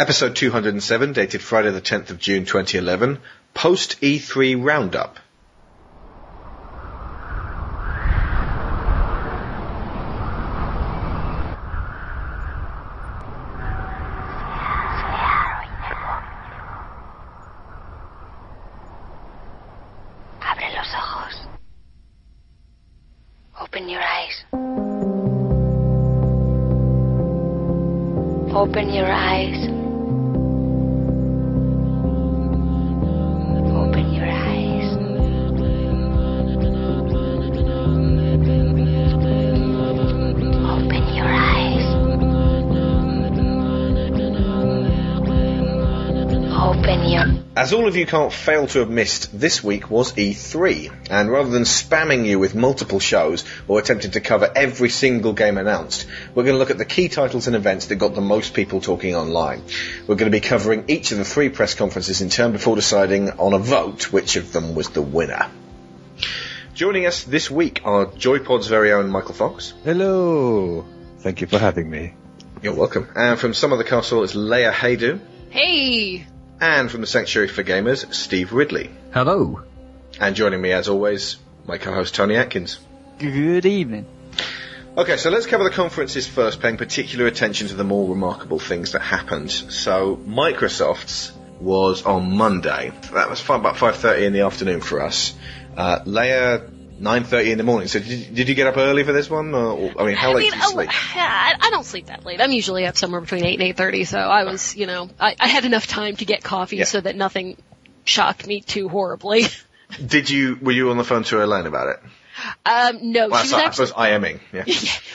Episode 207, dated Friday the 10th of June 2011, post E3 roundup. Of you can't fail to have missed, this week was E3, and rather than spamming you with multiple shows or attempting to cover every single game announced, we're going to look at the key titles and events that got the most people talking online. We're going to be covering each of the three press conferences in turn before deciding on a vote which of them was the winner. Joining us this week are JoyPod's very own Michael Fox. Hello. Thank you for having me. You're welcome. And from some of the castle is Leia Haydu. Hey! And from the Sanctuary for Gamers, Steve Ridley. Hello. And joining me as always, my co-host Tony Atkins. Good evening. Okay, so let's cover the conferences first, paying particular attention to the more remarkable things that happened. So Microsoft's was on Monday. That was about 5.30 in the afternoon for us. Uh, Leia, 9.30 in the morning. So did, did you get up early for this one? Or, or- I mean, how I late mean, did you oh, sleep? I, I don't sleep that late. I'm usually up somewhere between 8 and 8.30, so I was, you know, I, I had enough time to get coffee Yeah. so that nothing shocked me too horribly. Did you, were you on the phone to Elaine about it? Um, no, Well, she was so, I actually, suppose IMing, yeah.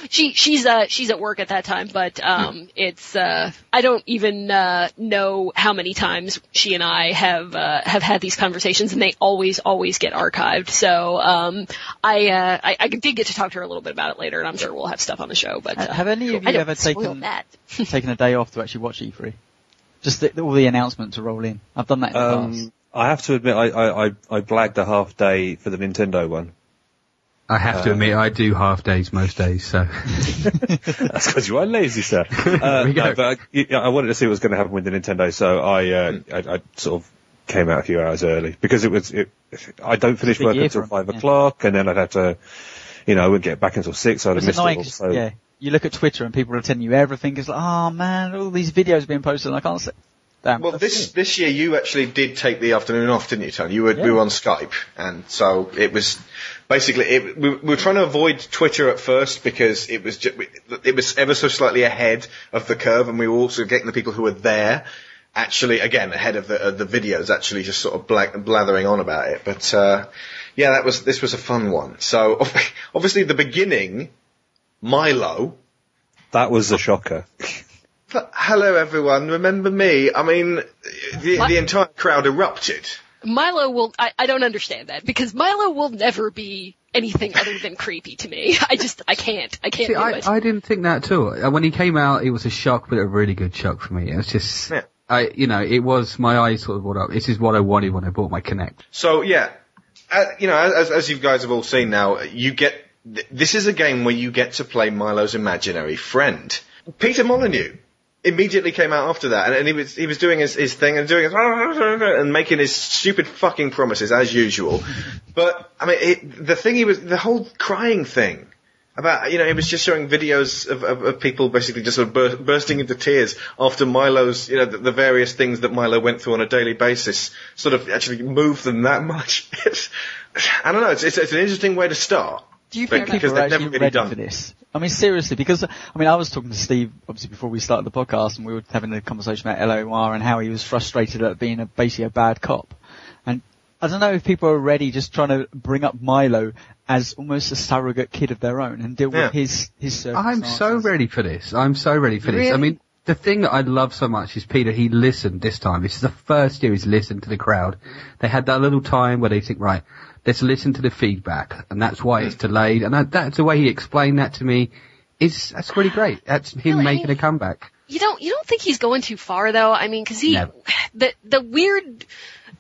she, she's, uh, she's at work at that time, but, um, it's, uh, I don't even, uh, know how many times she and I have, uh, have had these conversations and they always, always get archived. So, um, I, uh, I, I did get to talk to her a little bit about it later and I'm sure we'll have stuff on the show, but, uh, Have any of I you ever taken that. taken a day off to actually watch E3? Just the, all the announcements to roll in. I've done that in the past. Um, I have to admit, I, I, I, I blagged a half day for the Nintendo one. I have to admit, I do half days most days, so. That's because you are lazy, sir. Uh, we go. no, but I, I wanted to see what was going to happen with the Nintendo, so I, uh, I, I sort of came out a few hours early because it was. It, I don't finish work until for 'em, five yeah. o'clock, and then I'd have to, you know, I wouldn't get back until six. So I'd have missed it annoying all. 'cause, So yeah, you look at Twitter and people are telling you everything. It's like, oh man, all these videos being posted and I can't see. Damn. Well, this this year you actually did take the afternoon off, didn't you, Tony? You were we were on Skype, and so it was basically it, we, we were trying to avoid Twitter at first because it was ju- it was ever so slightly ahead of the curve, and we were also getting the people who were there actually again ahead of the of the videos actually just sort of black, blathering on about it. But uh, yeah, that was this was a fun one. So obviously the beginning, Milo. that was a shocker. Hello everyone, remember me? I mean, the, the entire crowd erupted. Milo will, I, I don't understand that because Milo will never be anything other than creepy to me. I just, I can't, I can't See, do I, it. I didn't think that at all. Uh, When he came out, it was a shock, but a really good shock for me. It was just, Yeah. I, you know, it was, my eyes sort of what up. This is what I wanted when I bought my Kinect. So yeah, uh, you know, as, as you guys have all seen now, you get th- this is a game where you get to play Milo's imaginary friend. Peter Molyneux immediately came out after that, and, and he was he was doing his, his thing and doing his and making his stupid fucking promises as usual. But I mean, it, the thing he was the whole crying thing. About you know, he was just showing videos of, of, of people basically just sort of bur- bursting into tears after Milo's you know the, the various things that Milo went through on a daily basis sort of actually moved them that much. I don't know. It's, it's, it's an interesting way to start. Do you think because people are actually really ready done- for this? I mean, seriously, because I mean, I was talking to Steve obviously before we started the podcast, and we were having a conversation about LOR and how he was frustrated at being a basically a bad cop. And I don't know if people are ready just trying to bring up Milo as almost a surrogate kid of their own and deal Yeah. with his his. I'm so ready for this. I'm so ready for this. I mean, the thing that I love so much is Peter, he listened this time. This is the first year he's listened to the crowd. They had that little time where they think, right, let's listen to the feedback. And that's why it's hmm. delayed. And that, that's the way he explained that to me. is that's really great. That's him making a comeback. You don't you don't think he's going too far though? I mean, because he the the weird.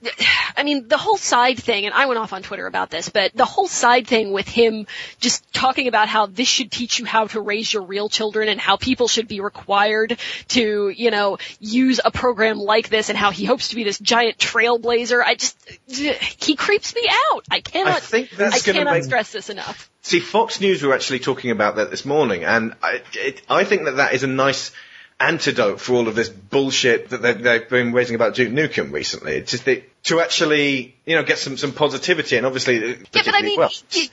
I mean, the whole side thing, and I went off on Twitter about this, but the whole side thing with him just talking about how this should teach you how to raise your real children and how people should be required to, you know, use a program like this and how he hopes to be this giant trailblazer. I just, he creeps me out. I cannot, I think that's I cannot make- stress this enough. See, Fox News were actually talking about that this morning, and I, it, I think that that is a nice antidote for all of this bullshit that they, they've been raising about Duke Nukem recently. It's just that to actually, you know, get some, some positivity, and obviously, Yeah, but I mean, well, he,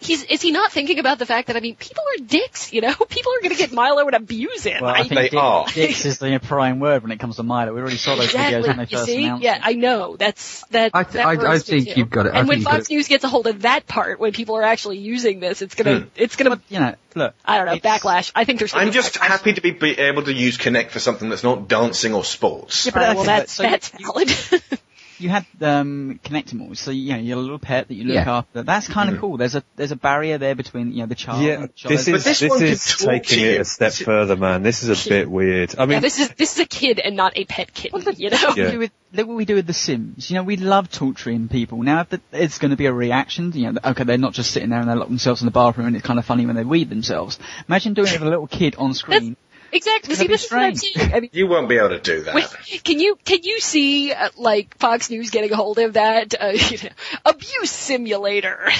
he's is he not thinking about the fact that I mean, people are dicks, you know? People are going to get Milo and abuse him. Well, I I- think They dick- are. dicks is the prime word when it comes to Milo. We already saw those videos when they exactly. You first see? announced Yeah. I know. That's that. I th- that I- I think too. you've got it- I And when think you've got Fox News gets a hold of that part, when people are actually using this, it's gonna, Hmm. it's gonna, You know, look. I don't know, backlash. I think there's I'm just backlash. happy to be, be able to use Kinect for something that's not dancing or sports. Yeah, but Alright, well, that's so that's you- valid. you had um, Kinectimals, so you know your little pet that you look Yeah. after. That's kind of cool. There's a there's a barrier there between you know the child. Yeah, and the child. this is this this, is taking it a step This further, man. This is a bit weird. I mean, yeah, this is this is a kid and not a pet kitten. You know. What Yeah. we do with look what we do with The Sims. You know, we love torturing people. Now, if the, it's going to be a reaction, you know, okay, they're not just sitting there and they lock themselves in the bathroom and it's kind of funny when they weed themselves. Imagine doing it with a little kid on screen. Exactly. See, gonna this is what I'm saying. I mean, You won't be able to do that. Wait, can you can you see uh, like Fox News getting a hold of that uh, you know, abuse simulator?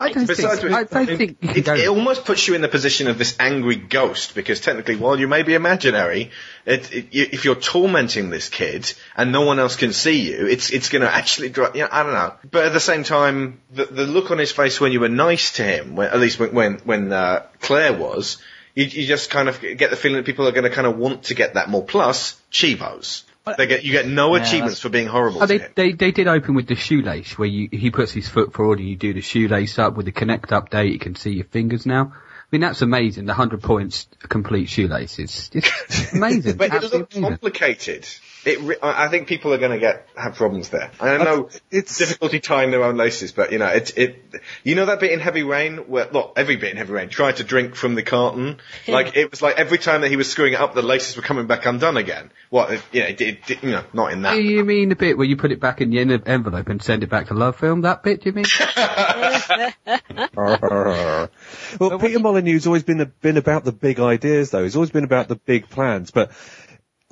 I don't Besides, think. I don't it, think it, it almost puts you in the position of this angry ghost because technically, while you may be imaginary, it, it, you- if you're tormenting this kid and no one else can see you, it's it's going to actually drive. You know, I don't know. But at the same time, the, the look on his face when you were nice to him, when, at least when when, when uh, Claire was, you, you just kind of get the feeling that people are going to kind of want to get that more. Plus, Chivos. They get you get no Yeah, achievements for being horrible Oh, to they, him. they they did open with the shoelace where you he puts his foot forward and you do the shoelace up with the Kinect update. You can see your fingers now. I mean that's amazing. The hundred points complete shoelaces. it's amazing. But it Absolutely looks complicated. It, re- I I think people are going to get have problems there. I know it's- difficulty tying their own laces, but you know, it, it, you know that bit in Heavy Rain where, not every bit in Heavy Rain, tried to drink from the carton. Like it was like every time that he was screwing it up, the laces were coming back undone again. What? It, you know, it, it, it- you know, not in that. Do you mean the bit where you put it back in the envelope and send it back to Love Film? That bit, do you mean? well, Peter Molyneux's always been been about the big ideas, though. He's always been about the big plans. But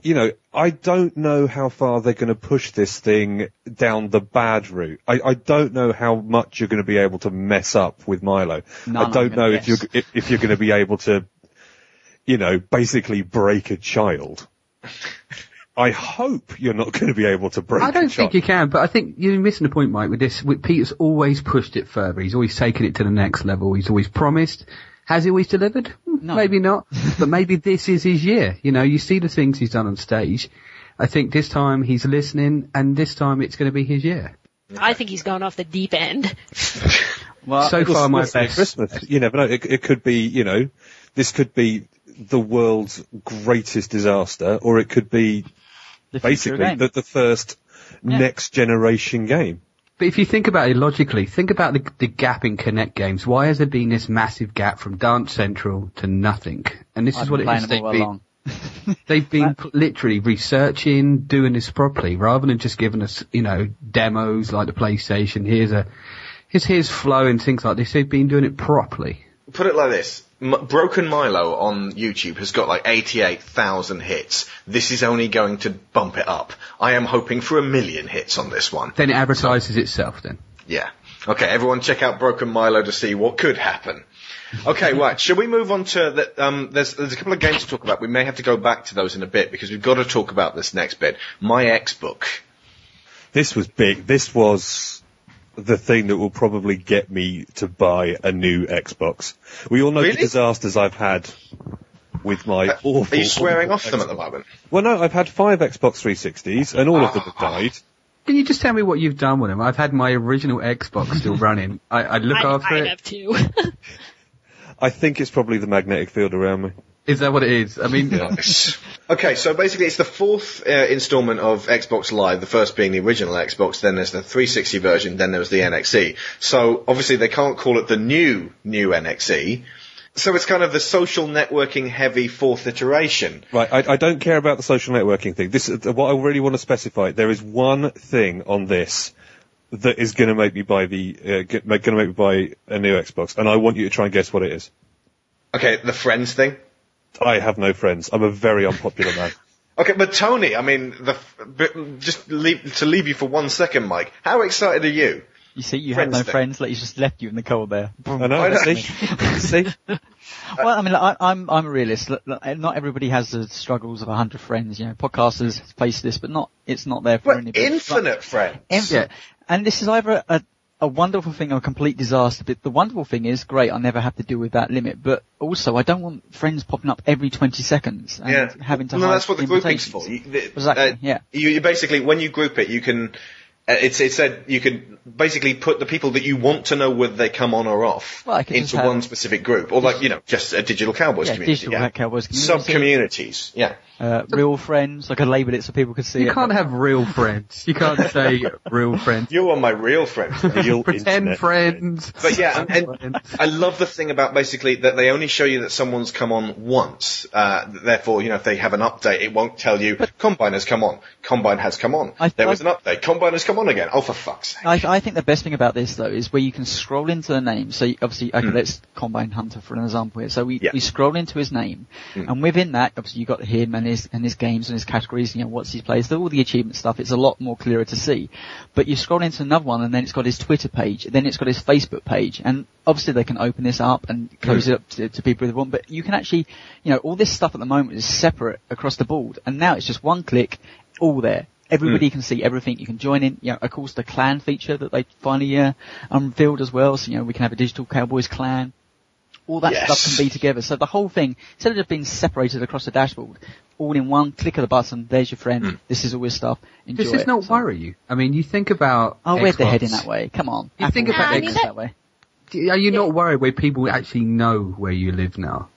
you know, I don't know how far they're going to push this thing down the bad route. I, I don't know how much you're going to be able to mess up with Milo. None, I don't gonna know if you're if, if you're going to be able to, you know, basically break a child. I hope you're not going to be able to break. I don't think you can, but I think you're missing the point, Mike, with this. With Peter's always pushed it further. He's always taken it to the next level. He's always promised. Has he always delivered? No. Maybe not. but maybe this is his year. You know, you see the things he's done on stage. I think this time he's listening, and this time it's going to be his year. I think he's gone off the deep end. well, so far, my we'll best. Christmas. You never know. It, it could be, you know, this could be the world's greatest disaster, or it could be the basically the, the first Yeah. next generation game. But if you think about it logically, think about the, the gap in Kinect games. Why has there been this massive gap from Dance Central to nothing? And this I've is what been it playing is. them They've been, along. they've been literally researching, doing this properly, rather than just giving us, you know, demos like the PlayStation. Here's a, here's here's flow and things like this. They've been doing it properly. Put it like this. M- Broken Milo on YouTube has got like 88,000 hits. This is only going to bump it up. I am hoping for a million hits on this one. Then it advertises itself. Then Yeah. Okay, everyone check out Broken Milo to see what could happen. Okay, right. Shall we move on to the, um, there's, there's a couple of games to talk about. We may have to go back to those in a bit because we've got to talk about this next bit. My X book. This was big. This was the thing that will probably get me to buy a new Xbox. We all know Really? the disasters I've had with my awful. Are you swearing awful off them at the Xbox. moment? Well, no, I've had five Xbox 360s, and all of them have ah. died. can you just tell me what you've done with them? I've had my original Xbox still running. I, I look I, after I it. have too. I think it's probably the magnetic field around me. Is that what it is? I mean, Okay, so basically it's the fourth uh, installment of Xbox Live, the first being the original Xbox, then there's the 360 version, then there was the NXE. So obviously they can't call it the new, new NXE, So it's kind of the social networking heavy fourth iteration. Right, I, I don't care about the social networking thing. This what I really want to specify. There is one thing on this that is going to make me buy the uh, going to make me buy a new Xbox, and I want you to try and guess what it is. Okay, the friends thing. I have no friends. I'm a very unpopular man. Okay, but Tony, I mean, the, just leave, to leave you for one second, Mike. How excited are you? You see, you Friends have no thing. friends, like he's just left you in the cold there. I know. I. See, see. Well, I mean, I, I'm I'm a realist. Look, look, Not everybody has the struggles of a hundred friends. You know, podcasters face this, but not it's not there for But anybody. infinite friends. Infinite. And this is either a, a wonderful thing or a complete disaster. But the wonderful thing is, great, I never have to deal with that limit. But also, I don't want friends popping up every 20 seconds and yeah. having to no, that's what the grouping's for. You, the- Exactly, uh, yeah. You, you basically, when you group it, you can. Uh, it's it said you can basically put the people that you want to know whether they come on or off Well, I could just into one specific group, or like you know, just a digital cowboys Yeah, community. digital yeah. Cowboys community. Sub communities. Yeah. Uh, real friends, I could label it so people could see You it. can't have real friends. You can't say real friends. You are my real friend. Real Pretend internet friends. But yeah, and, and Friends. I love the thing about basically that they only show you that someone's come on once. Uh, therefore, you know, if they have an update, it won't tell you Combine has come on. Combine has come on. I- there was an update. Combine has come on again. Oh, for fuck's sake! I, I think the best thing about this though is where you can scroll into the name. So obviously, okay, let's Combine Hunter for an example here. So we. Yeah. We scroll into his name, and within that, obviously you got him and his and his games and his categories. You know what's his plays, all the achievement stuff. It's a lot more clearer to see. But you scroll into another one, and then it's got his Twitter page, then it's got his Facebook page, and obviously they can open this up and close Hmm. it up to, to people who want. But you can actually, you know, all this stuff at the moment is separate across the board, and now it's just one click, all there. Everybody Hmm. can see everything. You can join in. You know, of course, the clan feature that they finally uh, unveiled as well. So you know, we can have a digital Cowboys clan. All that Yes. stuff can be together. So the whole thing, instead of just being separated across the dashboard, all in one click of the button. There's your friend. Hmm. This is all his stuff. Enjoy Does this it. not So- worry you? I mean, you think about. Oh, where's the Xbox. heading that way? Come on. You think about thinks Xbox- that way. Are you not worried where people actually know where you live now?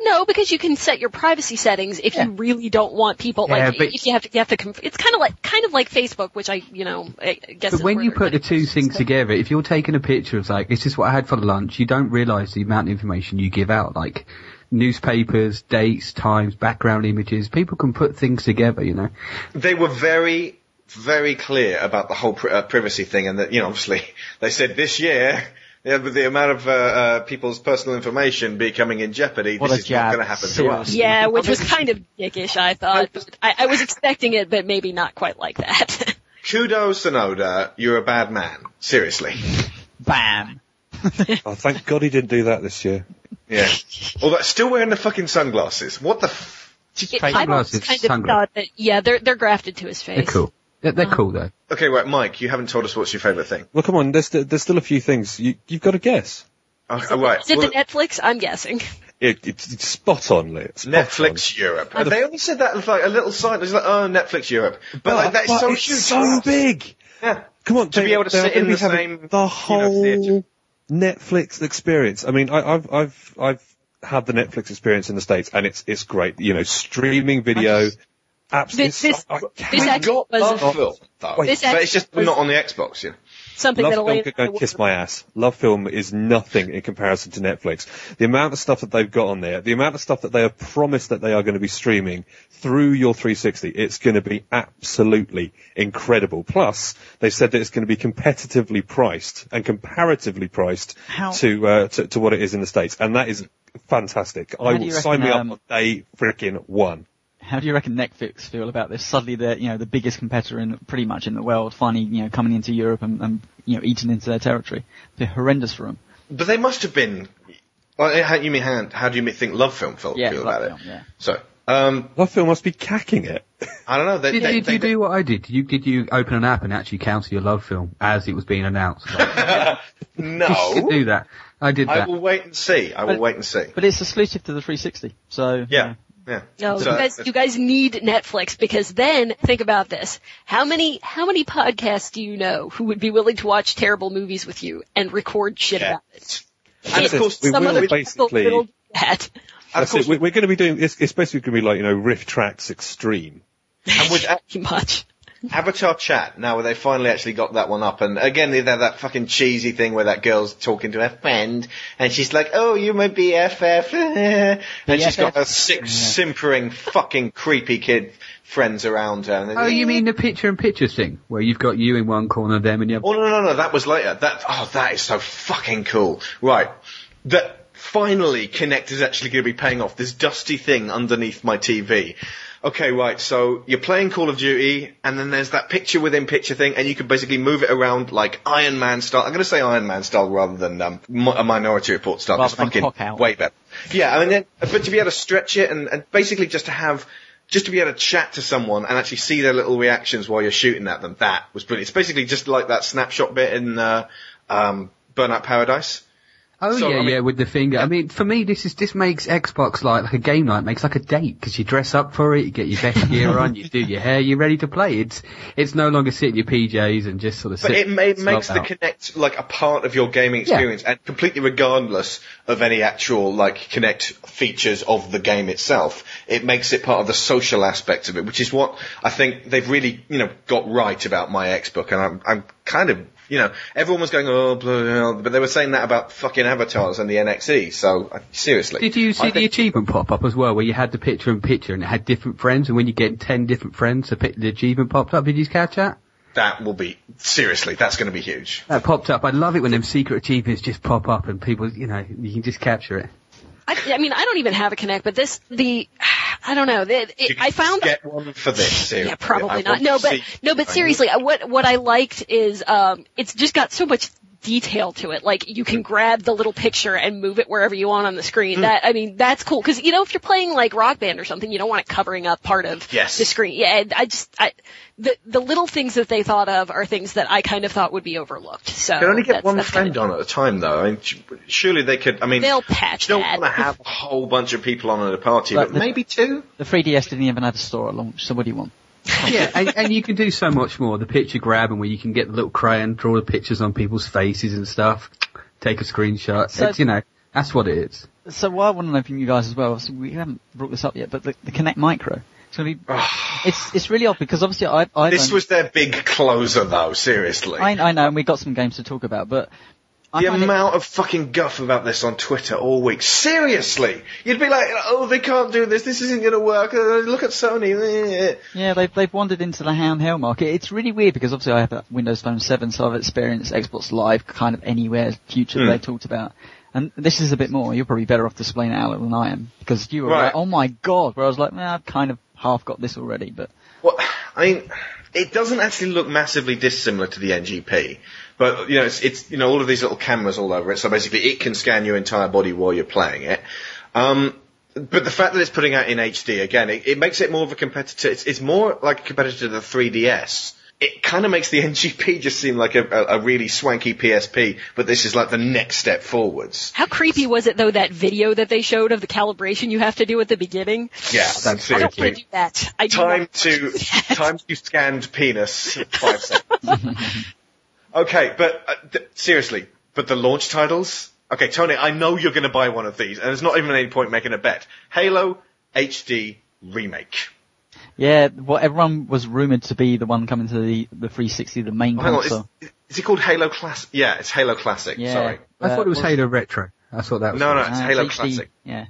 No, because you can set your privacy settings if Yeah. you really don't want people Yeah, like but- if you have to you have to conf- it's kind of like kind of like Facebook, which I you know I guess. But when you put the two things together, if you're taking a picture of like, this is what I had for lunch, you don't realise the amount of information you give out, like newspapers, dates, times, background images. People can put things together, you know. They were very, very clear about the whole pri- uh, privacy thing, and that you know, obviously, they said this year. Yeah, with the amount of uh, uh, people's personal information becoming in jeopardy, What this a is not going to happen to us. Yeah, which was kind of dickish, I thought. I, I was expecting it, but maybe not quite like that. Kudos, Sonoda, you're a bad man. Seriously. Bam. Oh, thank God he didn't do that this year. Yeah. Although, still wearing the fucking sunglasses. What the f- It- I've Sunglasses, kind of sunglasses. thought that, yeah, they're, they're grafted to his face. They're cool. They're, they're Uh-huh. cool though. Okay, right, Mike, you haven't told us what's your favourite thing. Well, come on, there's there's still a few things you you've got to guess. Oh, oh, right. Is it Well, the Netflix? I'm guessing. It, it's, it's spot on, Lit. Spot Netflix Europe. they only said that as like a little sign. It's like, oh, Netflix Europe. But, like, that is so it's huge. so big. Yeah. Come on, To they- be able to they're sit in the same, the you know, whole theatre. Netflix experience. I mean, I, I've I've I've had the Netflix experience in the states, and it's it's great. You know, streaming video. Absolutely, This- this- I, I this got Love Film, though. Wait. But it's just not on the Xbox, you know. Something Love that Film Elaine could and go kiss my ass. Love Film is nothing in comparison to Netflix. The amount of stuff that they've got on there, the amount of stuff that they have promised that they are going to be streaming through your 360, it's going to be absolutely incredible. Plus, they've said that it's going to be competitively priced and comparatively priced How- to, uh, to to what it is in the states, and that is fantastic. I will you sign me um, up on day freaking one. How do you reckon Netflix feel about this? Suddenly they're, you know, the biggest competitor in pretty much in the world, finally, you know, coming into Europe and, and you know, eating into their territory. They're horrendous for them. But they must have been. Well, how, you mean how, how do you think Love Film felt Yeah, feel about Film, it? yeah. So, um, Love Film must be cacking it. I don't know. They, Did, they, did they, you do what I did? Did you, did you open an app and actually counter your love film as it was being announced? Like, you did no. do that. I did I that. will wait and see. I will But- wait and see. But it's exclusive to the 360, so. Yeah. Yeah. No, So- you guys, you guys need Netflix because then think about this: how many, how many podcasts do you know who would be willing to watch terrible movies with you and record shit Yeah. about it? And of course, we some will basically, do that. And of course, we're we're going to be doing. It's, it's basically going to be like you know RiffTrax Extreme. and with, Pretty much. Avatar chat. Now they finally actually got that one up, and again they have that fucking cheesy thing where that girl's talking to her friend, and she's like, "Oh, you're my BFF," and she's got her six simpering fucking creepy kid friends around her. And Oh, you mean the picture in picture thing where you've got you in one corner, them in the other? Oh no, no, no, that was later. That oh, that is so fucking cool. Right, that finally Kinect is actually going to be paying off. This dusty thing underneath my TV. Okay, right. So you're playing Call of Duty, and then there's that picture within picture thing, and you can basically move it around like Iron Man style. I'm going to say Iron Man style rather than um, a Minority Report style. Rather than fucking way better. Yeah, I mean, then, but to be able to stretch it and, and basically just to have. Just to be able to chat to someone and actually see their little reactions while you're shooting at them, that was brilliant. It's basically just like that snapshot bit in uh, um, Burnout Paradise. Oh So, yeah, I mean- yeah, with the finger. I mean, for me, this is this makes Xbox like like a game night. Makes like a date because you dress up for it, you get your best gear on, you do your hair, you're ready to play. It's it's no longer sitting your PJs and just sort of But sit. it, ma- it makes the out. Kinect like a part of your gaming Yeah. experience, and completely regardless of any actual like Kinect features of the game itself. It makes it part of the social aspect of it, which is what I think they've really you know got right about my Xbook, and I'm I'm kind of. You know, everyone was going, oh, blah, blah, blah, but they were saying that about fucking avatars and the NXE, so, uh, seriously. Did you see I the think- achievement pop up as well, where you had the picture in picture and it had different friends, and when you get ten different friends, the, the achievement popped up. Did you catch that? that will be, seriously, that's gonna be huge. That popped up. I love it when them secret achievements just pop up and people, you know, you can just capture it. I, I mean, I don't even have a Kinect, but this, the, I don't know. It, can I found get one for this, seriously. Yeah, probably not. No, but no, but seriously, uh, what what I liked is um, it's just got so much detail to it. Like you can grab the little picture and move it wherever you want on the Hmm. screen. That I mean, that's cool because you know if you're playing like Rock Band or something, you don't want it covering up part of Yes. the screen. Yeah, and I just I the the little things that they thought of are things that I kind of thought would be overlooked. So You can only get one that's friend kinda- on at a time, though. I mean, surely they could. I mean, They'll patch you don't that. want to have a whole bunch of people on at a party, But but the- maybe two. The 3DS didn't even have a store at launch, so what do you want? Yeah, and, and you can do so much more. The picture grabbing where you can get the little crayon, draw the pictures on people's faces and stuff, take a screenshot. So- it's, you know, that's what it is. So what I want to know from you guys as well, obviously we haven't brought this up yet, but the, the Kinect Micro. It's gonna be, ah. it's, it's really odd because obviously I, I This don't- was their big closer, though. Seriously, I, I know, and we've got some games to talk about, but I the find it- amount of fucking guff about this on Twitter all week. Seriously, you'd be like, "Oh, they can't do this. This isn't going to work. Uh, look at Sony." Yeah, they've they've wandered into the handheld market. It's really weird because obviously I have a Windows Phone 7, so I've experienced Xbox Live kind of anywhere future Hmm. that they talked about. And this is a bit more. You're probably better off displaying it out than I am because you were Right. like, "Oh my god!" Where I was like, "Nah, I've kind of half got this already." But Well, I mean, it doesn't actually look massively dissimilar to the NGP, but you know, it's, it's you know all of these little cameras all over it. So basically, it can scan your entire body while you're playing it. Um, but the fact that it's putting out in HD again, it, it makes it more of a competitor. It's, it's more like a competitor to the 3DS. It kind of makes the NGP just seem like a, a, a really swanky PSP, but this is like the next step forwards. How creepy was it though that video that they showed of the calibration you have to do at the beginning? Yeah, that's I don't want to do that. I do Time not- to time to scanned penis five seconds. okay, but uh, th- seriously, but the launch titles. Okay, Tony, I know you're going to buy one of these, and there's not even any point making a bet. Halo HD remake. yeah, what everyone was rumored to be the one coming to the the 360, the main Oh, hang on, console. is, is it called Halo Classic? Yeah, it's Halo Classic. Yeah. Sorry. I thought it was Halo Retro. I thought that was. No, no, it's Uh, Halo HD, Classic. Yeah.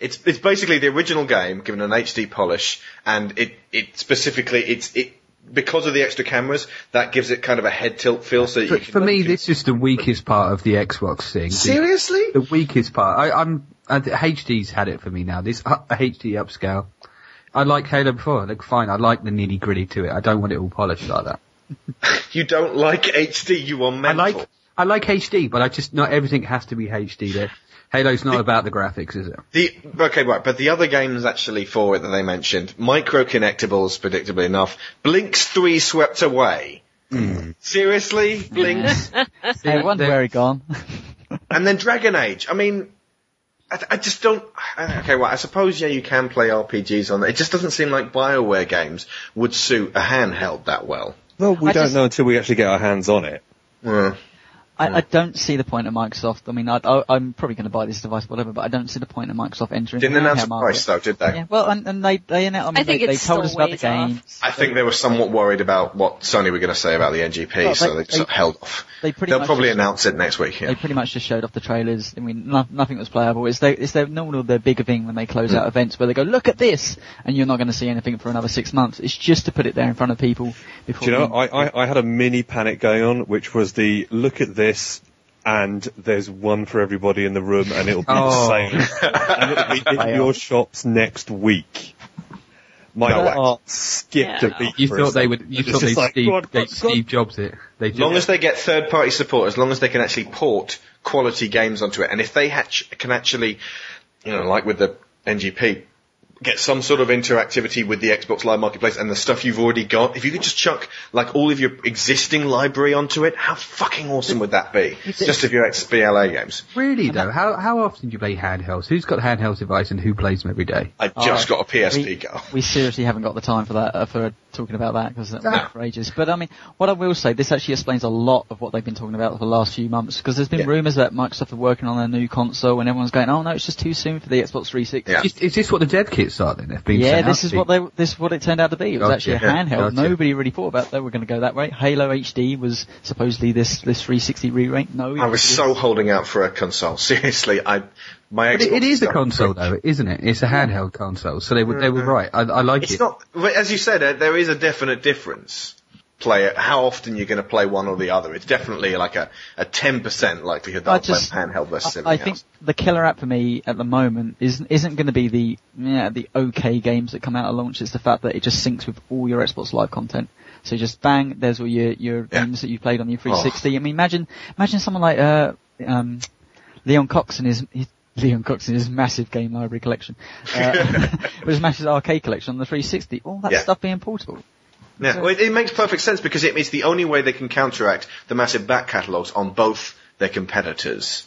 It's it's basically the original game given an HD polish, and it it specifically it's it because of the extra cameras that gives it kind of a head tilt feel. So that you But can, for me, this is the weakest part of the Xbox thing. Seriously. The weakest part. I, I'm uh, HD's had it for me now. This uh, HD upscale. I like Halo before. Look fine. I like the nitty gritty to it. I don't want it all polished like that. You don't like HD, you are mental. I like I like HD, but I just not everything has to be HD. There, Halo's not about the graphics, is it? the okay, right, but the other games actually for it that they mentioned, micro connectables, predictably enough, Blinx Three swept away. Seriously, Blinx, Hey, one's they're- where he gone. and then Dragon Age. I mean, I, I just don't. Okay, well, I suppose yeah, you can play RPGs on it. It just doesn't seem like Bioware games would suit a handheld that well. Well, we I don't just- know until we actually get our hands on it. Uh, I, I don't see the point of Microsoft. I mean, I, I, I'm probably going to buy this device, whatever, but I don't see the point of Microsoft entering. Didn't the announce a handheld price market. though, did they? Yeah, well, and, and they they announced. I mean, I think they, they it's told us about the ways off. game. I think they were somewhat worried about what Sony were going to say about the NGP, Well, so they- they just they- held off. They pretty They'll much probably just- announce it next week. Yeah. They pretty much just showed off the trailers. I mean, no, nothing was playable. It's their, it's their normal, their bigger thing when they close hmm. out events where they go, look at this! And you're not going to see anything for another six months. It's just to put it there in front of people before Do you know, the- I, I, I had a mini panic going on, which was the look at this, and there's one for everybody in the room, and it'll be Oh. the same. and it'll be in your shops next week. My No way. heart skipped Yeah, a beat. You for a thought they second. would, you thought they'd like, Steve, God, they'd God, God. Steve Jobs it. They As long as they get third party support, as long as they can actually port quality games onto it, and if they hatch, can actually, you know, like with the NGP, get some sort of interactivity with the Xbox Live Marketplace and the stuff you've already got, if you could just chuck like all of your existing library onto it, how fucking awesome would that be? Just if your XBLA games. Really though, how how often do you play handhelds? Who's got a handheld device and who plays them every day? I just got a PSP we, girl. we seriously haven't got the time for that, uh, for talking about that, because that ah. went for ages. But I mean, what I will say, this actually explains a lot of what they've been talking about for the last few months, because there's been Yeah. rumours that Microsoft are working on a new console, and everyone's going, oh no, it's just too soon for the Xbox 360. Yeah. Is, is this what the dev kits are then? They've been Yeah, this is what they, this is what it turned out to be. It was Gotcha, actually a yeah, handheld. gotcha. Nobody really thought about that they were going to go that way. Halo HD was supposedly this, this 360 re-rank. No, I was so holding out for a console. Seriously, I my But it is a console though, isn't it? It's a handheld console, so they were they were right. I, I like It's it. not, as you said, uh, there is a definite difference. Play it, how often you're going to play one or the other. It's definitely like a, a 10% likelihood that I I'll play handheld versus I, I think else. the killer app for me at the moment isn't isn't going to be the yeah the okay games that come out at launch. It's the fact that it just syncs with all your Xbox Live content. So just bang, there's all your your Yeah. games that you played on your 360. I mean, imagine imagine someone like uh um Leon Cox and his, his Leon Cox and his massive game library collection, uh, with his massive arcade collection on the 360. All that Yeah. stuff being portable. Yeah, well, it, it makes perfect sense because it, it's the only way they can counteract the massive back catalogues on both their competitors'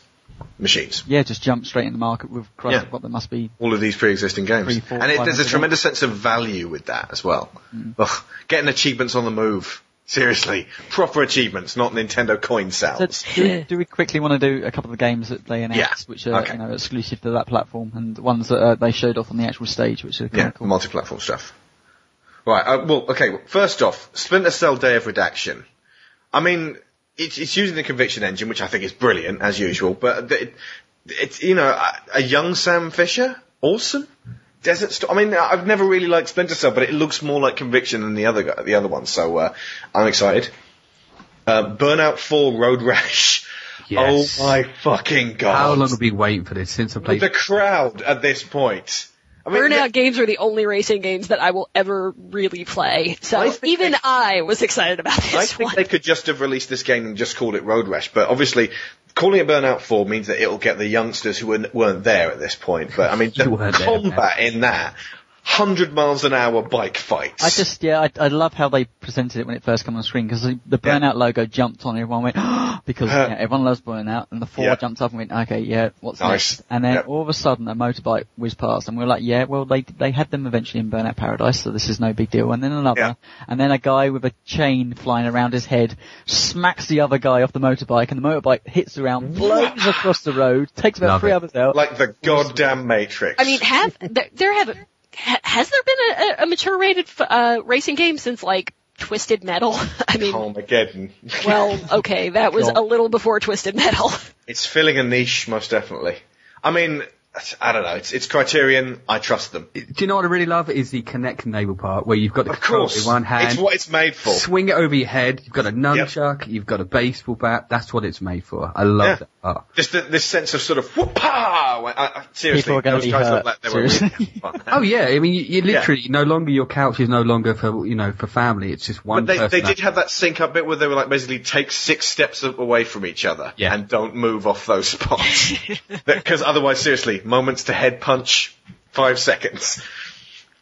machines. Yeah, just jump straight in the market with Christ, Yeah. what there must be. All of these pre-existing games. Three, four, and it, there's a tremendous sense of value with that as well. Ugh, getting achievements on the move. Seriously. Proper achievements, not Nintendo coin So sales. do, we, do we quickly want to do a couple of the games that they announced, Yeah. which are Okay. you know exclusive to that platform, and the ones that uh, they showed off on the actual stage, which are kind Yeah, of cool. multi-platform stuff. Right. Uh, well, okay. First off, Splinter Cell: Day of Redaction. I mean, it's, it's using the Conviction engine, which I think is brilliant as usual. But it, it's you know a, a young Sam Fisher, awesome. Desert Storm. I mean, I've never really liked Splinter Cell, but it looks more like Conviction than the other the other one. So uh, I'm excited. Uh, Burnout 4 Road Rash. Yes. Oh my fucking god! How long have we been waiting for this since I played? the crowd at this point. I mean, Burnout games are the only racing games that I will ever really play. So I even they- I was excited about this I think one. they could just have released this game and just called it Road Rash, but obviously calling it Burnout 4 means that it'll get the youngsters who weren't, weren't there at this point. But I mean, the weren't there, combat in that, 100 miles an hour bike fights. I just yeah, I, I love how they presented it when it first came on screen because the, the Yeah. Burnout logo jumped on, everyone went because Uh, yeah, everyone loves Burnout, and the four Yeah. jumped up and went, okay, yeah, what's Nice. next? And then Yep. all of a sudden a motorbike whizzed past, and we were like, yeah, well they they had them eventually in Burnout Paradise, so this is no big deal. And then another, Yeah. and then a guy with a chain flying around his head smacks the other guy off the motorbike, and the motorbike hits the ground, blows across the road, takes about Love three it. others out. like the goddamn Matrix. I mean, have there, there have ha, has there been a, a mature rated f- uh, racing game since like Twisted Metal? I mean, Carmageddon. well, okay, that was a little before Twisted Metal. it's filling a niche, most definitely. I mean, I don't know. It's, it's Criterion. I trust them. Do you know what I really love? Is the Kinect enable part where you've got the Of controller course. in one hand, It's what it's made for. swing it over your head. You've got a nunchuck. You've got a baseball bat. That's what it's made for. I love Yeah. that part. Just the, this sense of sort of whoop-ah! Oh, I, I, seriously, People are gonna those be guys hurt, look like they were really. Oh yeah, I mean, you, you Yeah. literally no longer your couch is no longer for you know for family. It's just one But they, person. they that- did have that sync up bit where they were like basically take six steps away from each other Yeah. and don't move off those spots. Because otherwise, seriously, moments to head punch, five seconds.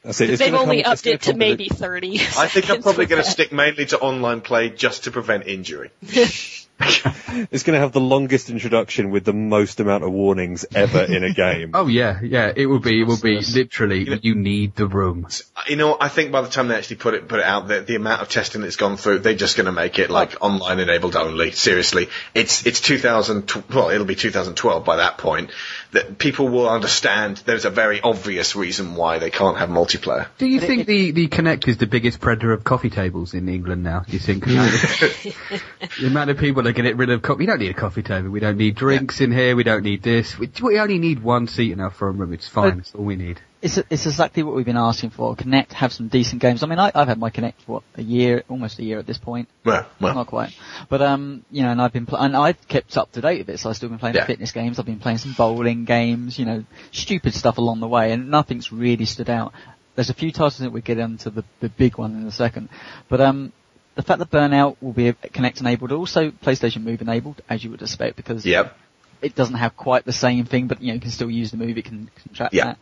That's. It's They've only come- upped gonna it to maybe 30. I think I'm probably going to stick mainly to online play just to prevent injury. it's going to have the longest introduction with the most amount of warnings ever in a game. Oh yeah, yeah. It will be. It will be literally. That you need the room. You know, I think by the time they actually put it put it out, the, the amount of testing that's gone through, they're just going to make it like online enabled only. Seriously, it's it's 2000. Well, it'll be 2012 by that point. That people will understand. There's a very obvious reason why they can't have multiplayer. Do you think the the Kinect is the biggest predator of coffee tables in England now? Do you think? the amount of people that get rid of coffee. We don't need a coffee table. We don't need drinks in here. We don't need this. We, we only need one seat in our front room. It's fine. It's all we need. It's, it's exactly what we've been asking for. Kinect, have some decent games. I mean, I, I've had my Kinect for what, a year, almost a year at this point. Well, well, Not quite. But, um, you know, and I've been, pl- and I've kept up to date with it, so I've still been playing Yeah. the fitness games, I've been playing some bowling games, you know, stupid stuff along the way, and nothing's really stood out. There's a few titles that we get into the, the big one in a second. But, um, the fact that Burnout will be Kinect enabled, also PlayStation Move enabled, as you would expect, because yep. it doesn't have quite the same thing, but you know, you can still use the move, it can, can track Yeah. that.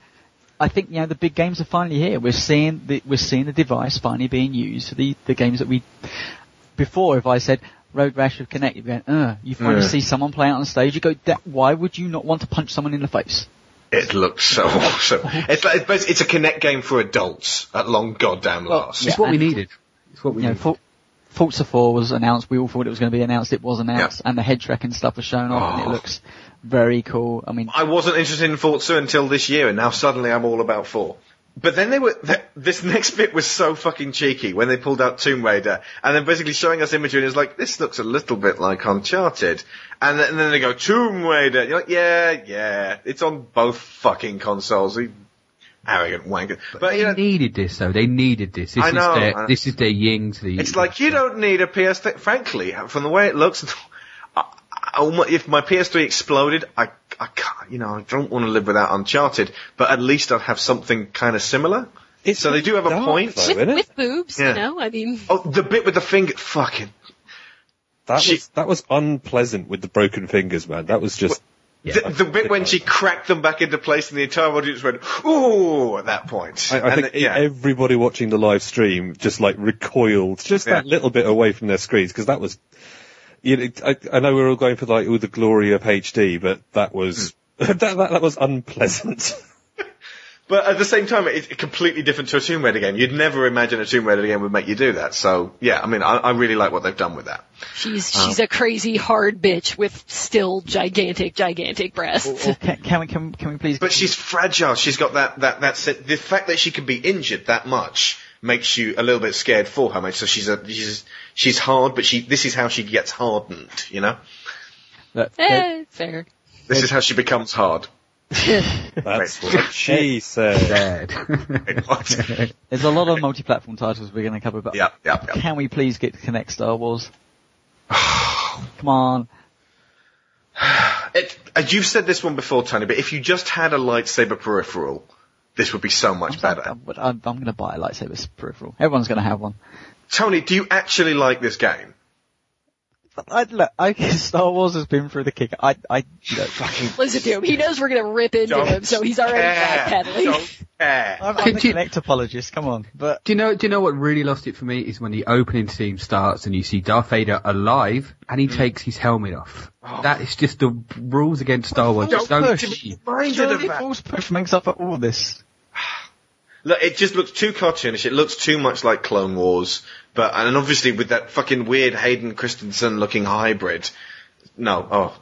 I think, you know, the big games are finally here. We're seeing the, we're seeing the device finally being used for the, the games that we, before if I said Road Rash with Kinect, you'd be going, uh, you finally Yeah. see someone play it on stage, you go, "That- why would you not want to punch someone in the face? It looks so awesome. It's like, it's, it's a Kinect game for adults at long goddamn last. yeah. It's what we needed. It's what we You know, needed. For, Forza 4 was announced, we all thought it was going to be announced, it was announced, and the head tracking stuff was shown off, and it Oh. looks very cool. I mean, I wasn't interested in Forza until this year, and now suddenly I'm all about four. But then they were, th- this next bit was so fucking cheeky when they pulled out Tomb Raider, and then basically showing us imagery, and it's like, this looks a little bit like Uncharted. And then, and then they go, Tomb Raider, you're like, yeah, yeah, it's on both fucking consoles, you arrogant wanker. But, They you know, needed this though. They needed this. This I is know, their I- this is their ying to the. It's like you don't need a PS3. Frankly, from the way it looks, I, I, if my PS3 exploded, I, I can't, you know, I don't want to live without Uncharted. But at least I'd have something kind of similar. It's so they do have a point. though, with, isn't it? with boobs, Yeah. you know, I mean, Oh, the bit with the finger, fucking. That She- was that was unpleasant with the broken fingers, man. That was just the, the bit when she cracked them back into place and the entire audience went, ooh, at that point. I, I And think the- yeah. everybody watching the live stream just like recoiled just that little bit away from their screens because that was. You know, I, I know we're all going for like all the glory of HD, but that was Hmm. that, that that was unpleasant. But at the same time, it's completely different to a Tomb Raider game. You'd never imagine a Tomb Raider game would make you do that. So, yeah, I mean, I, I really like what they've done with that. she's she's a crazy hard bitch with still gigantic, gigantic breasts. or can, can we, can, can we please But she's fragile. She's got that, that, that, the fact that she can be injured that much makes you a little bit scared for her, mate. So she's a, she's, she's hard, but she, this is how she gets hardened, you know? Look, eh, fair. This is how she becomes hard. That's what she said. Dead. There's a lot of multi-platform titles we're going to cover, but yeah, yeah, yeah. can we please get to Kinect Star Wars? Come on. It, you've said this one before, Tony, but if you just had a lightsaber peripheral, this would be so much better. I'm, I'm, I'm going to buy a lightsaber peripheral. Everyone's going to have one. Tony, do you actually like this game? But I, look, okay, Star Wars has been through the kicker. I, I, you know, fucking, Listen to him. He knows we're gonna rip into Don't him, so he's already care. backpedaling. Don't. I'm, I'm a you- Kinect apologist. Come on, but Do you know? Do you know what really lost it for me is when the opening scene starts and you see Darth Vader alive and he mm. takes his helmet off. Oh. That is just the rules against Star Wars. Don't Don't push. cheat. Reminded surely of. Force Push makes up for all this. Look, it just looks too cartoonish. It looks too much like Clone Wars, but and obviously with that fucking weird Hayden Christensen looking hybrid. No, oh.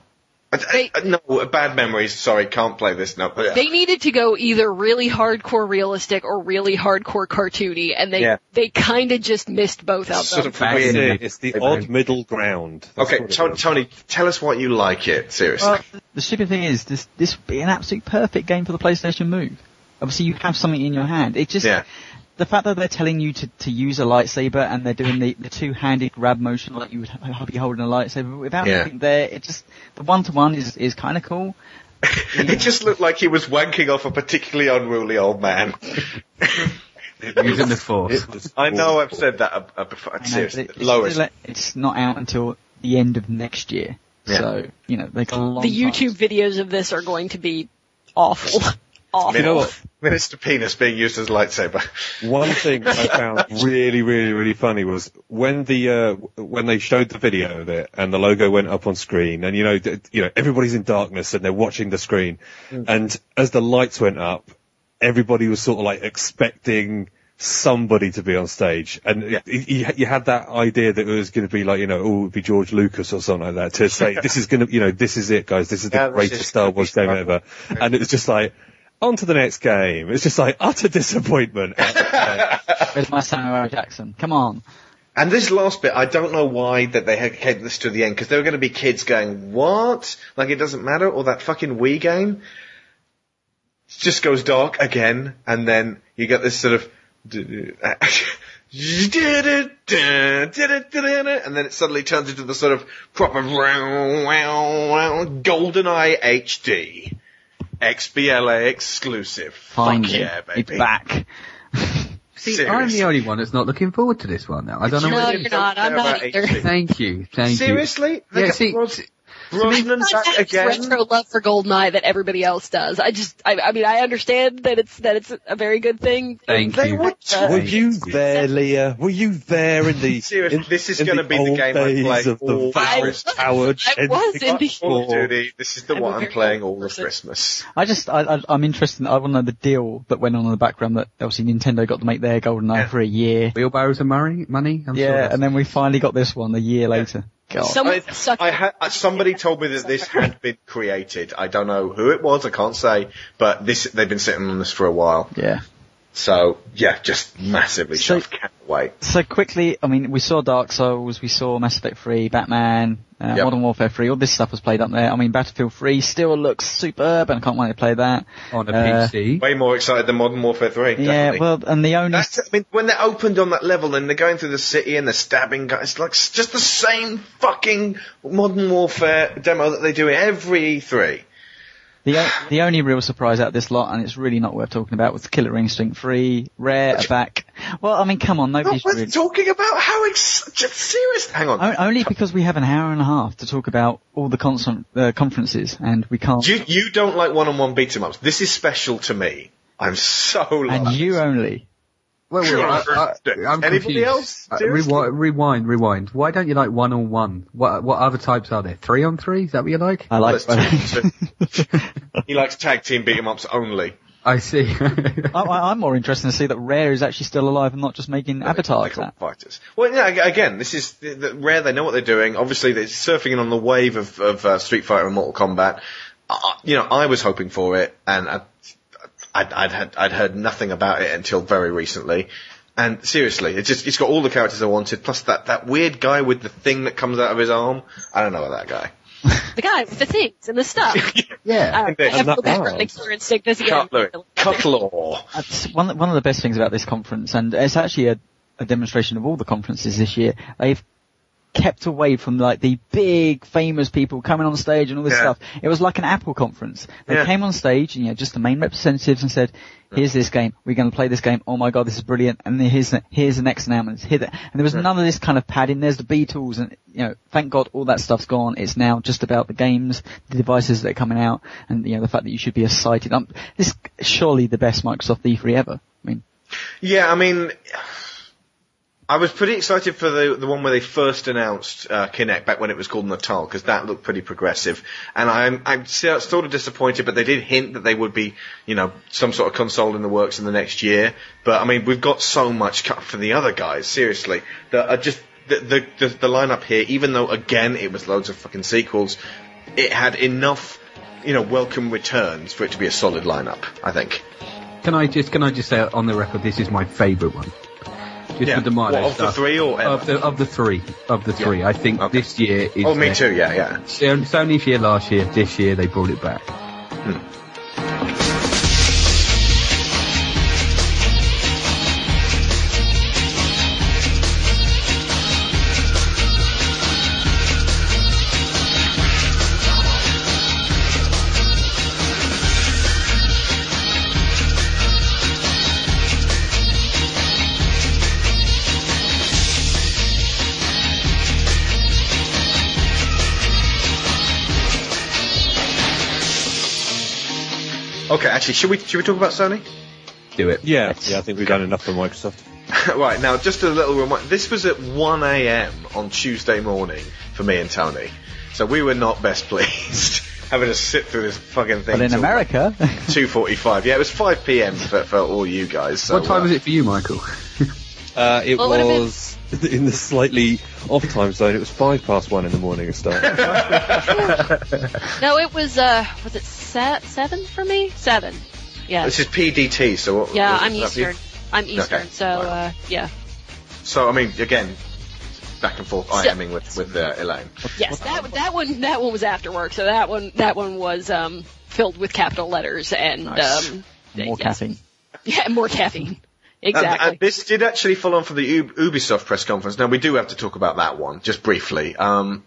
I- I- They- I- no, bad memories. Sorry, can't play this. No, but, They needed to go either really hardcore realistic or really hardcore cartoony, and they Yeah. they kind of just missed both out Sort of Back weird. in It's, it's the odd middle ground. That's Okay, what Tony. Tony, tell us what you like it. Seriously. Well, the stupid thing is, this this would be an absolute perfect game for the PlayStation Move. Obviously, you have something in your hand. It just Yeah. the fact that they're telling you to, to use a lightsaber and they're doing the, the two-handed grab motion like you would h- be holding a lightsaber without Yeah. anything there. It just the one-to-one is is kind of cool. it just looked like he was wanking off a particularly unruly old man. Using the Force. I know. I've said that uh, uh, before. I know, Seriously, but it- Lois. It's, it's not out until the end of next year. Yeah. So you know they got a long The time. YouTube videos of this are going to be awful. Awful. You know what? Minister Penis being used as a lightsaber. One thing I found really, really, really funny was when the uh, when they showed the video of it and the logo went up on screen, and you know, th- you know, everybody's in darkness and they're watching the screen, and as the lights went up, everybody was sort of like expecting somebody to be on stage, and Yeah. you, you you had that idea that it was going to be like, you know, oh, it would be George Lucas or something like that to say, this is going to, you know, this is it, guys, this is the Yeah, this greatest is Star Wars game ever, and it was just like. On to the next game. It's just like utter disappointment. Where's my Samuel Jackson? Come on. And this last bit, I don't know why that they had kept this to the end, because there were going to be kids going, what? Like it doesn't matter? Or that fucking Wii game? It just goes dark again, and then you get this sort of, and then it suddenly turns into the sort of proper GoldenEye HD. XBLA exclusive. Find Fuck yeah, baby. It's back. See, I'm the only one that's not looking forward to this one now. I don't know No, you're not. I'm not either. Thank you, thank Seriously? you. They Yeah, see, Bros- Brosnan I back again? retro love for GoldenEye that everybody else does. I just, I, I mean, I understand that it's that it's a very good thing. Thank They you. were Uh, Were you there, Leah? Were you there in the Seriously, in- this is gonna be the old game I days play of the all Valorous Christmas? Tower I was in the- Call of N64. Duty, this is the I'm one I'm playing all of. Christmas. I just, I, I, I'm interested. I want to know the deal that went on in the background that obviously Nintendo got to make their GoldenEye Yeah. for a year. Wheelbarrows of money? Money? I'm yeah, that's- and then we finally got this one a year later. God. Someone I, I had, uh, somebody told me that this had been created. I don't know who it was, I can't say, but this, they've been sitting on this for a while. yeah. So, yeah, just massively So- chuffed. Can't wait. So quickly, I mean, we saw Dark Souls, we saw Mass Effect 3, Batman, uh, Yep. Modern Warfare 3, all this stuff was played up there. I mean, Battlefield 3 still looks superb, and I can't wait to play that. on a Uh, PC. Way more excited than Modern Warfare 3. Yeah, well, and the only, That's, I mean, when they're opened on that level and they're going through the city and they're stabbing guys, it's like just the same fucking Modern Warfare demo that they do in every E3. The, o- the only real surprise out of this lot, and it's really not worth talking about, was the Killer Instinct 3, Rare are back. Well, I mean, come on, Not nobody's worth really, talking about how ex- just serious. Hang on. O- only because we have an hour and a half to talk about all the constant, uh, conferences, and we can't, You, you don't like one-on-one beat 'em ups. This is special to me. I'm so and you only. Well, well, I, I, I'm Anybody confused. else? Uh, rewind, rewind, rewind. Why don't you like one on one? What what other types are there? Three on three? Is that what you like? I like, Let's talk to- he likes tag team beat 'em ups only. I see. I, I- I'm more interested to see that Rare is actually still alive and not just making avatars. Icon fighters. Well, yeah. Again, this is the, the, rare. They know what they're doing. Obviously, they're surfing in on the wave of, of uh, Street Fighter and Mortal Kombat. Uh, you know, I was hoping for it, and I, I'd, I'd had I'd heard nothing about it until very recently. And seriously, it's just it's got all the characters I wanted, plus that that weird guy with the thing that comes out of his arm. I don't know about that guy. the guy with the things and the stuff. yeah. Uh, I have no And that background arms. experience. This again. Cutler, Cutlaw. That's one, one of the best things about this conference, and it's actually a, a demonstration of all the conferences this year. They've kept away from like the big famous people coming on stage and all this Yeah. stuff. It was like an Apple conference. They Yeah. came on stage, and, you know, just the main representatives and said, here's this game, we're going to play this game, oh my god, this is brilliant, and here's the, here's the next announcement, here the, and there was none of this kind of padding, there's the Beatles, and, you know, thank god all that stuff's gone, it's now just about the games, the devices that are coming out, and, you know, the fact that you should be excited. Um, this is surely the best Microsoft E3 ever. I mean, Yeah, I mean, I was pretty excited for the the one where they first announced uh, Kinect back when it was called Natal because that looked pretty progressive, and I'm I'm sort of disappointed, but they did hint that they would be you know some sort of console in the works in the next year. But I mean, we've got so much cut for the other guys, seriously, that are just the the the, the lineup here. Even though again it was loads of fucking sequels, it had enough. You know, welcome returns for it to be a solid lineup. I think. Can I just can I just say on the record this is my favourite one. Just Yeah. the Milo What, of the three or ever? of the of the three of the three? I think Okay. this year is. Oh, me their- too. Yeah, yeah. So- Sony's year last year. This year they brought it back. Hmm. Okay, actually, should we should we talk about Sony? Do it. Yeah, yeah, I think we've done enough for Microsoft. right now, just a little reminder. This was at 1 a.m. on Tuesday morning for me and Tony, so we were not best pleased having to sit through this fucking thing. But in America, 2:45. Yeah, it was 5 p.m. for, for all you guys. So, what time uh, was it for you, Michael? Uh, it Well, what if was in the slightly off time zone. It was five past one in the morning at start. no, it was uh, was it se- seven for me? Seven. Yeah. This is PDT, so what? Yeah, what- I'm was that for you? Eastern. I'm Eastern, Okay, so uh, yeah. So I mean, again, back and forth, So- IMing with with uh, Elaine. Yes, that that one that one was after work, so that one that one was um filled with capital letters and Nice. um more yes. caffeine. Yeah, more caffeine. And, Exactly. and this did actually follow on from the Ub- Ubisoft press conference. Now we do have to talk about that one just briefly. Um,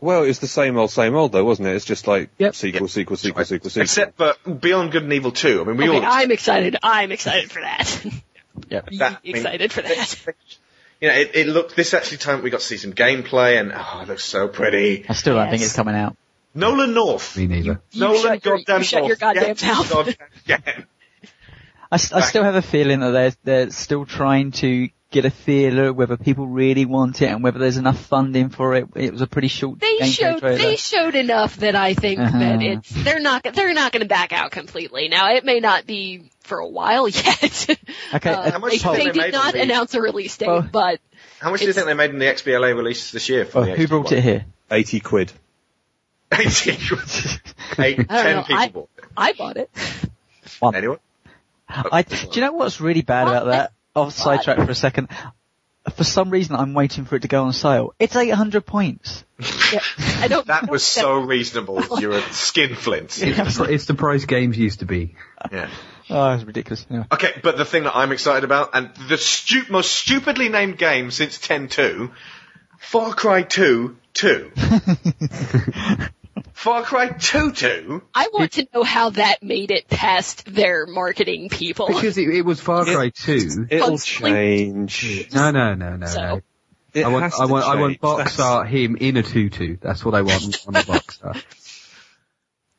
well, it's the same old, same old, though, wasn't it? It's just like Yep. sequel, sequel, sequel, sequel, sequel. except for Beyond Good and Evil 2. I mean, we okay, all I'm excited. I'm excited for that. yeah. That- I mean, excited for that. you know, it, it looked this actually time we got to see some gameplay and oh, it looks so pretty. I still don't think it's coming out. Nolan North. Me neither. You Nolan shut your- goddamn you shut your goddamn mouth. goddamn- yeah. I, s- I still have a feeling that they're they're still trying to get a feel of whether people really want it and whether there's enough funding for it. It was a pretty short They gameplay showed trailer. they showed enough that I think Uh-huh. that it's they're not they're not going to back out completely. Now it may not be for a while yet. Okay, Uh, how much they, do you think they they did not on the- announce a release date, Well- but How much do you think they made in the XBLA release this year for the who brought it here? Eighty quid. Eight, I don't ten know. people I- I bought it. Anyone? Uh, I, do you know what's really bad about that? I'll sidetrack for a second. For some reason, I'm waiting for it to go on sale. It's 800 points. Yeah. I don't. That was so reasonable. You're a skin flint. It's, it's the price games used to be. Yeah. Oh, it's ridiculous. Anyway. Okay, but the thing that I'm excited about, and the stu- most stupidly named game since 10-2, Far Cry 2 2. Far Cry 2 2? I want to know how that made it past their marketing people. Because it, it was Far Cry 2. It'll Constantly- change. No, no, no, no, So- no. It I want, I to want, I want change. box That's- art him in a tutu. That's what I want on the box art.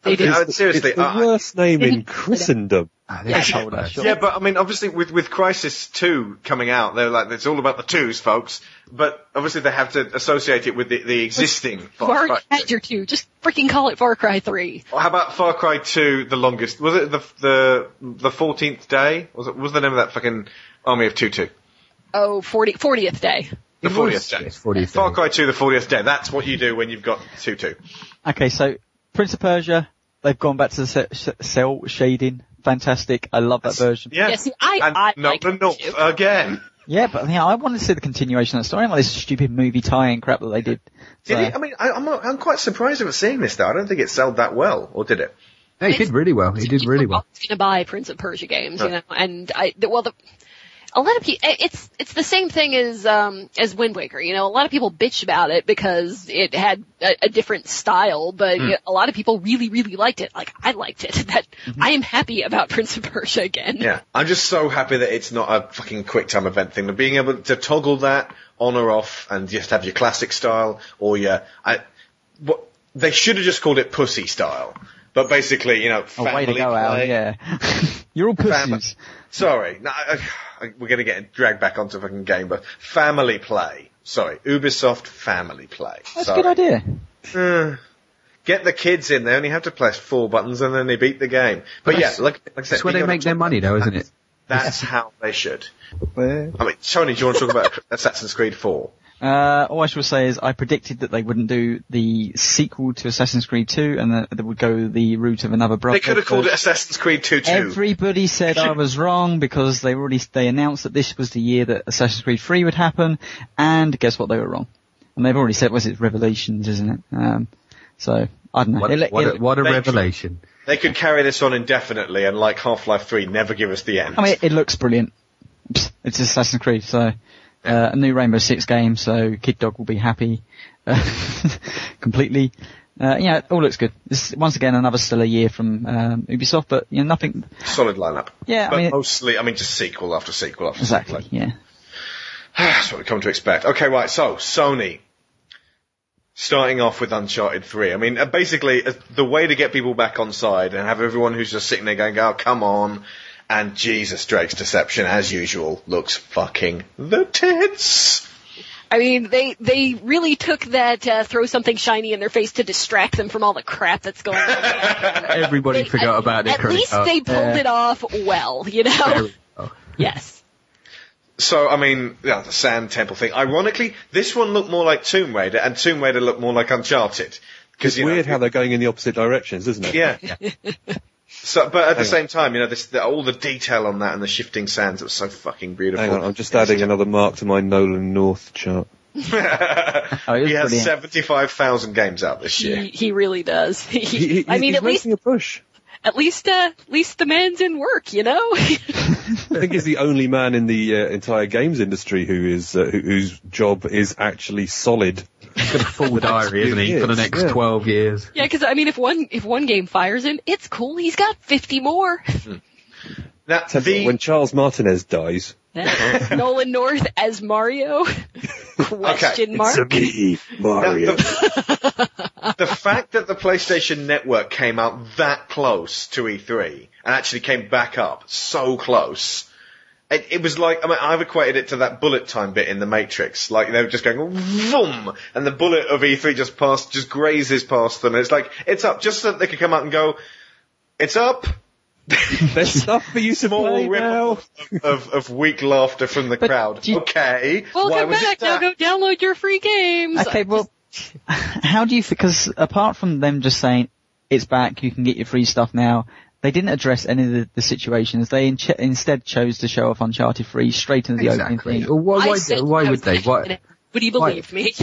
They did. Uh, seriously, It's the uh, worst name in Christendom. Ah, Yeah, they're told us, bad. sure. yeah, but I mean, obviously with, with Crysis 2 coming out, they're like, it's all about the twos, folks. But obviously they have to associate it with the, the existing Far Far Cry. had your two. Just freaking call it Far Cry 3. How about Far Cry 2, the longest, was it the, the, the 14th day? Was it, was the name of that fucking army of 2-2? Oh, 40, 40th day. The 40th day. yes, 40th Far. Cry 2, the 40th day. That's what you do when you've got 2-2. Okay, so Prince of Persia, they've gone back to the se- cell shading. Fantastic. I love that version. Yeah. Yes, I- and I not like the it North too. again. Yeah, but yeah, I want to see the continuation of the story. Not this stupid movie tie-in crap that they did. Did So- it? I mean, I, I'm, I'm quite surprised about seeing this though. I don't think it sold that well, or did it? No, he did really well. He did really well. going to buy Prince of Persia games, you know, and I, the, well, the, a lot of people, it's, it's the same thing as, um, as Wind Waker, you know, a lot of people bitch about it because it had a, a different style, but Hmm. a lot of people really, really liked it. Like, I liked it. That, I am happy about Prince of Persia again. Mm-hmm. Yeah. I'm just so happy that it's not a fucking quick time event thing. But being able to toggle that on or off and just have your classic style or your, I, what, they should have just called it pussy style. But basically, you know, A family way to go out, play. yeah. You're all Family- pussies. Sorry, no, I, I, we're going to get dragged back onto fucking game, but family play. Sorry, Ubisoft family play. That's Sorry. a good idea. Uh, get the kids in. They only have to press four buttons and then they beat the game. But yeah, That's- like, like I said, That's where they make their money though, isn't it? That's how they should. I mean, Tony, do you want to talk about Assassin's Creed 4? Uh, all I should say is I predicted that they wouldn't do the sequel to Assassin's Creed 2 and that they would go the route of another brother. They could have called it Assassin's Creed 2 2. Everybody said I was wrong because they already they announced that this was the year that Assassin's Creed 3 would happen, and guess what? They were wrong. And they've already said, was it Revelations, isn't it? Um, so I don't know. What, It- what, it- a, what a They- revelation. They could carry this on indefinitely and like Half-Life 3 never give us the end. I mean, it looks brilliant. It's Assassin's Creed, so uh, a new Rainbow Six game, so Kid Dog will be happy uh, completely. Uh, yeah, it all looks good. This once again another stellar year from um, Ubisoft, but you know nothing. Solid lineup. Yeah, I mean- mostly, I mean, just sequel after sequel after Exactly. sequel. Yeah. That's what we come to expect. Okay, right, so, Sony. starting off with Uncharted 3. I mean, uh, basically, uh, the way to get people back on side and have everyone who's just sitting there going, oh, come on. And Jesus, Drake's Deception, as usual, looks fucking the tits. I mean, they they really took that uh, throw something shiny in their face to distract them from all the crap that's going on. Everybody They- forgot at, about their At least card. they pulled it off well, you know. Very yes. So, I mean, yeah, the Sand Temple thing. Ironically, this one looked more like Tomb Raider, and Tomb Raider looked more like Uncharted. It's you know, weird how they're going in the opposite directions, isn't it? Yeah. So, but at the Hang on. same time, you know, this, the, all the detail on that and the shifting sands, it was so fucking beautiful. Hang on, I'm just adding another mark to my Nolan North chart. Oh, it he has 75,000 games out this year. He, he really does. He- He- he- I mean, he's at least, a push. at least, uh, at least the man's in work, you know? I think he's the only man in the uh, entire games industry who is uh, who, whose job is actually solid. He's got a full diary, isn't he, for the next yeah. 12 years. yeah, cause I mean, if one, if one game fires him, it's cool. He's got 50 more. Hmm. Now, Tell you the, what, when Charles Martinet dies, Nolan North as Mario? Question mark. me, Mario. the, the fact that the PlayStation Network came out that close to E3 and actually came back up so close, it, it was like I mean I've equated it to that bullet time bit in the Matrix. Like they were just going vroom, and the bullet of E3 just passed, just grazes past them. And it's like it's up, just so that they could come out and go, it's up. There's stuff for you to Small play now. of, of, of weak laughter from the But crowd. you- okay, why Welcome was back. Now go download your free games. Okay, well, how do you, because apart from them just saying, it's back, you can get your free stuff now, they didn't address any of the, the situations. They in- instead chose to show off Uncharted 3 straight into the opening Exactly. thing. Well, why, why, said why would they? Why, Would you Why- believe me?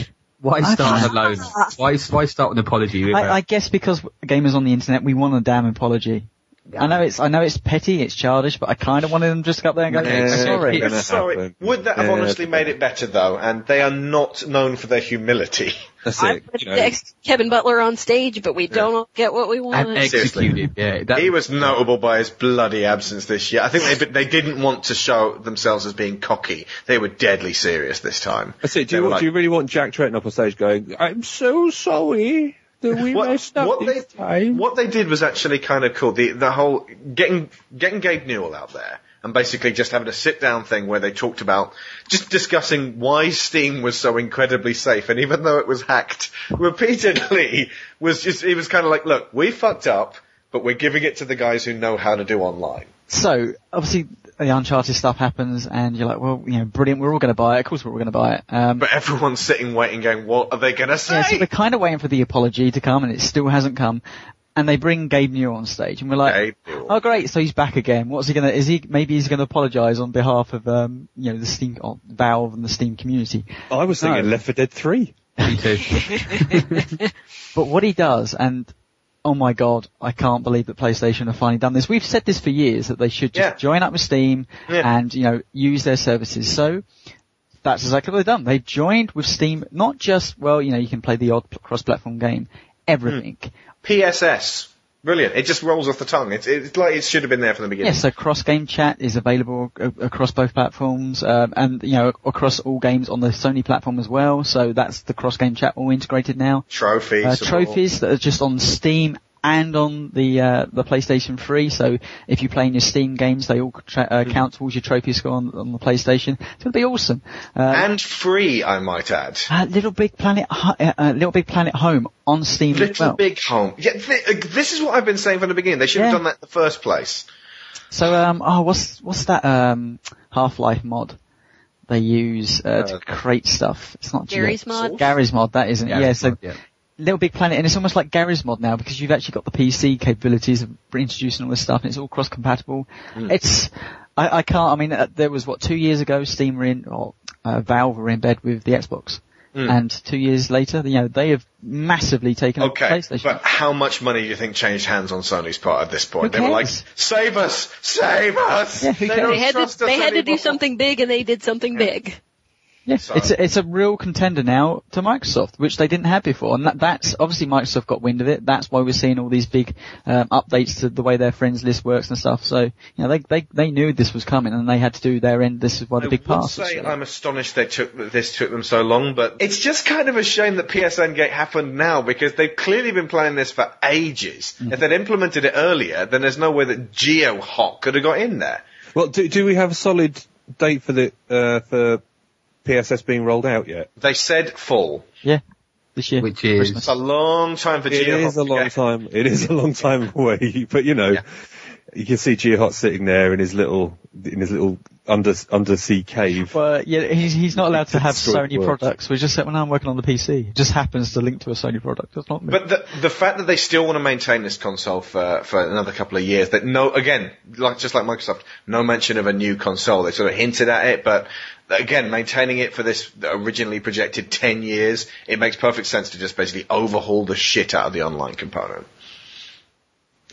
why start alone? Why, why start with an apology? I, I, a- I guess because gamers on the internet, we want a damn apology. I know it's, I know it's petty, it's childish, but I kind of wanted them just go up there and go, Yeah, sorry. it's gonna Sorry, happen. would that have Yeah, honestly made it better though? And they are not known for their humility. That's I it. put You know, next Kevin Butler on stage, but we don't get what we want. and executed, yeah. That, He was notable by his bloody absence this year. I think they they didn't want to show themselves as being cocky. They were deadly serious this time. that's it. Do They you, were do like- you really want Jack Tretton up on stage going, I'm so sorry that we What, messed up what this they time? what they did was actually kind of cool. The the whole getting getting Gabe Newell out there and basically just having a sit down thing where they talked about just discussing why Steam was so incredibly safe, and even though it was hacked repeatedly, was just it was kind of like, look, we fucked up, but we're giving it to the guys who know how to do online. So, obviously, the Uncharted stuff happens and you're like, well, you know, brilliant, we're all going to buy it, of course we're all going to buy it. Um, But everyone's sitting waiting, going, what are they going to say? Yeah, so we're kind of waiting for the apology to come, and it still hasn't come. And they bring Gabe Newell on stage, and we're like, Gabe "Oh, great! So he's back again. What's he gonna? Is he maybe he's gonna apologise on behalf of um, you know, the Steam oh, Valve and the Steam community?" I was thinking No. Left 4 Dead 3. But what he does, and oh my god, I can't believe that PlayStation have finally done this. We've said this for years that they should just Yeah. join up with Steam Yeah. and you know use their services. So that's exactly what they've done. They've joined with Steam, not just well, you know, you can play the odd cross-platform game, hmm. everything. PSS. Brilliant. It just rolls off the tongue. It's, it's like it should have been there from the beginning. Yeah, so cross game chat is available across both platforms, um, and you know across all games on the Sony platform as well. So that's the cross game chat all integrated now. Trophies. Uh, all. trophies that are just on Steam and on the uh, the PlayStation 3. So if you play in your Steam games, they all tra- uh, Hmm. count towards your trophy score on, on the PlayStation. It's gonna be awesome. Uh, And free, I might add. uh, Little Big Planet, uh, uh, Little Big Planet Home on Steam as Little well. Big Home. Yeah, th- uh, this is what I've been saying from the beginning. They should have Yeah. done that in the first place. So, um, oh, what's what's that um, Half-Life mod they use uh, to create stuff? It's not Garry's G- mod? Garry's mod, that isn't. Yeah, so yeah. Little Big Planet, and it's almost like Garry's mod now because you've actually got the PC capabilities of introducing all this stuff, and it's all cross-compatible. It's I, I can't. I mean, uh, there was what two years ago, Steam were in or uh, Valve were in bed with the Xbox. And two years later, you know, they have massively taken over Okay, PlayStation. but how much money do you think changed hands on Sony's part at this point? Who They were like, save us! Save us! Yeah, they don't They had trust to, us they had to do something big and they did something big. Yes, So- it's a, it's a real contender now to Microsoft, which they didn't have before, and that, that's obviously Microsoft got wind of it. That's why we're seeing all these big um, updates to the way their friends list works and stuff. So you know they they they knew this was coming, and they had to do their end. This is why the I big would pass. say was- I'm astonished they took this took them so long, but it's just kind of a shame that PSN Gate happened now because they've clearly been planning this for ages. Mm. If they'd implemented it earlier, then there's no way that GeoHot could have got in there. Well, do, do we have a solid date for the uh, for PSS being rolled out yet? They said fall. yeah, this year, Which is- It's a long time for It GeoHot. is a long get- time. It is a long time away, but you know, Yeah. you can see Geohot sitting there in his little in his little under undersea cave. Well, yeah, he's he's not allowed to have Sony world. products. We just said, well, no, I'm working on the PC. It just happens to link to a Sony product. That's not me. But the the fact that they still want to maintain this console for for another couple of years, that no again, like just like Microsoft, no mention of a new console. They sort of hinted at it, but again, maintaining it for this originally projected ten years, it makes perfect sense to just basically overhaul the shit out of the online component.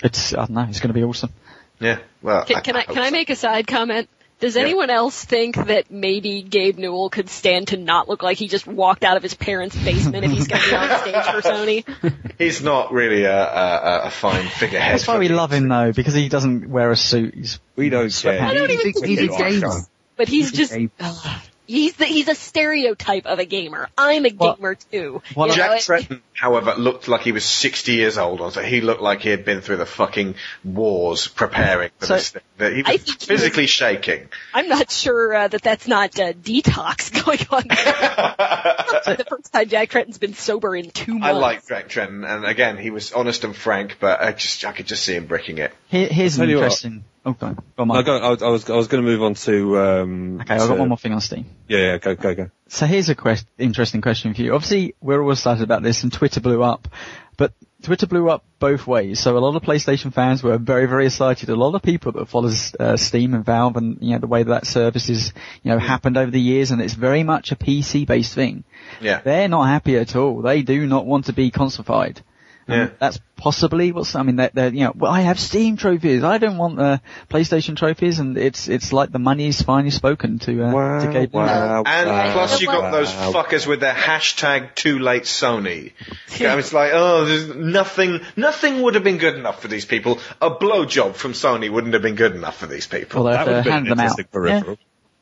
it's I don't know. It's going to be awesome. Yeah, well, Can, can I hope can I so. make a side comment? Does Yeah. anyone else think that maybe Gabe Newell could stand to not look like he just walked out of his parents' basement if he's going to be on stage for Sony? He's not really a, a, a fine figurehead. That's why we love him though, because he doesn't wear a suit. He's We don't Sweat- care. I don't even He's think he's a he's gamer. But he's just Gabe. ugh, he's the, he's a stereotype of a gamer. I'm a Well- gamer too. well, you know, Jack it- Tretton, however, looked like he was 60 years old. On so he looked like he had been through the fucking wars preparing for So- this thing. That He I was think he physically shaking. I'm not sure uh, that that's not uh, detox going on. There. the first time Jack Tretton's been sober in two months. I like Jack Tretton, and again, he was honest and frank, but I just, I could just see him bricking it. here, here's an I'll tell you what. Oh, go on. Go on, I. I, was- I was I was going to move on to um. Okay, I've got one more thing on Steam. Yeah, yeah, go go go. So here's a quest- interesting question for you. Obviously, we're all excited about this, and Twitter blew up, but Twitter blew up both ways. So a lot of PlayStation fans were very, very excited. A lot of people that follow uh, Steam and Valve and you know the way that, that service is, you know, happened over the years, and it's very much a PC-based thing. Yeah. They're not happy at all. They do not want to be consoleified. And Yeah. That's possibly what's, I mean, they're, they're, you know, well, I have Steam trophies. I don't want the PlayStation trophies, and it's it's like the money's finally spoken to uh, Wow, to Gabe Newell. wow, And wow, plus you got those fuckers with their hashtag too late Sony. Yeah, it's like, oh, there's nothing, nothing would have been good enough for these people. A blowjob from Sony wouldn't have been good enough for these people. Although That would have been hand an them out, interesting peripheral.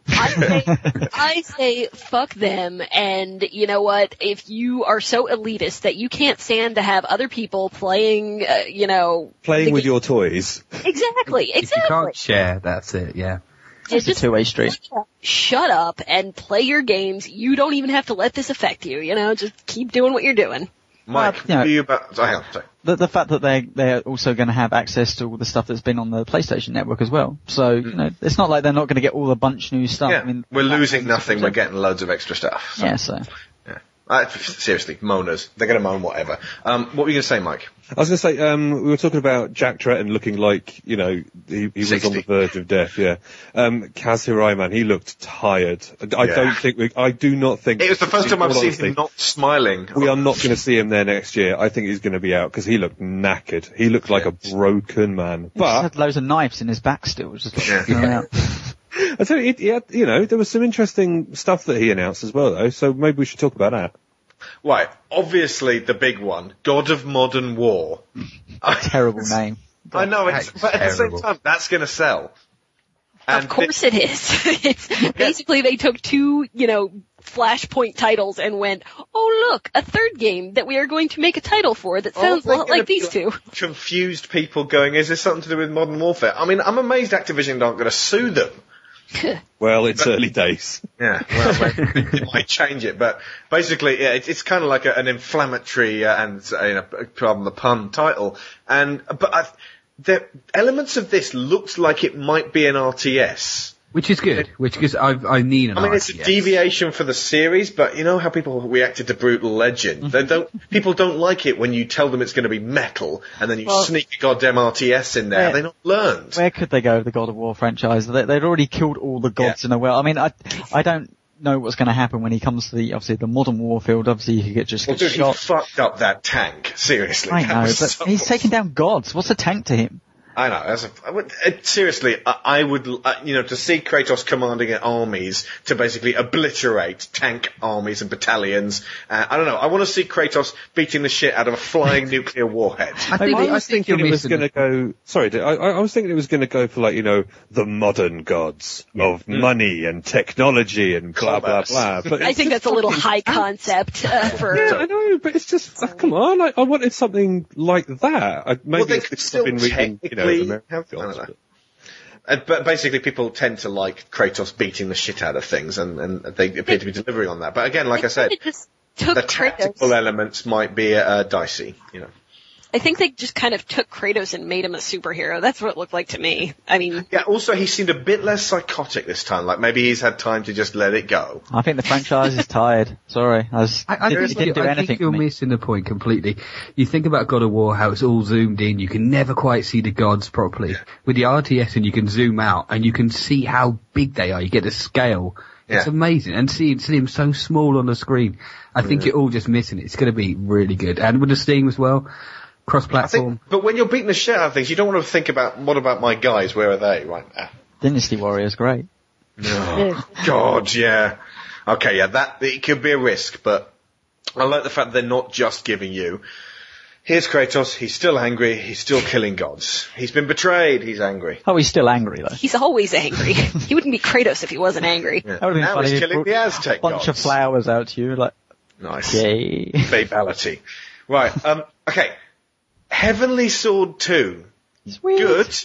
I say, I say, fuck them, and you know what? If you are so elitist that you can't stand to have other people playing, uh, you know, Playing with ga- your toys. exactly, If you exactly. can't share, that's it, yeah. It's It's a two-way street. shut up and play your games. You don't even have to let this affect you. You know, just keep doing what you're doing. Mike, yeah. what are you about? Oh, hang on, sorry. the, the fact that they they're also going to have access to all the stuff that's been on the PlayStation Network as well. So you mm. know, it's not like they're not going to get all the bunch new stuff. Yeah, I mean, we're losing nothing. We're getting loads of extra stuff. So, Yeah, so. Uh, seriously, moaners. They're going to moan whatever. Um, what were you going to say, Mike? I was going to say, um, we were talking about Jack Tretton looking like, you know, he, he was on the verge of death, yeah. Um, Kaz Hirai, man, he looked tired. I Yeah. don't think we, I do not think. It was the first time I've all seen him not smiling. We are not going to see him there next year. I think he's going to be out because he looked knackered. He looked like a broken man. But. He just had loads of knives in his back still. Just like, Yeah. throwing out. I tell you, it, he had, you know, there was some interesting stuff that he announced as well, though. So maybe we should talk about that. Right, obviously the big one, God of Modern War. Terrible name. I know, it's, That's but at the same time, that's going to sell. of course it is. it's basically they took two, you know, flashpoint titles and went, oh look, a third game that we are going to make a title for that oh, sounds a lot like these be two. Confused people going, is this something to do with Modern Warfare? I mean, I'm amazed Activision aren't going to sue them. Well, it's early days. Yeah, well, they might change it, but basically, yeah, it's, it's kind of like a, an inflammatory uh, and, uh, you know, pardon the pun title. And but I, the elements of this looked like it might be an RTS. Which is good, which is I I need an I mean, it's a RTS. deviation for the series, but you know how people reacted to Brutal Legend. Mm-hmm. They don't. People don't like it when you tell them it's going to be metal, and then you Well- sneak a goddamn RTS in there. Yeah. They not learned. Where could they go with the God of War franchise? They, they'd already killed all the gods in the world. I mean, I I don't know what's going to happen when he comes to the obviously the modern warfield. Obviously, he could get just Well, get dude, he fucked up that tank. Seriously, I That know, but so- he's taking down gods. What's a tank to him? I know. That's a, I would, uh, seriously, I, I would, uh, you know, to see Kratos commanding armies to basically obliterate tank armies and battalions. Uh, I don't know. I want to see Kratos beating the shit out of a flying nuclear warhead. I think, I, I was think thinking it was going to go. Sorry, I, I I was thinking it was going to go for like you know the modern gods of money and technology and blah blah blah. But I think that's a little fucking- high concept uh, for. Yeah, I know, but it's just oh, come on. I, I wanted something like that. I, maybe well, they could still I've been reading, you know, technically have, films, don't know. but- Uh, but basically, people tend to like Kratos beating the shit out of things, and, and they appear to be delivering on that. But again, like I said, It just took the tactical Kratos. elements might be uh, dicey. You know. I think they just kind of took Kratos and made him a superhero. That's what it looked like to me. I mean, Yeah. Also, he seemed a bit less psychotic this time. Like maybe he's had time to just let it go. I think the franchise is tired. Sorry, I, was, I, I didn't, think, it didn't do I anything think you're missing the point completely. You think about God of War, how it's all zoomed in, you can never quite see the gods properly. With the RTS and you can zoom out and you can see how big they are, you get the scale. It's amazing. And seeing, seeing him so small on the screen, I think you're all just missing it. It's going to be really good. And with the Steam as well, I cross-platform. think, but when you're beating the shit out of things, you don't want to think about what about my guys? Where are they? Right. Ah. Dynasty Warriors, great. God, yeah. Okay, yeah, that it could be a risk, but I like the fact they're not just giving you. Here's Kratos. He's still angry. He's still killing gods. He's been betrayed. He's angry. Oh, he's still angry though. he's always angry. he wouldn't be Kratos if he wasn't angry. Yeah. That would have been now funny. he's killing brought the Aztec a bunch gods. of flowers out to you, like, Nice. yay. Babality. Right. Um. Okay. Heavenly Sword Two. Sweet. Good.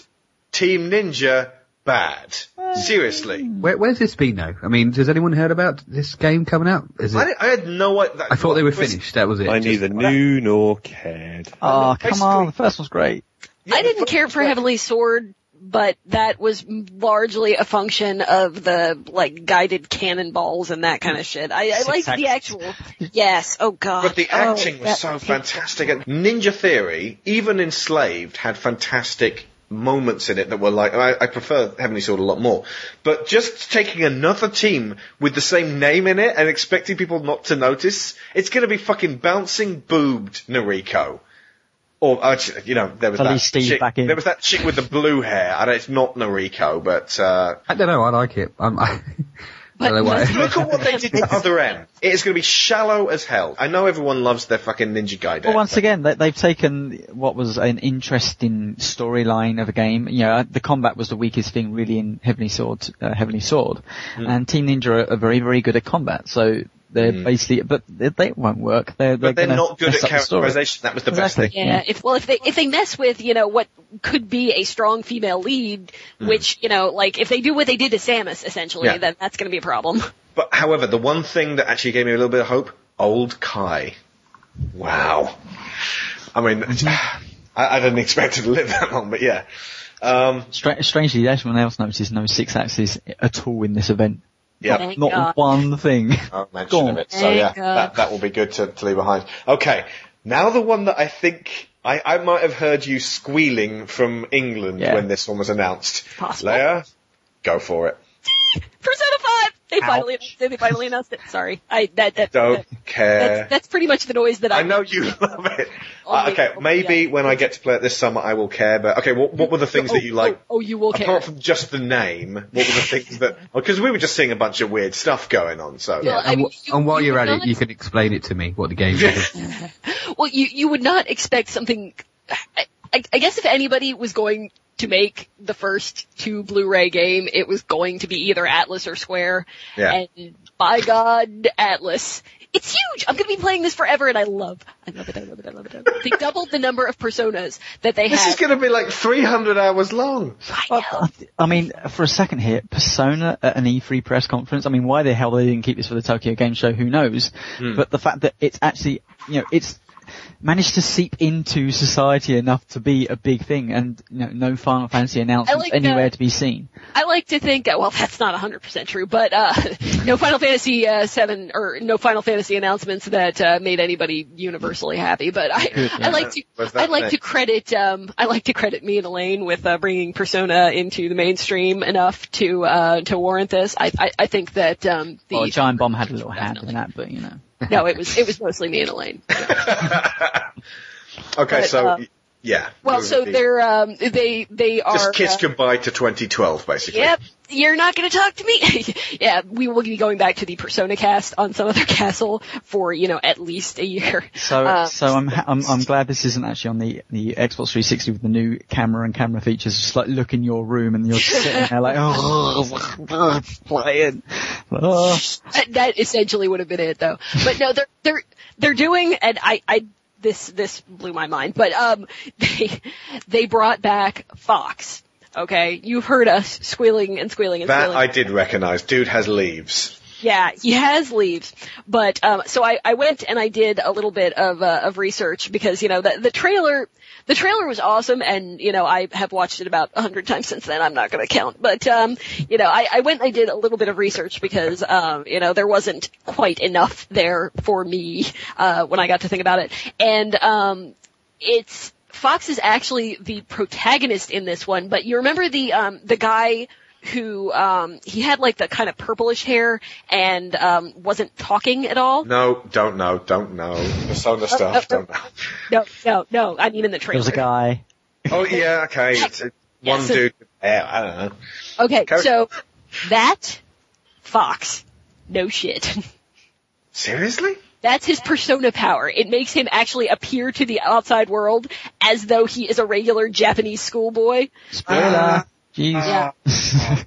Team Ninja. Bad. Seriously. Where, where's this been though? I mean, has anyone heard about this game coming out? Is it, I, I had no idea. I thought they were finished. That was it. I Just- neither knew nor cared. Oh, come on, the first one's great. I didn't care for Heavenly Sword, but that was largely a function of the like guided cannonballs and that kind of shit. I, I Six liked the actual. Yes. Oh god. But the Oh, acting was so fantastic. And Ninja Theory, even Enslaved, had fantastic moments in it that were like, I, I prefer Heavenly Sword a lot more. But just taking another team with the same name in it and expecting people not to notice, it's gonna be fucking bouncing boobed Nariko. Or, actually, you know, there was At that least Steve chick, back in. there was that chick with the blue hair. I don't, it's not Noriko, but, uh, I don't know. I like it. I'm, I, I don't know why. Look at what they did to Other M. It is going to be shallow as hell. I know everyone loves their fucking Ninja Gaiden. Well, once but- again, they, they've taken what was an interesting storyline of a game. You know, the combat was the weakest thing really in Heavenly Sword, uh, Heavenly Sword, Hmm. and Team Ninja are, are very, very good at combat. So they're mm. basically, but they, they won't work. They're, but they're not good at up characterization. That was the best thing. Yeah, if well, if they if they mess with you know what could be a strong female lead, mm. which you know like if they do what they did to Samus essentially. Yeah. then that's going to be a problem. But however, the one thing that actually gave me a little bit of hope, old Kai. Wow. I mean, mm-hmm. I, I didn't expect it to live that long, but yeah. Um, Stra- strangely, everyone else noticed no Sixaxis at all in this event. Yeah. Not God. one thing. no mention Go of it. So Thank yeah, God. that, that will be good to, to leave behind. Okay. Now the one that I think I, I might have heard you squealing from England Yeah. when this one was announced. Possible. Leia, go for it. Persona Five. They finally they finally announced it. Sorry, I that that, Don't that care. that's, that's pretty much the noise that I. I know you love it. Oh, Uh, okay, Oh, maybe yeah. when I get to play it this summer, I will care. But okay, what, what were the things oh, that you like? Oh, oh, you will care. Apart from just the name, what were the things that? Because we were just seeing a bunch of weird stuff going on. So Well, I and, mean, you- and while you you're would at it, you can explain it to me what the game is. Well, you you would not expect something. I, I, I guess if anybody was going to make the first two Blu-ray game, it was going to be either Atlus or Square. Yeah. And by God, Atlus. It's huge. I'm going to be playing this forever, and I love, I love it. I love it. I love it. I love it. They doubled the number of personas that they this have. is going to be like 300 hours long. I know. I, I mean, for a second here, Persona at an E3 press conference. I mean, why the hell they didn't keep this for the Tokyo Game Show, who knows? Hmm. But the fact that it's actually, you know, it's managed to seep into society enough to be a big thing, and you know, no Final Fantasy announcements like anywhere that. to be seen. I like to think, uh, well, that's not 100% true, but, uh, no Final Fantasy, uh, 7, or no Final Fantasy announcements that, uh, made anybody universally happy, but I, I like to, What's that I like thing? to credit, um, I like to credit me and Elaine with, uh, bringing Persona into the mainstream enough to, uh, to warrant this. I, I, I think that, um, the, Well, Giant Bomb had a little hand in that, but you know. No, it was, it was mostly me and Elaine. Okay, But, so uh, Yeah. Well, so The- they're um, they they are just kiss uh, goodbye to 2012, basically. Yep, you're not going to talk to me. yeah, we will be going back to the Persona cast on some other castle for you know at least a year. So, Uh, so I'm, ha- I'm I'm glad this isn't actually on the the Xbox 360 with the new camera and camera features. Just like look in your room and you're sitting there like, oh, playing. Oh. that essentially would have been it though. But no, they're they're they're doing, and I I this this blew my mind. But um, they they brought back Fox. Okay, you've heard us squealing and squealing and That squealing. I did recognize. Dude has leaves. Yeah, he has leaves. But um so I, I went and I did a little bit of uh, of research because, you know, the the trailer the trailer was awesome and, you know, I have watched it about a hundred times since then. I'm not gonna count. But um, you know, I, I went and I did a little bit of research because um, you know, there wasn't quite enough there for me uh when I got to think about it. And um it's Fox is actually the protagonist in this one, but you remember the um the guy who um he had like the kind of purplish hair and um wasn't talking at all? No, don't know, don't know. Persona stuff, don't know. No, no, no. I mean in the There trailer. was a guy. Oh yeah, okay. It's, uh, one Yeah, so- dude. Yeah, I don't know. Okay, Carry- so that Fox, no shit. Seriously? That's his persona power. It makes him actually appear to the outside world as though he is a regular Japanese schoolboy. Spoiler. Jeez. Yeah.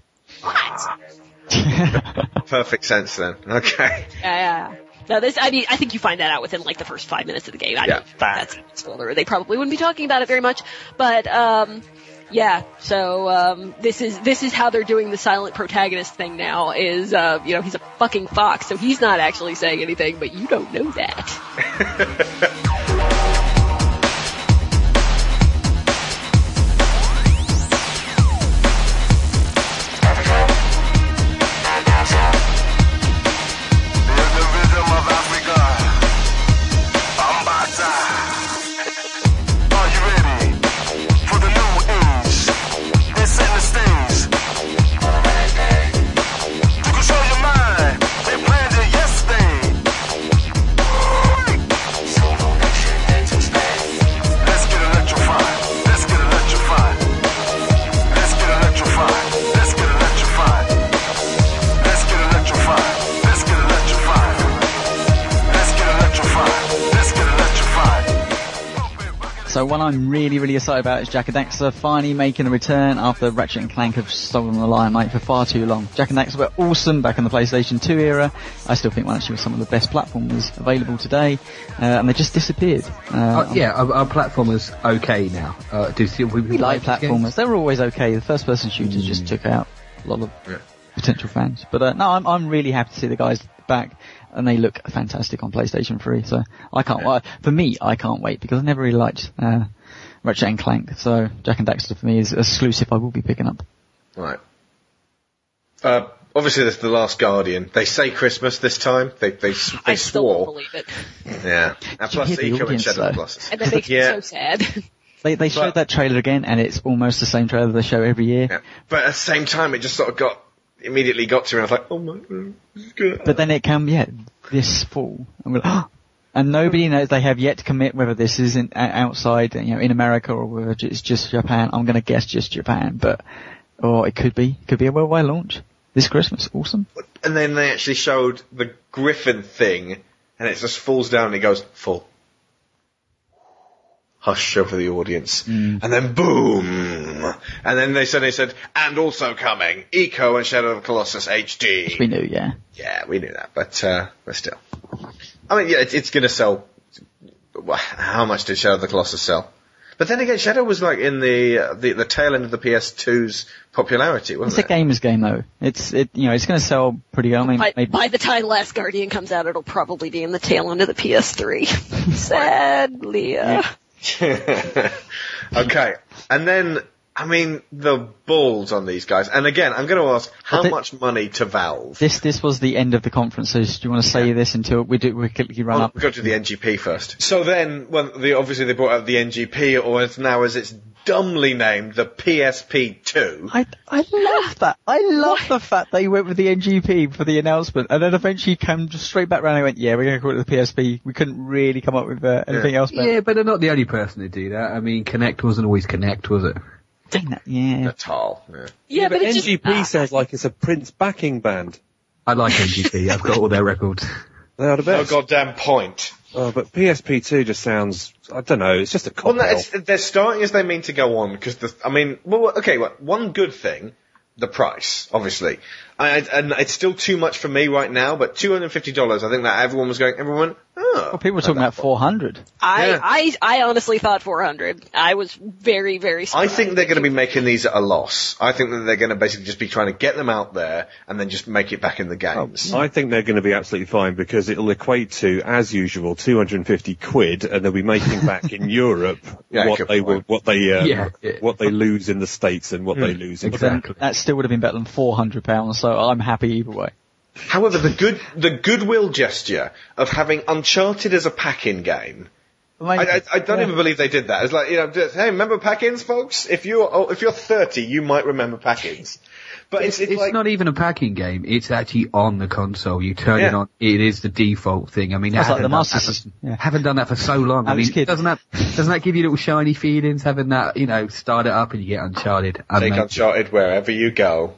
Perfect sense then. Okay. Yeah, yeah. No, this, I mean, I think you find that out within like the first five minutes of the game. I Yeah. mean, that's a spoiler. They probably wouldn't be talking about it very much, but, um, yeah, so, um, this is, this is how they're doing the silent protagonist thing now is, uh, you know, he's a fucking fox, so he's not actually saying anything, but you don't know that. I'm really, really excited about is Jak and Daxter finally making a return after Ratchet and Clank have stolen the limelight for far too long. Jak and Daxter were awesome back in the PlayStation 2 era. I still think one actually was some of the best platformers available today, uh, and they just disappeared. Uh, Uh, yeah, our, our platformer's okay now. Uh, do you, we, we like platformers. They were always okay. The first person shooters just took out a lot of Yeah. potential fans. But uh, no, I'm I'm really happy to see the guys back, and they look fantastic on PlayStation 3. So I can't. Yeah. Well, for me, I can't wait because I never really liked uh, Ratchet and Clank. So Jak and Daxter for me is exclusive. I will be picking up. Right. Uh, obviously, this is the Last Guardian. They say Christmas this time. They they, s- they I still don't swore. believe it. Yeah. And plus, hear the Ico and Shadow of though? Colossus. And that makes yeah. me so sad. They they showed But- that trailer again, and it's almost the same trailer they show every year. yeah. But at the same time, it just sort of got immediately got to me. I was like, oh my god, this is good. But then it can, yeah, this fall. I'm gonna, and nobody knows. They have yet to commit whether this is in, outside, you know, in America or whether it's just Japan. I'm going to guess just Japan, but or it could be, could be a worldwide launch this Christmas. Awesome. and then they actually showed the Griffin thing, and it just falls down and it goes full. Hush over the audience, and then boom, and then they suddenly said, and also coming, Ico and Shadow of the Colossus HD. We knew, yeah. Yeah, we knew that, but uh, but still, I mean, yeah, it's, it's going to sell. How much did Shadow of the Colossus sell? But then again, Shadow was like in the uh, the, the tail end of the PS2's popularity, It's wasn't a it? gamer's game though. It's it, you know, it's going to sell pretty well. I mean, By, maybe by the time Last Guardian comes out, it'll probably be in the tail end of the PS3. Sadly. uh, okay, and then I mean, the balls on these guys. And again, I'm going to ask how Well, they- much money to Valve. This this was the end of the conferences. Do you want to say this until we do we quickly run Well, up? we'll go to the NGP first. So then, when the, obviously they brought out the NGP, or as now as it's dumbly named, the PSP2. I I love that. I love the fact that they went with the NGP for the announcement, and then eventually came just straight back round and went, "Yeah, we're going to call it the PSP." We couldn't really come up with uh, anything else. But Yeah, but they're not the only person to do that. I mean, Kinect wasn't always Kinect, was it? Dang that, yeah. Natal. Yeah. Yeah, but, it's NGP just, ah. sounds like it's a Prince backing band. I like NGP. I've got all their records. They are the No goddamn point. Oh, but PSP2 just sounds, I don't know, it's just a Well, no, it's, they're starting as they mean to go on because the. I mean, well, okay. Well, one good thing, the price, obviously, I, I- and it's still too much for me right now. But two hundred and fifty dollars, I think that everyone was going. Everyone, oh, Well, people were talking about 400. I, Yeah. I, I honestly thought 400. I was very, very I think they're going to be making these at a loss. I think that they're going to basically just be trying to get them out there and then just make it back in the games. I think they're going to be absolutely fine because it'll equate to, as usual, 250 quid, and they'll be making back in Europe Yeah, what they will, what they, uh, Yeah, yeah. what they lose in the states and what they lose in But then Exactly. that still would have been better than 400 pounds, so I'm happy either way. However, the good the goodwill gesture of having Uncharted as a pack-in game. I, I, I don't even believe they did that. It's like you know, just, hey, remember pack-ins, folks? If you're oh, if you're 30, you might remember pack-ins. But it's, it's, It's like not even a packing game. It's actually on the console. You turn it on. It is the default thing. I mean, That's I like the haven't done Master that for- System, yeah. Haven't done that for so long. I I mean, kidding. doesn't that doesn't that give you little shiny feelings? Having that, you know, start it up and you get Uncharted. take Uncharted wherever you go.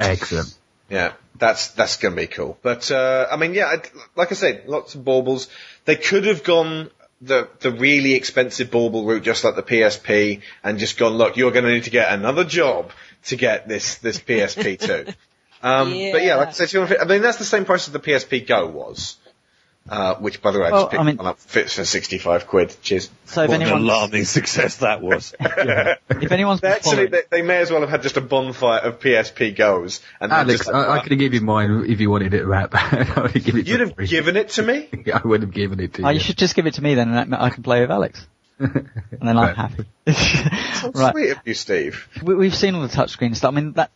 Excellent. Yeah, that's that's gonna be cool. But uh, I mean, yeah, like I said, lots of baubles. They could have gone the the really expensive bauble route, just like the PSP, and just gone. Look, you're to need to get another job to get this this PSP too. Um, But yeah, like I said, 250 I mean that's the same price as the PSP Go was. Uh, which, by the way, I Well, just picked I mean- one up fits for sixty-five quid. Cheers. So if What an anyone, alarming success that was. if anyone's They actually, they, they may as well have had just a bonfire of PSP Goes. And Alex, just like, I, I could have given you mine if you wanted it wrapped. I would have given it. You'd have free. given it to me. I would have given it to oh, you. you should just give it to me then, and I I can play with Alex, and then I'm happy. How right. sweet of you, Steve. we, we've seen all the touchscreen stuff. I mean, that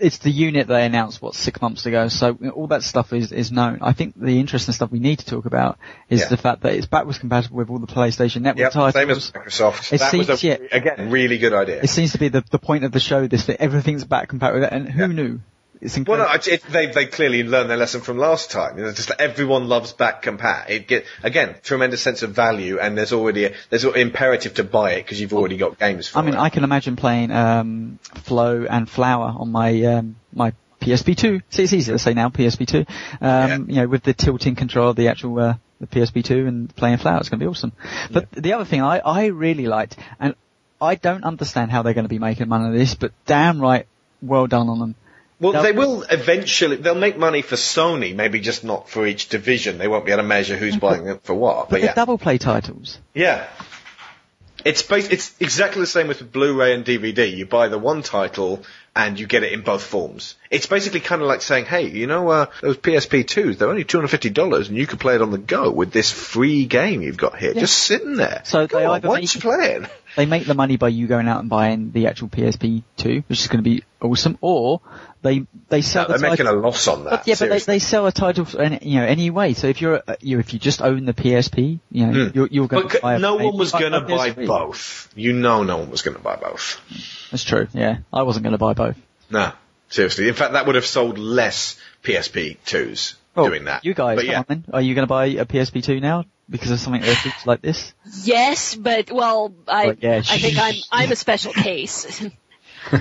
it's the unit they announced what six months ago, so all that stuff is is known. I think the interesting stuff we need to talk about is Yeah. the fact that it's backwards compatible with all the PlayStation Network Yep, titles. same as Microsoft. It that was seems- a, yeah. again, really good idea. It seems to be the the point of the show. This that everything's back compatible with it, and who Yeah. knew? It's Well, no, it, they they clearly learned their lesson from last time. You know, just like everyone loves back compat. It get again tremendous sense of value, and there's already a, there's an imperative to buy it because you've already got games for it. I mean, it. I can imagine playing um, Flow and Flower on my um, my PSP2. See, it's easy to say now, PSP2. Um, You know, with the tilting control of the actual uh, the PSP2 and playing Flower, it's going to be awesome. But the other thing I I really liked, and I don't understand how they're going to be making money of this, but damn right, well done on them. Well, they'll- they will eventually. They'll make money for Sony, maybe just not for each division. They won't be able to measure who's buying it for what. But But yeah, double play titles. yeah. It's it's exactly the same with Blu-ray and DVD. You buy the one title and you get it in both forms. It's basically kind of like saying, hey, you know, uh, those PSP twos, they're only two hundred fifty dollars, and you can play it on the go with this free game you've got here, just sitting there. So Go they on, why make- you playing? They make the money by you going out and buying the actual PSP2, which is going to be awesome, or they they sell they're the making a loss on that. But, yeah, but they, they sell a title for any, you know anyway. So if you're uh, you if you just own the PSP, you know you're, you're going to buy. no a- one was going to buy PS3. both. You know, no one was going to buy both. That's true. Yeah, I wasn't going to buy both. No, seriously. In fact, that would have sold less PSP twos Well, doing that. You guys, but come yeah. on then. Are you going to buy a PSP2 now because of something like this? Yes, but well, I Well, yeah. I think I'm I'm a special case.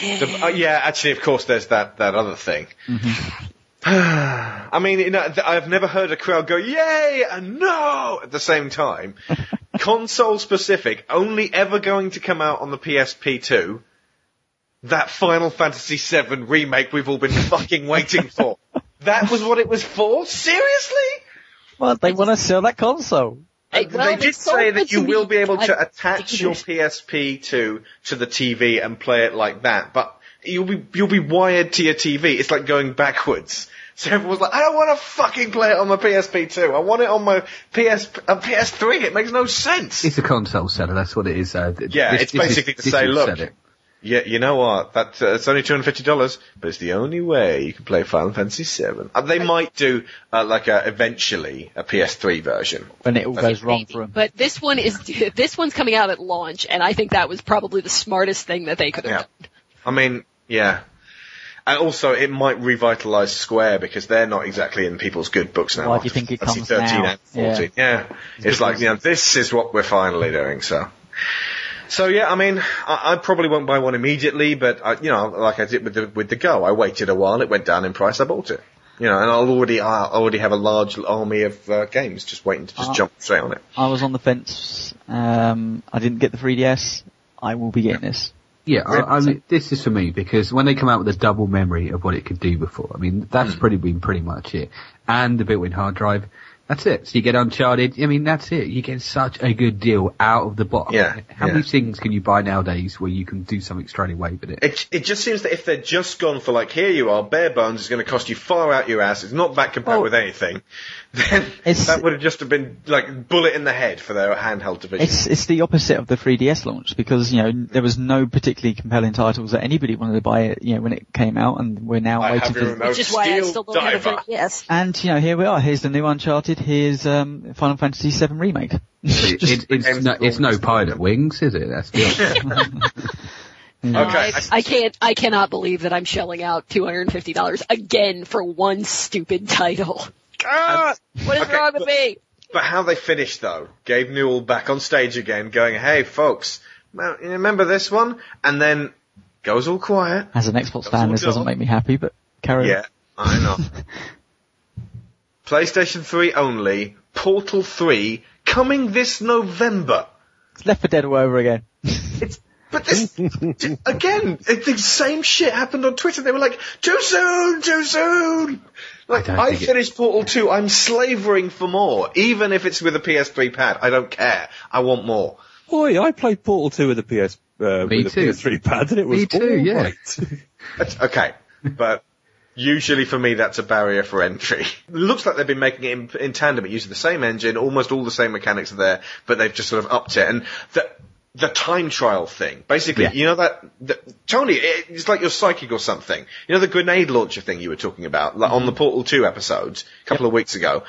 The- uh, yeah, actually, of course, there's that, that other thing. I mean, you know, th- I've never heard a crowd go, yay and no at the same time. Console specific, only ever going to come out on the PSP2. That Final Fantasy VII remake we've all been fucking waiting for. That was what it was for? Seriously? Well, they want to sell that console. Hey, well, they did say that you will be able to I- attach your PSP to to the TV and play it like that, but you'll be you'll be wired to your TV. It's like going backwards. So everyone's like, I don't want to fucking play it on my PSP two. I want it on my PS uh, PS3. It makes no sense. It's a console seller. That's what it is. Uh, th- Yeah, this- it's this is- basically to this say, look, sell it. Yeah, you know what? That uh, it's only two hundred fifty dollars, but it's the only way you can play Final Fantasy VII. Uh, they might do uh, like a eventually a PS3 version. When it all goes wrong Maybe. for him. But this one is this one's coming out at launch, and I think that was probably the smartest thing that they could have Yeah. done. I mean, yeah. And also, it might revitalize Square because they're not exactly in people's good books now. Why do you think it comes 13 now? and 14. Yeah. It's like, you know, this is what we're finally doing, so. So yeah, I mean, I, I probably won't buy one immediately, but I, you know, like I did with the with the Go, I waited a while, it went down in price, I bought it. You know, and I'll already I already have a large army of uh, games just waiting to just Uh, jump straight on it. I was on the fence. Um, I didn't get the 3DS. I will be getting this. Yeah, I, I mean, this is for me because when they come out with a double memory of what it could do before, I mean, that's Hmm. pretty been pretty much it. And the built-in hard drive, that's it. So you get Uncharted, I mean, that's it. You get such a good deal out of the box. Yeah, How yeah. many things can you buy nowadays where you can do something straight away with it? It, it just seems that if they're just gone for like, here you are, bare bones, is going to cost you far out your ass, it's not that Well- with anything, then It's- that would have just have been like bullet in the head for their handheld division. It's it's the opposite of the 3DS launch because you know there was no particularly compelling titles that anybody wanted to buy it you know when it came out and we're now I waiting for remote Which is why I still don't have a 3DS. and you know here we are here's the new Uncharted here's um, Final Fantasy VII remake. It- it- it's, games no, it's no Pilotwings, is it? That's the Okay. I, I can't. I cannot believe that I'm shelling out two hundred and fifty dollars again for one stupid title. Ah! What is Okay, wrong with but- me? But how they finished though, Gabe Newell back on stage again, going, "Hey folks, you remember this one?" And then goes all quiet. As an Xbox fan, all this doesn't make me happy, but carry on. Yeah, I know. PlayStation 3 only, Portal 3 coming this November. It's Left 4 Dead all over again. It's but this again, it, the same shit happened on Twitter. They were like, "Too soon, too soon." Like I I, think it- finished Portal 2, I'm slavering for more, even if it's with a PS3 pad. I don't care. I want more. Boy, I played Portal 2 with a PS, uh, Me with too. a PS3 pad and it was Me too, all yeah. right. Okay, but usually for me that's a barrier for entry. Looks like they've been making it in, in tandem, using the same engine, almost all the same mechanics are there, but they've just sort of upped it. And the the time trial thing, basically, Yeah. you know that, the, Tony, it, it's like you're psychic or something. You know the grenade launcher thing you were talking about, like on the mm-hmm. Portal 2 episodes a couple of weeks ago.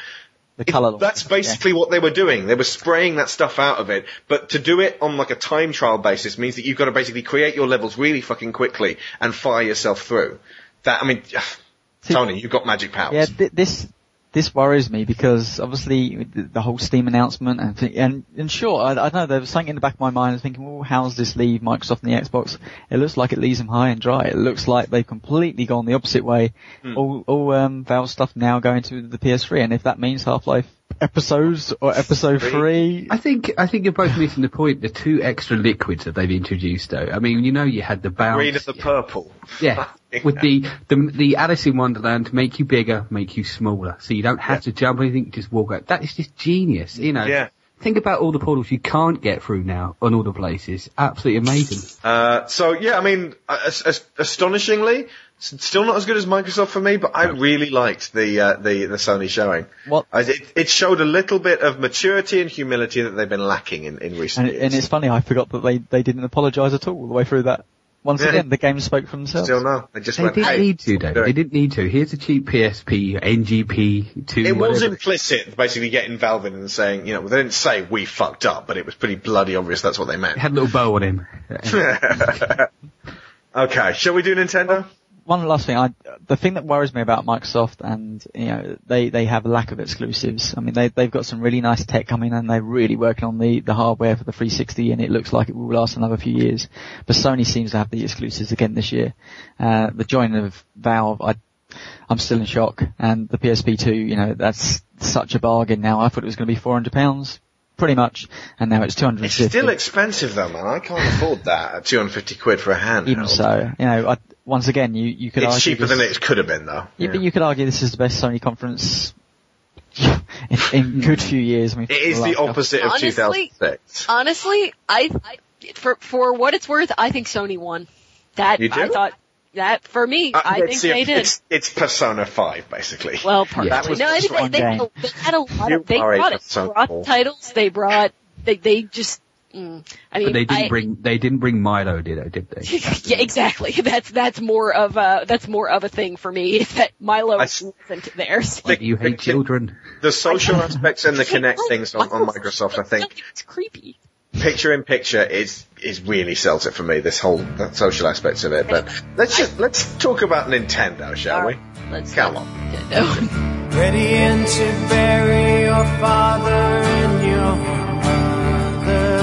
The It- that's launcher, yeah. basically what they were doing. They were spraying that stuff out of it. But to do it on like a time trial basis means that you've got to basically create your levels really fucking quickly and fire yourself through. That, I mean, Tony, you've got magic powers. Yeah, th- this this worries me because obviously the, the whole Steam announcement and and and sure, I, I know. There was something in the back of my mind thinking, well, how's this leave Microsoft and the Xbox? It looks like it leaves them high and dry. It looks like they've completely gone the opposite way. Hmm. All all um, Valve stuff now going to the PS3, and if that means Half Life episodes or episode three, I think I think you're both missing the point. The two extra liquids that they've introduced, though. I mean, you know, you had the bounce. Green and the purple. Yeah, with the, the the Alice in Wonderland to make you bigger, make you smaller, so you don't have to jump anything. Just walk out. That is just genius. You know. Yeah. Think about all the portals you can't get through now on all the places. Absolutely amazing. Uh, so yeah, I mean, uh, as, as, astonishingly, s- still not as good as Microsoft for me, but I really liked the uh, the the Sony showing. What- I, it, it showed a little bit of maturity and humility that they've been lacking in, in recent and, years. and it's funny. I forgot that they they didn't apologise at all all the way through that. Once Yeah. again, the game spoke for themselves. Still no, they just They went. didn't Hey, need to, though. They didn't need to. Here's a cheap PSP, NGP, two. It was whatever. implicit, basically getting Valve in and saying, you know, they didn't say we fucked up, but it was pretty bloody obvious that's what they meant. It had a little bow on him. okay, shall we do Nintendo? One last thing, I, the thing that worries me about Microsoft and, you know, they, they have a lack of exclusives. I mean, they, they've got some really nice tech coming and they're really working on the, the hardware for the 360 and it looks like it will last another few years. But Sony seems to have the exclusives again this year. Uh, the joining of Valve, I, I'm still in shock and the PSP 2, you know, that's such a bargain now. I thought it was going to be 400 pounds. Pretty much, and now it's 250. It's still expensive though, man. I can't afford that at 250 quid for a handheld. Even so, you know, I, once again, you, you could argue It's argue cheaper this- than it could have been though. Yeah, but you could argue this is the best Sony conference in, in good few years. I mean, It is the opposite of Honestly- 2006. Honestly, I, I for for what it's worth, I think Sony won. That You do? I thought that for me, Uh, I think they did. It's, it's Persona 5, basically. Well, partly. That was no, I just think they, they, they had a lot You of, they are a brought, Persona brought titles, they brought, they, they just, I mean, But they didn't I- bring they didn't bring Milo, did they? Did they? yeah, exactly. That's that's more of a that's more of a thing for me. Is that Milo I s- wasn't there. So- Like you hate children. The social aspects and the Kinect things on, on Microsoft, I think, it's creepy. Picture in picture is is really sells it for me. This whole that social aspects of it. But let's just let's talk about Nintendo, shall we? Let's Come on. Nintendo. Ready in to bury your father and your mother.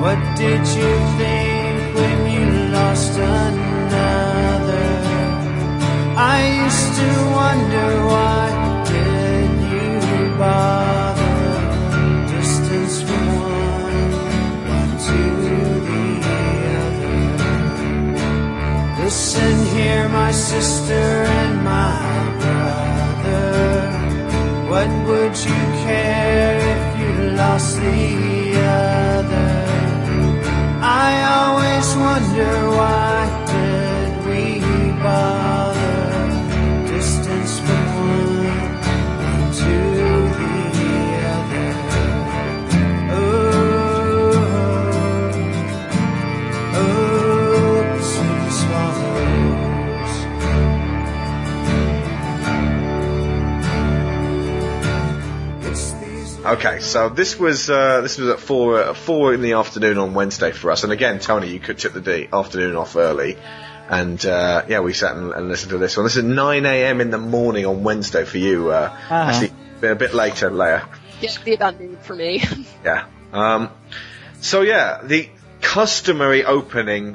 What did you think when you lost another? I used to wonder why did you bother? Listen here, my sister and my brother. What would you care if you lost the other? I always wonder why Okay, so this was uh, this was at four uh, four in the afternoon on Wednesday for us, and again, Tony, you could took the day, afternoon off early, and uh, yeah, we sat and, and listened to this one. This is nine a.m. in the morning on Wednesday for you. Uh, Actually, been a bit later, Leia. Yeah, be about noon for me. Yeah. Um, so yeah, the customary opening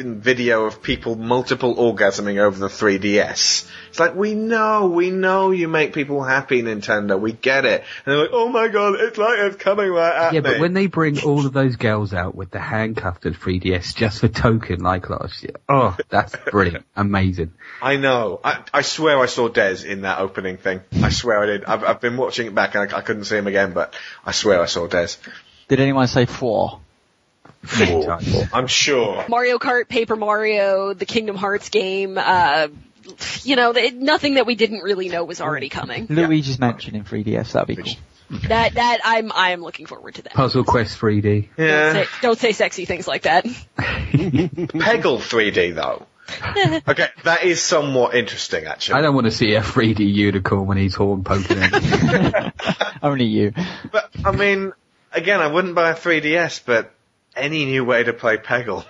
fucking video of people multiple orgasming over the 3DS. It's like, we know, we know you make people happy, Nintendo. We get it. And they're like, oh my god, it's like it's coming right at Yeah, me. but when they bring all of those girls out with the handcuffed 3DS just for token like last year, oh, that's brilliant, amazing. I know. I, I swear I saw Dez in that opening thing. I swear I did. I've, I've been watching it back and I, I couldn't see him again, but I swear I saw Dez. Did anyone say four? Many times. I'm sure. Mario Kart, Paper Mario, the Kingdom Hearts game. Uh, you know, th- nothing that we didn't really know was already coming. Luigi's Mansion in 3DS, that'd be cool. That that I'm I'm looking forward to that. Puzzle Quest 3D. Don't, Yeah. say, don't say sexy things like that. Peggle 3D though. okay, that is somewhat interesting actually. I don't want to see a 3D unicorn when he's horn poking at Only you. But I mean, again, I wouldn't buy a 3DS, but any new way to play Peggle.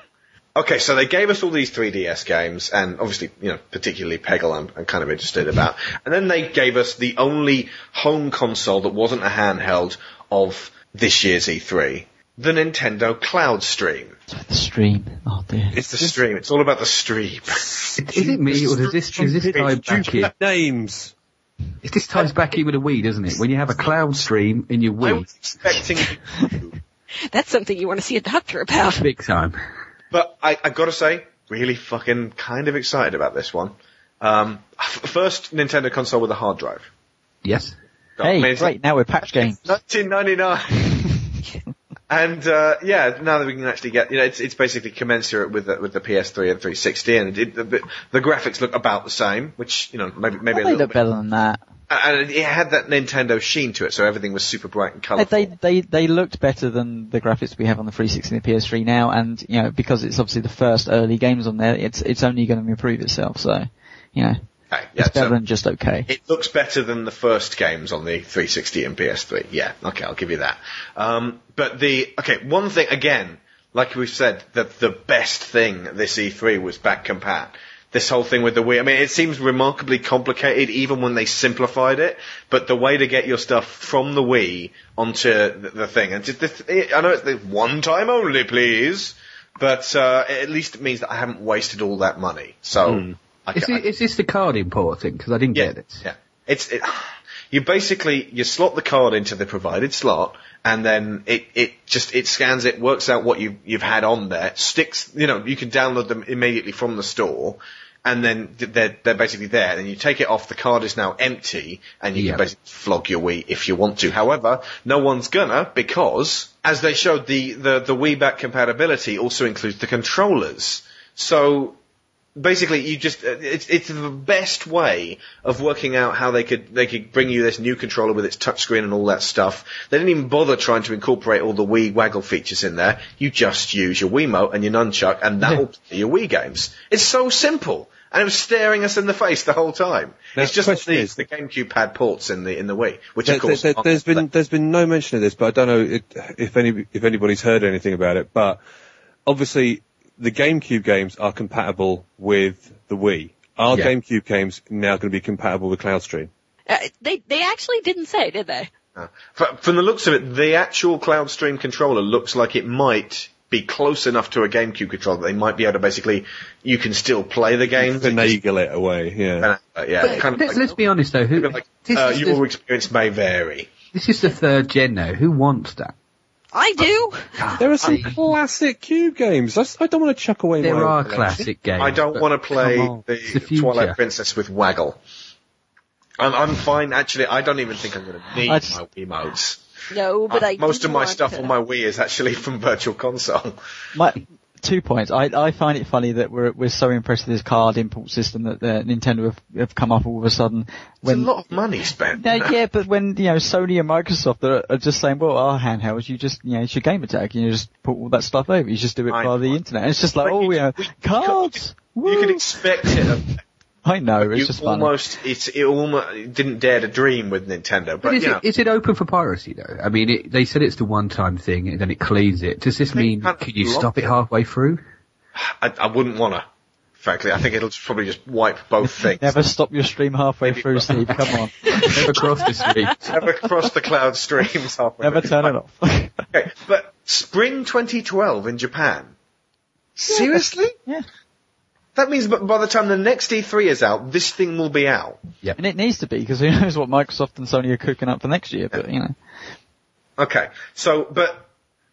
Okay, so they gave us all these 3DS games, and obviously, you know, particularly Peggle, I'm, I'm kind of interested about. And then they gave us the only home console that wasn't a handheld of this year's E3, the Nintendo Cloud Stream. The stream. Oh dear. It's the stream. It's all about the stream. Is it me or does this, does this tie back in? Names. Is this ties back in with a Wii, doesn't it? When you have a cloud stream in your I was expecting, That's something you want to see a doctor about. big time. but I, I gotta say, really fucking kind of excited about this one. Um, f- first Nintendo console with a hard drive. Yes. I Hey, mean, great, now we're patch games. 1999. and uh, yeah, now that we can actually get, you know, it's it's basically commensurate with the, with the PS3 and 360, and it, the, the graphics look about the same, which you know maybe maybe a little look bit. better than that. And it had that Nintendo sheen to it, so everything was super bright and colourful. they they they looked better than the graphics we have on the 360 and the PS3 now, and you know because it's obviously the first early games on there, it's it's only going to improve itself. So, you know, Okay, it's better so than just okay. it looks better than the first games on the 360 and PS3. Yeah, okay, I'll give you that. Um, but the okay, one thing again, like we've said, that the best thing this E3 was back compat. This whole thing with the Wii, I mean, it seems remarkably complicated even when they simplified it, but the way to get your stuff from the Wii onto the, the thing, and just this, I know it's the one time only, please, but uh, at least it means that I haven't wasted all that money. So, I, Is, I- it, is this the card import thing? Because I didn't yeah, get it. Yeah. It's it, you basically you slot the card into the provided slot, and then it it just it scans it, works out what you you've had on there, sticks. You know, you can download them immediately from the store. And then th- they're, they're basically there. And then you take it off, the card is now empty, and you Yeah. can basically flog your Wii if you want to. However, no one's gonna, because, as they showed, the, the, the Wii back compatibility also includes the controllers. So, basically you just uh, it's it's the best way of working out how they could they could bring you this new controller with its touchscreen and all that stuff. They didn't even bother trying to incorporate all the Wii waggle features in there. You just use your Wiimote and your nunchuck, and that'll play your Wii games. It's so simple. And it was staring us in the face the whole time. Now, it's just the, the, is- the GameCube pad ports in the in the Wii, which There, of course there, has been there's been no mention of this, but I don't know if any if anybody's heard anything about it. But obviously, the GameCube games are compatible with the Wii. Are Yeah. GameCube games now going to be compatible with CloudStream? Uh, they they actually didn't say, did they? Fr- From the looks of it, the actual Cloud Stream controller looks like it might be close enough to a GameCube controller that they might be able to basically, you can still play the games. It just- Finagle it away, yeah. uh, yeah, kind of Let's, like, let's be honest though, who, like, uh, your the, experience may vary. this is the third gen now. Who wants that? I do. There are some classic Cube games. I don't want to chuck away. There my are collection. classic games. I don't want to play come on, it's the the. Twilight Princess with Waggle. I'm, I'm fine, actually, I don't even think I'm going to need just- my Wiimotes. No, but Uh, I most of my stuff to. on my Wii is actually from Virtual Console. My, two points. I, I find it funny that we're we're so impressed with this card import system that uh, Nintendo have, have come up all of a sudden. It's a lot of money spent. no, yeah, but when you know Sony and Microsoft are, are just saying, well, our handhelds, you just you know it's your game attack, and you just put all that stuff over. You just do it I via the internet. And it's just like, But oh, you- yeah, we- cards. You can expect it. Of- I know it's you just funny. almost, it's, it almost didn't dare to dream with Nintendo, but, But is you know. it, is it open for piracy though? I mean, it, they said it's the one-time thing and then it cleans it. Does this They mean, can't can you stop it it. halfway through? I, I wouldn't want to. Frankly, I think it'll just probably just wipe both things. Never stop your stream halfway through, Steve. Come on, Never cross the stream. Never cross the cloud streams halfway. never through. turn it off. Okay, but spring 2012 in Japan. Seriously? Yeah. That means b- by the time the next E3 is out, this thing will be out. And it needs to be because who knows what Microsoft and Sony are cooking up for next year. But you know, Okay, so, but,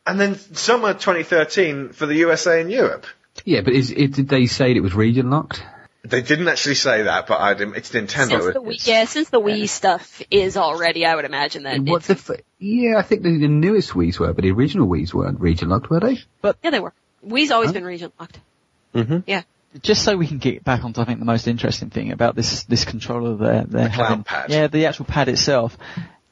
and then summer 2013 for the USA and Europe. Yeah, but is it, did they say it was region locked? They didn't actually say that, but I'd, it's Nintendo. Since the Wii, yeah, since the Wii stuff is already, I would imagine that. What it's- the f- yeah, I think the, the newest Wii's were, but the original Wii's weren't region locked, were they? But yeah, they were. Wii's always been region locked. Mm-hmm. Yeah. Just so we can get back onto I think the most interesting thing about this this controller they're The cloud having. pad. Yeah, the actual pad itself.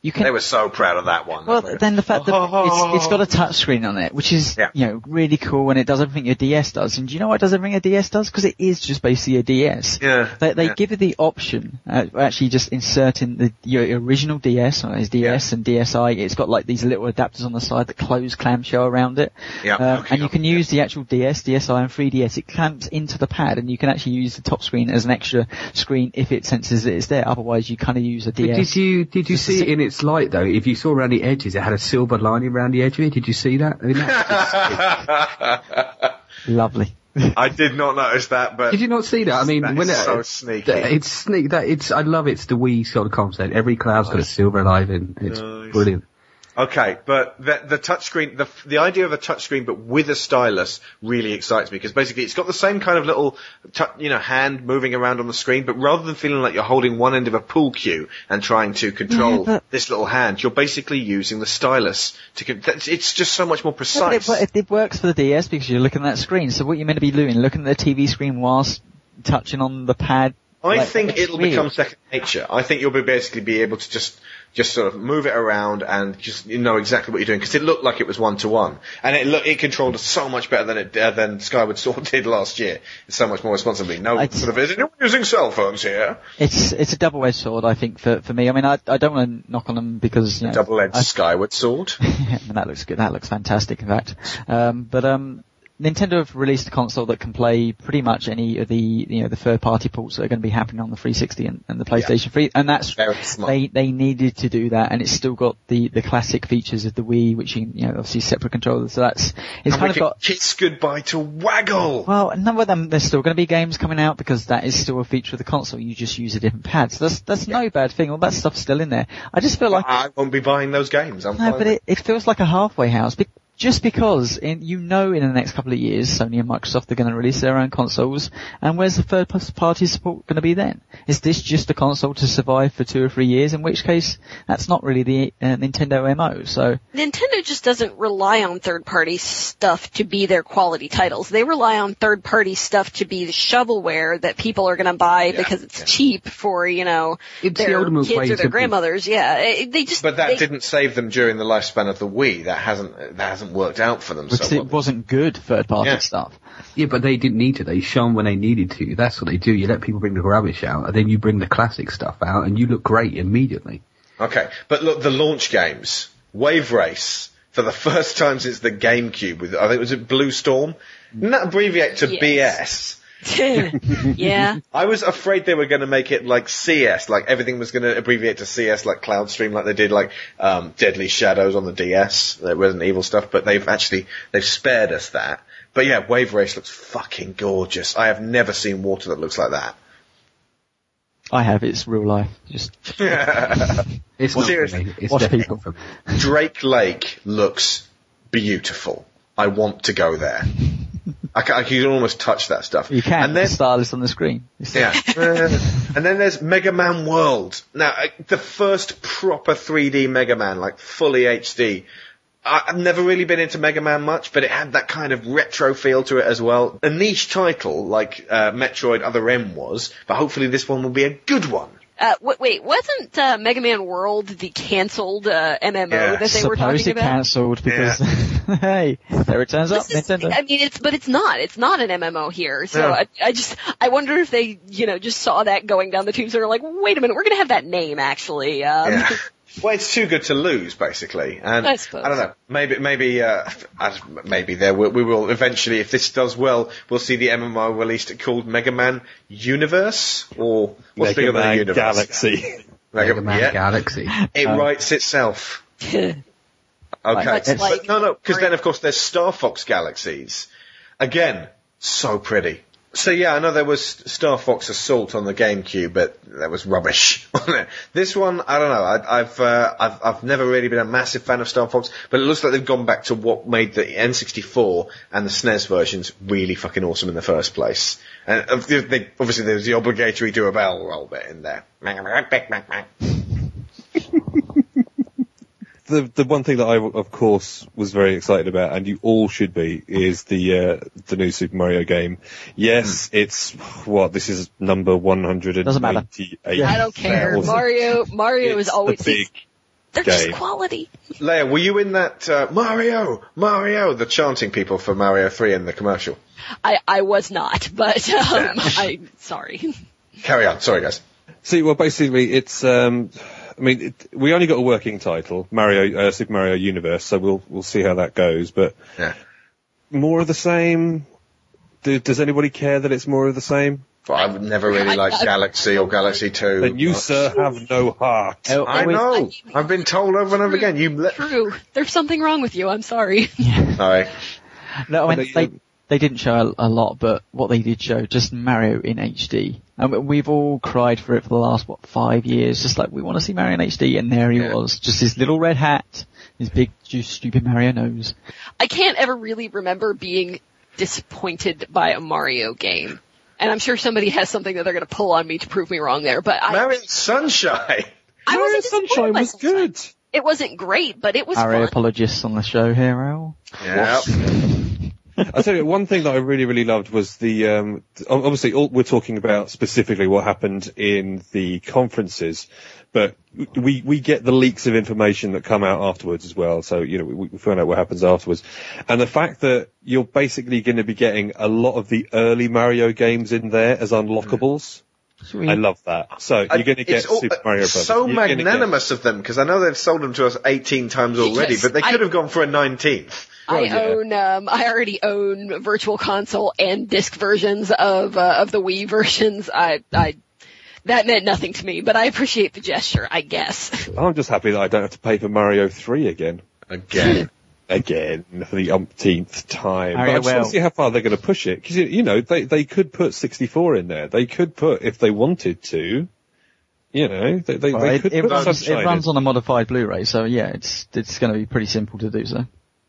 You can They were so proud of that one. Well, then the fact that it's, it's got a touch screen on it, which is, Yeah. you know, really cool and it does everything a DS does. And do you know why it does everything a DS does? Because it is just basically a DS. Yeah, They, they yeah. give you the option, uh, actually just inserting the, your original DS, or it's DS and DSi, it's got like these little adapters on the side that close clamshell around it. Yeah, Um, okay, and you can yeah. use the actual DS, DSi and 3DS. It clamps into the pad and you can actually use the top screen as an extra screen if it senses that it's there. Otherwise you kind of use a But DS. Did you did you see it in its light though? If you saw around the edges, it had a silver lining around the edge of it. Did you see that? I mean, that's Lovely. I did not notice that, but Did you not see that? I mean, That when is it, so sneaky. It's sneak. That it's. I love it's the wee sort of concept. Every cloud's got a silver lining. It's Nice. brilliant. Okay, but the, the touchscreen, the, the idea of a touchscreen but with a stylus really excites me because basically it's got the same kind of little, tou you know, hand moving around on the screen, but rather than feeling like you're holding one end of a pool cue and trying to control Yeah, but- this little hand, you're basically using the stylus to. Con- that's- it's just so much more Yeah, precise. it, but it, it works for the DS because you're looking at that screen. So what you're meant to be doing, looking at the TV screen whilst touching on the pad. I like, think it'll weird. become second nature. I think you'll be basically be able to just just sort of move it around and just you know exactly what you're doing because it looked like it was one to one and it look it controlled so much better than it uh, than Skyward Sword did last year. It's so much more responsibly. No I'd- sort of is anyone using cell phones here? It's it's a double-edged sword, I think, for for me. I mean, I I don't want to knock on them because you know, Double edged Skyward Sword. yeah, that looks good. That looks fantastic, in fact. Um, but um, Nintendo have released a console that can play pretty much any of the you know the third-party ports that are going to be happening on the 360 and, and the PlayStation 3, and that's Very smart. they they needed to do that, and it's still got the the classic features of the Wii, which you, you know obviously separate controllers. So that's it's and kind of got kiss goodbye to Waggle. well, none of them, there's still going to be games coming out because that is still a feature of the console. You just use a different pad. So that's, that's no bad thing. All that stuff's still in there. I just feel like, I won't be buying those games. I'm no, but it, it feels like a halfway house. Be- just because in, you know in the next couple of years Sony and Microsoft are going to release their own consoles, and where's the third party support going to be then? Is this just a console to survive for two or three years? In which case, that's not really the uh, Nintendo MO. So Nintendo just doesn't rely on third party stuff to be their quality titles. They rely on third party stuff to be the shovelware that people are going to buy because it's cheap for, you know, It's their ultimate way kids or their to be- grandmothers. Yeah. It- they just, But that they- didn't save them during the lifespan of the Wii. That hasn't that hasn't worked out for them. because so it wasn't good third party Yeah. stuff. Yeah, but they didn't need to. They shone when they needed to. That's what they do. You let people bring the rubbish out, and then you bring the classic stuff out, and you look great immediately. Okay, but look, the launch games, Wave Race, for the first time since the GameCube, with I think it was it Blue Storm. Didn't that abbreviate to Yes. BS? Yeah. I was afraid they were going to make it like CS, like everything was going to abbreviate to CS, like Cloudstream, like they did like um, Deadly Shadows on the DS, the Resident Evil stuff. But they've actually they've spared us that. But yeah, Wave Race looks fucking gorgeous. I have never seen water that looks like that. I have. It's real life. Just It's not Seriously, for me. It's watch definitely people. not for me. Drake Lake looks beautiful. I want to go there. I can, I can almost touch that stuff. you can. And then, the style is on the screen. Yeah. Uh, and then there's Mega Man World. Now, uh, the first proper 3D Mega Man, like fully HD. I've never really been into Mega Man much, but it had that kind of retro feel to it as well. A niche title, like uh, Metroid Other M was, but hopefully this one will be a good one. Uh, w- wait, wasn't uh, Mega Man World the canceled uh, MMO Yeah. that they were talking it about? cancelled because hey, there it turns up. Is- Nintendo. I mean, it's but it's not. It's not an MMO here. So No. I, I just I wonder if they you know just saw that going down the tubes and are like, wait a minute, we're gonna have that name actually. Um, Yeah. Well, it's too good to lose, basically. And I suppose. don't know. Maybe, maybe, uh, maybe there will, we will eventually, if this does well, we'll see the MMO released called Mega Man Universe or what's bigger Mega than a universe? Galaxy. Mega Man yeah. Galaxy. It Uh, writes itself. Okay. Much But like no, no, because then of course there's Star Fox Galaxies. Again, so pretty. So yeah, I know there was Star Fox Assault on the GameCube, but that was rubbish. This one, I don't know. I, I've, uh, I've I've never really been a massive fan of Star Fox, but it looks like they've gone back to what made the N64 and the SNES versions really fucking awesome in the first place. And uh, they, obviously there's the obligatory do a barrel roll bit in there. the the one thing that I, of course, was very excited about, and you all should be, is the uh, the new Super Mario game. Yes, it's what this is number one hundred and Doesn't matter. I don't care. Mario Mario It's is always the big they're game. just quality. Leia, were you in that uh, Mario, Mario, the chanting people for Mario 3 in the commercial? I I was not, but um, I sorry. Carry on. Sorry, guys. See, well, basically, it's. Um, I mean, it, we only got a working title, Mario, uh, Super Mario Universe, so we'll we'll see how that goes. But Yeah. more of the same. Do, does anybody care that it's more of the same? But I've never really I- liked Galaxy or Galaxy 2. Then you, sir, have no heart. Oh, I know. I've been told over and over again. You let. True. There's something wrong with you. I'm sorry. Sorry. No, I mean, But they, they didn't show a, a lot, but what they did show, just Mario in HD. And we've all cried for it for the last, what, five years, just like, we want to see Mario in HD, and there he Yeah. was, just his little red hat, his big, just stupid Mario nose. I can't ever really remember being disappointed by a Mario game. And I'm sure somebody has something that they're going to pull on me to prove me wrong there, but I, Mario Sunshine. I Mario wasn't Sunshine was Sunshine. good. It wasn't great, but it was Mario fun. apologists on the show here, Al. Yeah. I tell you, one thing that I really, really loved was the, um, obviously all, we're talking about specifically what happened in the conferences, but we, we get the leaks of information that come out afterwards as well. So, you know, we, we find out what happens afterwards. And the fact that you're basically going to be getting a lot of the early Mario games in there as unlockables. I love that. So you're going to get all- Super Mario Brothers. so You're gonna get- magnanimous of them because I know they've sold them to us 18 times already, Yes, but they could I- have gone for a 19th. I yeah. own, um, I already own virtual console and disc versions of, uh, of the Wii versions. I, I, that meant nothing to me, but I appreciate the gesture, I guess. I'm just happy that I don't have to pay for Mario 3 again. Again. again for the umpteenth time. But Mario I just want to see how far they're going to push it because you, you know they they could put 64 in there. They could put if they wanted to. You know they they, Well, they it, could it put runs, it runs on a modified Blu-ray, so yeah, it's it's going to be pretty simple to do so.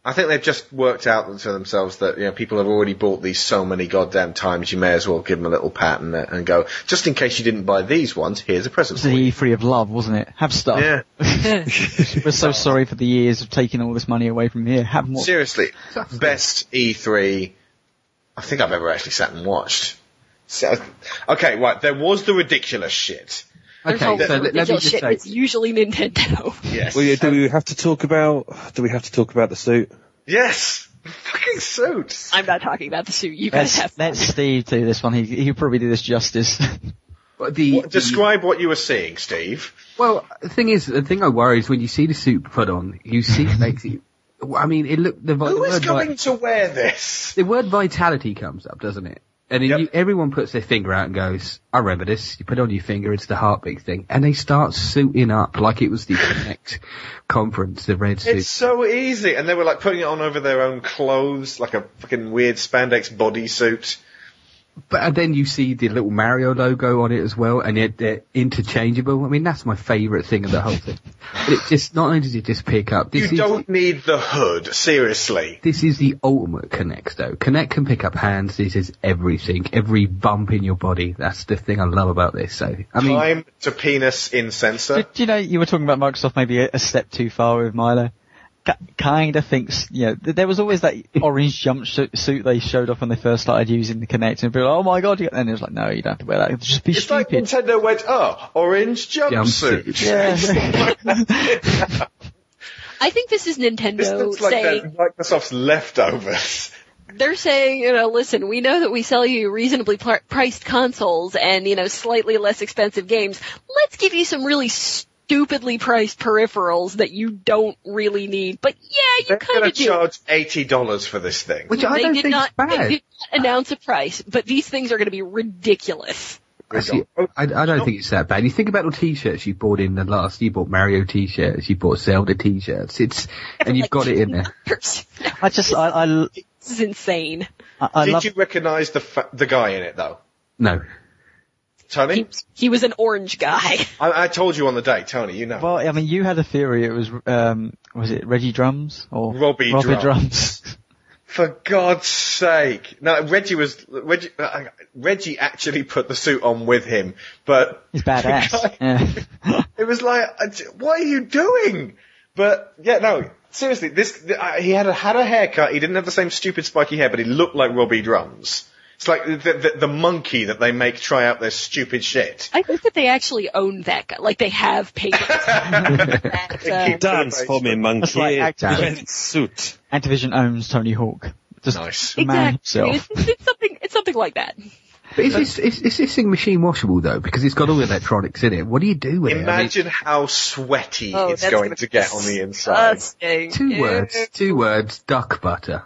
I think they've just worked out to themselves that you know people have already bought these so many goddamn times. You may as well give them a little pat and, uh, and go. Just in case you didn't buy these ones, here's a present. It's For the. E3 of love, wasn't it? Have stuff. Yeah, We're so sorry for the years of taking all this money away from here. Have more. seriously, best E3 I think I've ever actually sat and watched. So, okay, right. There was the ridiculous shit. There's Okay, so let, let me just shit. say, It's usually Nintendo. Yes. Well, yeah, do we have to talk about? Do we have to talk about the suit? Yes. Fucking suits. I'm not talking about the suit. You guys have Let's, let Steve do this one. He, he'll probably do this justice. but the, What- Describe what you were seeing, Steve. Well, the thing is, the thing I worry is when you see the suit put on, you see basically. I mean, it looked the, vi- the Who is word vi- going to wear this? the word vitality comes up, doesn't it? And then Yep. you, everyone puts their finger out and goes, "I remember this." You put it on your finger, it's the heartbeat thing, and they start suiting up like it was the next conference, the red suit. It's so easy. And they were like putting it on over their own clothes, like a fucking weird spandex bodysuit. But and then you see the little Mario logo on it as well, and yet they're interchangeable. I mean, that's my favourite thing of the whole thing. But it just not only does it just pick up. This You is don't need the hood, seriously. this is the ultimate Kinect though. Kinect can pick up hands. This is everything, every bump in your body. That's the thing I love about this. So I mean, Time to penis in sensor. Do, do you know you were talking about Microsoft maybe a, a step too far with Milo? Kind of thinks, you know, there was always that orange jumpsuit they showed off when they first started using the Kinect, and people were like, "Oh my god!" you-" And it was like, "No, you don't have to wear that. Just be It's like stupid." Nintendo went, oh, orange jumpsuit. yeah. I think this is This Nintendo looks like saying Microsoft's leftovers. they're saying, you know, listen, we know that we sell you reasonably pr- priced consoles and you know slightly less expensive games. Let's give you some really stupidly priced peripherals that you don't really need, but yeah, you They're kind going of to do. charge eighty dollars for this thing. which I they don't did think not. is bad. They did not announce a price, but these things are going to be ridiculous. I, see, I, I don't think it's that bad. You think about the t-shirts you bought in the last, you bought Mario t-shirts, you bought Zelda t-shirts, it's, and you've got it in there. I just, I, I, this is insane. I, I Did love. you recognise the fa- the guy in it though, No. Tony? He, he was an orange guy. I, I told you on the day, Tony. You know. Well, I mean, you had a theory. It was, um, was it Reggie Drums or Robbie Robbie Drums. Drums? For God's sake! No, Reggie was Reggie. Uh, Reggie actually put the suit on with him, but He's badass. yeah. it was like, uh, what are you doing? But yeah, no, seriously, this uh, he had a had a haircut. He didn't have the same stupid spiky hair, but he looked like Robbie Drums. It's like the, the, the monkey that they make try out their stupid shit. I think that they actually own that guy. Like they have patents. that, uh, Dance for me, monkey. Like acting. Suit. Activision owns Tony Hawk. Just Nice. man exactly. himself. It's, it's something. It's something like that. But is this, is, is this thing machine washable though? Because it's got all the electronics in it. What do you do with it? I mean, Imagine how sweaty Oh, it's going gonna get on the inside. disgusting. two Ew. words, two words, duck butter.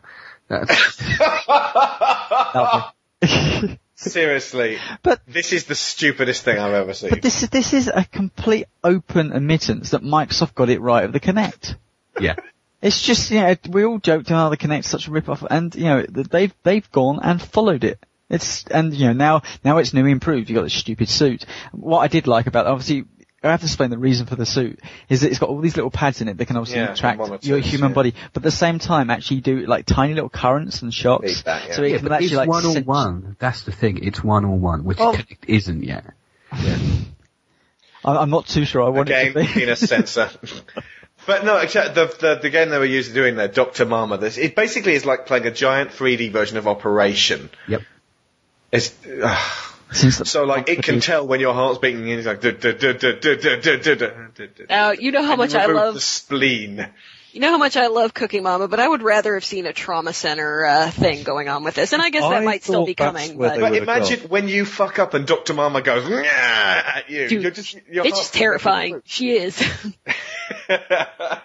That's, Seriously, But- this is the stupidest thing I've ever seen. But this is this is a complete open admittance that Microsoft got it right with the Kinect. yeah. It's just you know we all joked about the Kinect's such a rip off, and you know they've they've gone and followed it. It's and you know now now it's new improved. You got this stupid suit. What I did like about obviously. I have to explain the reason for the suit is that it's got all these little pads in it that can obviously Yeah, track your human yeah. body, but at the same time actually do like tiny little currents and shocks. Feedback, yeah. So it Yeah, can but it's like one on sense- one. That's the thing. It's one on one, which Well- Kinect isn't yet. I- I'm not too sure I want game it to be. penis sensor. But no, except the, the the game they were used to doing there, Doctor Mama. This it basically is like playing a giant 3D version of Operation. Yep. It's uh, Since the- so like it can tell when your heart's beating and it's like now you know how much I love the spleen. You know how much I love Cooking Mama, but I would rather have seen a trauma center uh, thing going on with this, and I guess that I might still be coming. But, but imagine gone. when you fuck up and Doctor Mama goes at you. Dude, you're just, you're it's just terrifying. She is.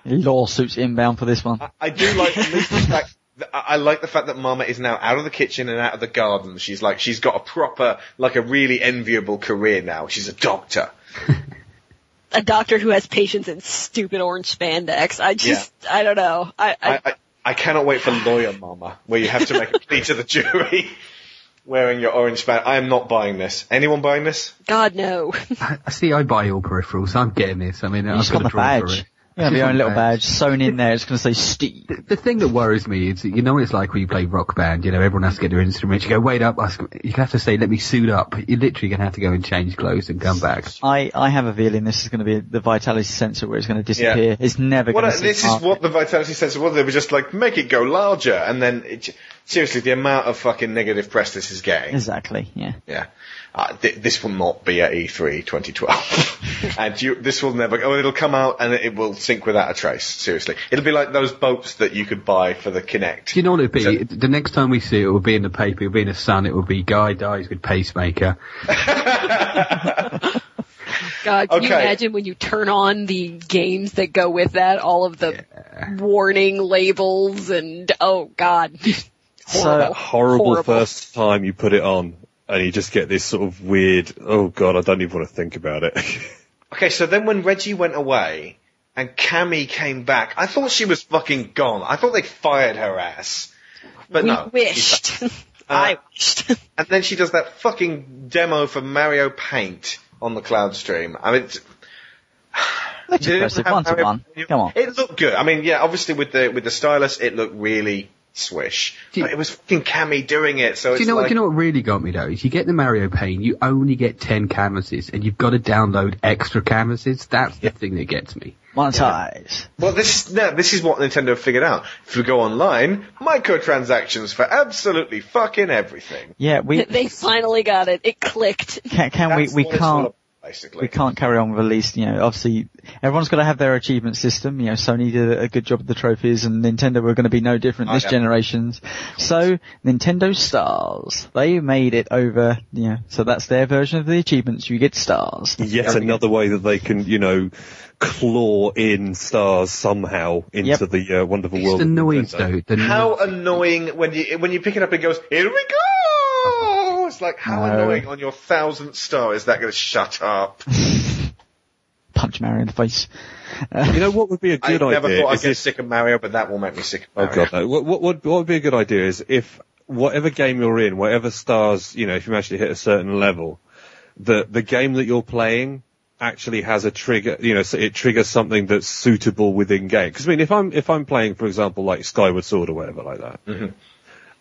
Lawsuits inbound for this one. I, I do like at least the fact that- I I like the fact that Mama is now out of the kitchen and out of the garden. She's like she's got a proper, like a really enviable career now. She's a doctor. a doctor who has patients in stupid orange spandex. I just, I don't know. I, I, I, I, I cannot wait for Lawyer Mama, where you have to make a plea to the jury wearing your orange band. I am not buying this. Anyone buying this? God no. I, I see. I buy all peripherals. I'm getting this. I mean, I've got got a the draw for badge. it. You have your own little Badge. badge sewn in there. It's going to say Steve. The, the thing that worries me is, you know what it's like when you play rock band, you know, everyone has to get their instruments, you go, wait up, ask- you have to say, let me suit up. You're literally going to have to go and change clothes and come back. I, I have a feeling this is going to be the vitality sensor where it's going to disappear. It's never Well, going to. this is what the vitality sensor was. They were just like, make it go larger, and then it, seriously, the amount of fucking negative press this is getting. Exactly. Yeah. Yeah. Uh, th- this will not be at E E3 2012. and you, this will never, oh, it'll come out and it will sink without a trace. Seriously. It'll be like those boats that you could buy for the Kinect. Do you know what it'd be? So- the next time we see it, it will be in the paper, it will be in the sun, it will be guy dies with pacemaker. God, can you imagine when you turn on the games that go with that? All of the warning labels and oh God. So That horrible, Horrible. first time you put it on, and you just get this sort of weird. Oh god, I don't even want to think about it. Okay, so then when Reggie went away and Cammie came back, I thought she was fucking gone. I thought they fired her ass. But we no. wished. Uh, I wished. And then she does that fucking demo for Mario Paint on the cloud stream. I mean, it's, That's it impressive. have One to one. Come on. It looked good. I mean, yeah, obviously with the with the stylus, it looked really swish. You- but it was fucking Cammie doing it, so Do it's you know what? Do you know what really got me though? Is you get the Mario Paint, you only get ten canvases, and you've got to download extra canvases. That's the thing that gets me. Monetize. well, this no, this is what Nintendo figured out. If you go online, microtransactions for absolutely fucking everything. Yeah, we They finally got it. It clicked. can, can we we what it's all can't about, basically. we can't carry on with at least, you know, obviously everyone's got to have their achievement system. You know, Sony did a good job with the trophies and Nintendo were going to be no different this yeah. generation's. So Nintendo Stars, they made it over, you know, so that's their version of the achievements. You get stars. Yet another way that they can, you know, claw in stars somehow into Yep. the uh, wonderful It's world. the of Nintendo. though. The How annoying when you when you pick it up, it goes here we go. It's like how No. annoying on your thousandth star is that going to shut up? Punch Mario in the face. You know what would be a good never idea? thought I'd get if- sick of Mario, but that will make me sick of Mario. Oh god, no. What, what, what, what would be a good idea is if whatever game you're in, whatever stars, you know, if you manage to hit a certain level, the, the game that you're playing actually has a trigger, you know, so it triggers something that's suitable within game. Cause I mean, if I'm, if I'm playing, for example, like Skyward Sword or whatever like that, Mm-hmm.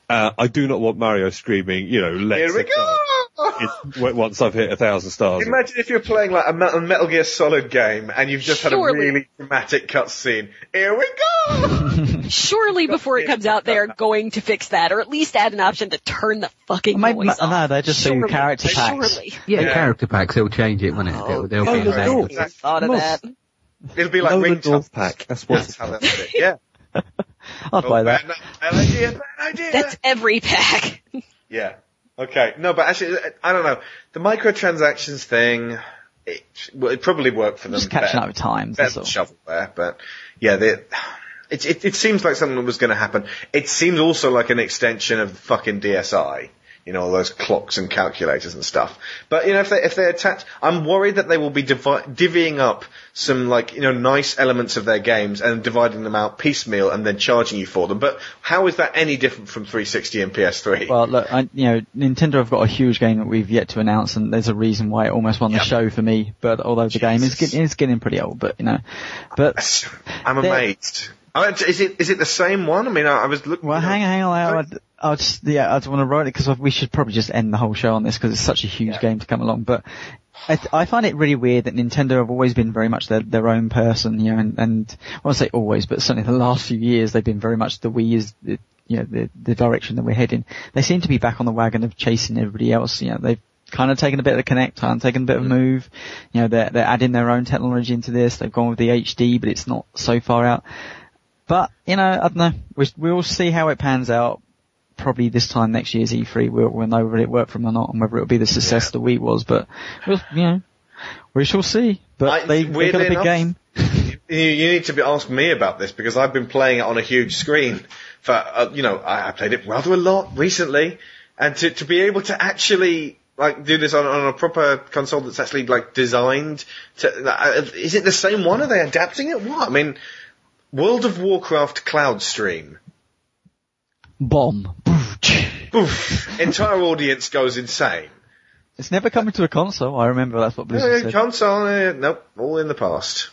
Uh, I do not want Mario screaming, you know, let's Here we go. it, once I've hit a thousand stars. Imagine if you're playing like a Metal, Metal Gear Solid game and you've just had a really dramatic cutscene. Here we go. Surely before it comes out, they're going to fix that, or at least add an option to turn the fucking Maybe- noise no, off. they just do Surely. character packs. Surely. yeah, Yeah. character packs. They'll change it, won't it? They'll, they'll oh, be of in Thought of that. It'll be like Nolan ringtone. North Pack. That's what. That's how they'll it. Yeah. I'd oh, buy Oh, that. bad, bad idea. Bad idea. That's every pack. Yeah. Okay. No, but actually, I don't know. The microtransactions thing, it, well, it probably worked for them. Just catching better. up with times. Better That's than all. shovelware, but yeah, they, it, it, it seems like something that was going to happen. It seems also like an extension of fucking DSi. You know, all those clocks and calculators and stuff. But, you know, if they, if they attach, I'm worried that they will be divi- divvying up some, like, you know, nice elements of their games and dividing them out piecemeal and then charging you for them. But how is that any different from 360 and PS3? Well, look, I, you know, Nintendo have got a huge game that we've yet to announce, and there's a reason why it almost won the Yep. show for me. But although the game is getting, it's getting pretty old, but you know, but I'm amazed. Oh, is it is it the same one? I mean, I, I was looking. well, hang on, hang on, I, I would just, yeah, I just want to write it because we should probably just end the whole show on this because it's such a huge game to come along. But I, th- I find it really weird that Nintendo have always been very much their, their own person, you know, and, and I won't say always, but certainly the last few years they've been very much the Wii is, the, you know, the, the direction that we're heading. They seem to be back on the wagon of chasing everybody else, you know, they've kind of taken a bit of the Kinect, of taken a bit of a mm. move, you know, they're, they're adding their own technology into this, they've gone with the HD, but it's not so far out. But, you know, I don't know, we, we'll see how it pans out probably this time next year's E3 we'll, we'll know whether it worked for them or not and whether it'll be the success the Wii was, but we'll, you know, we shall see. But I- they, they got a big enough- game. You, you need to be ask me about this because I've been playing it on a huge screen for uh, you know I, I played it rather a lot recently, and to to be able to actually like do this on, on a proper console that's actually like designed to uh, is it the same one? Are they adapting it? What I mean, World of Warcraft Cloud Stream. Bomb. Oof, entire audience goes insane. It's never coming to a console. I remember that's what Blizzard Uh, said. console, uh, nope, all in the past.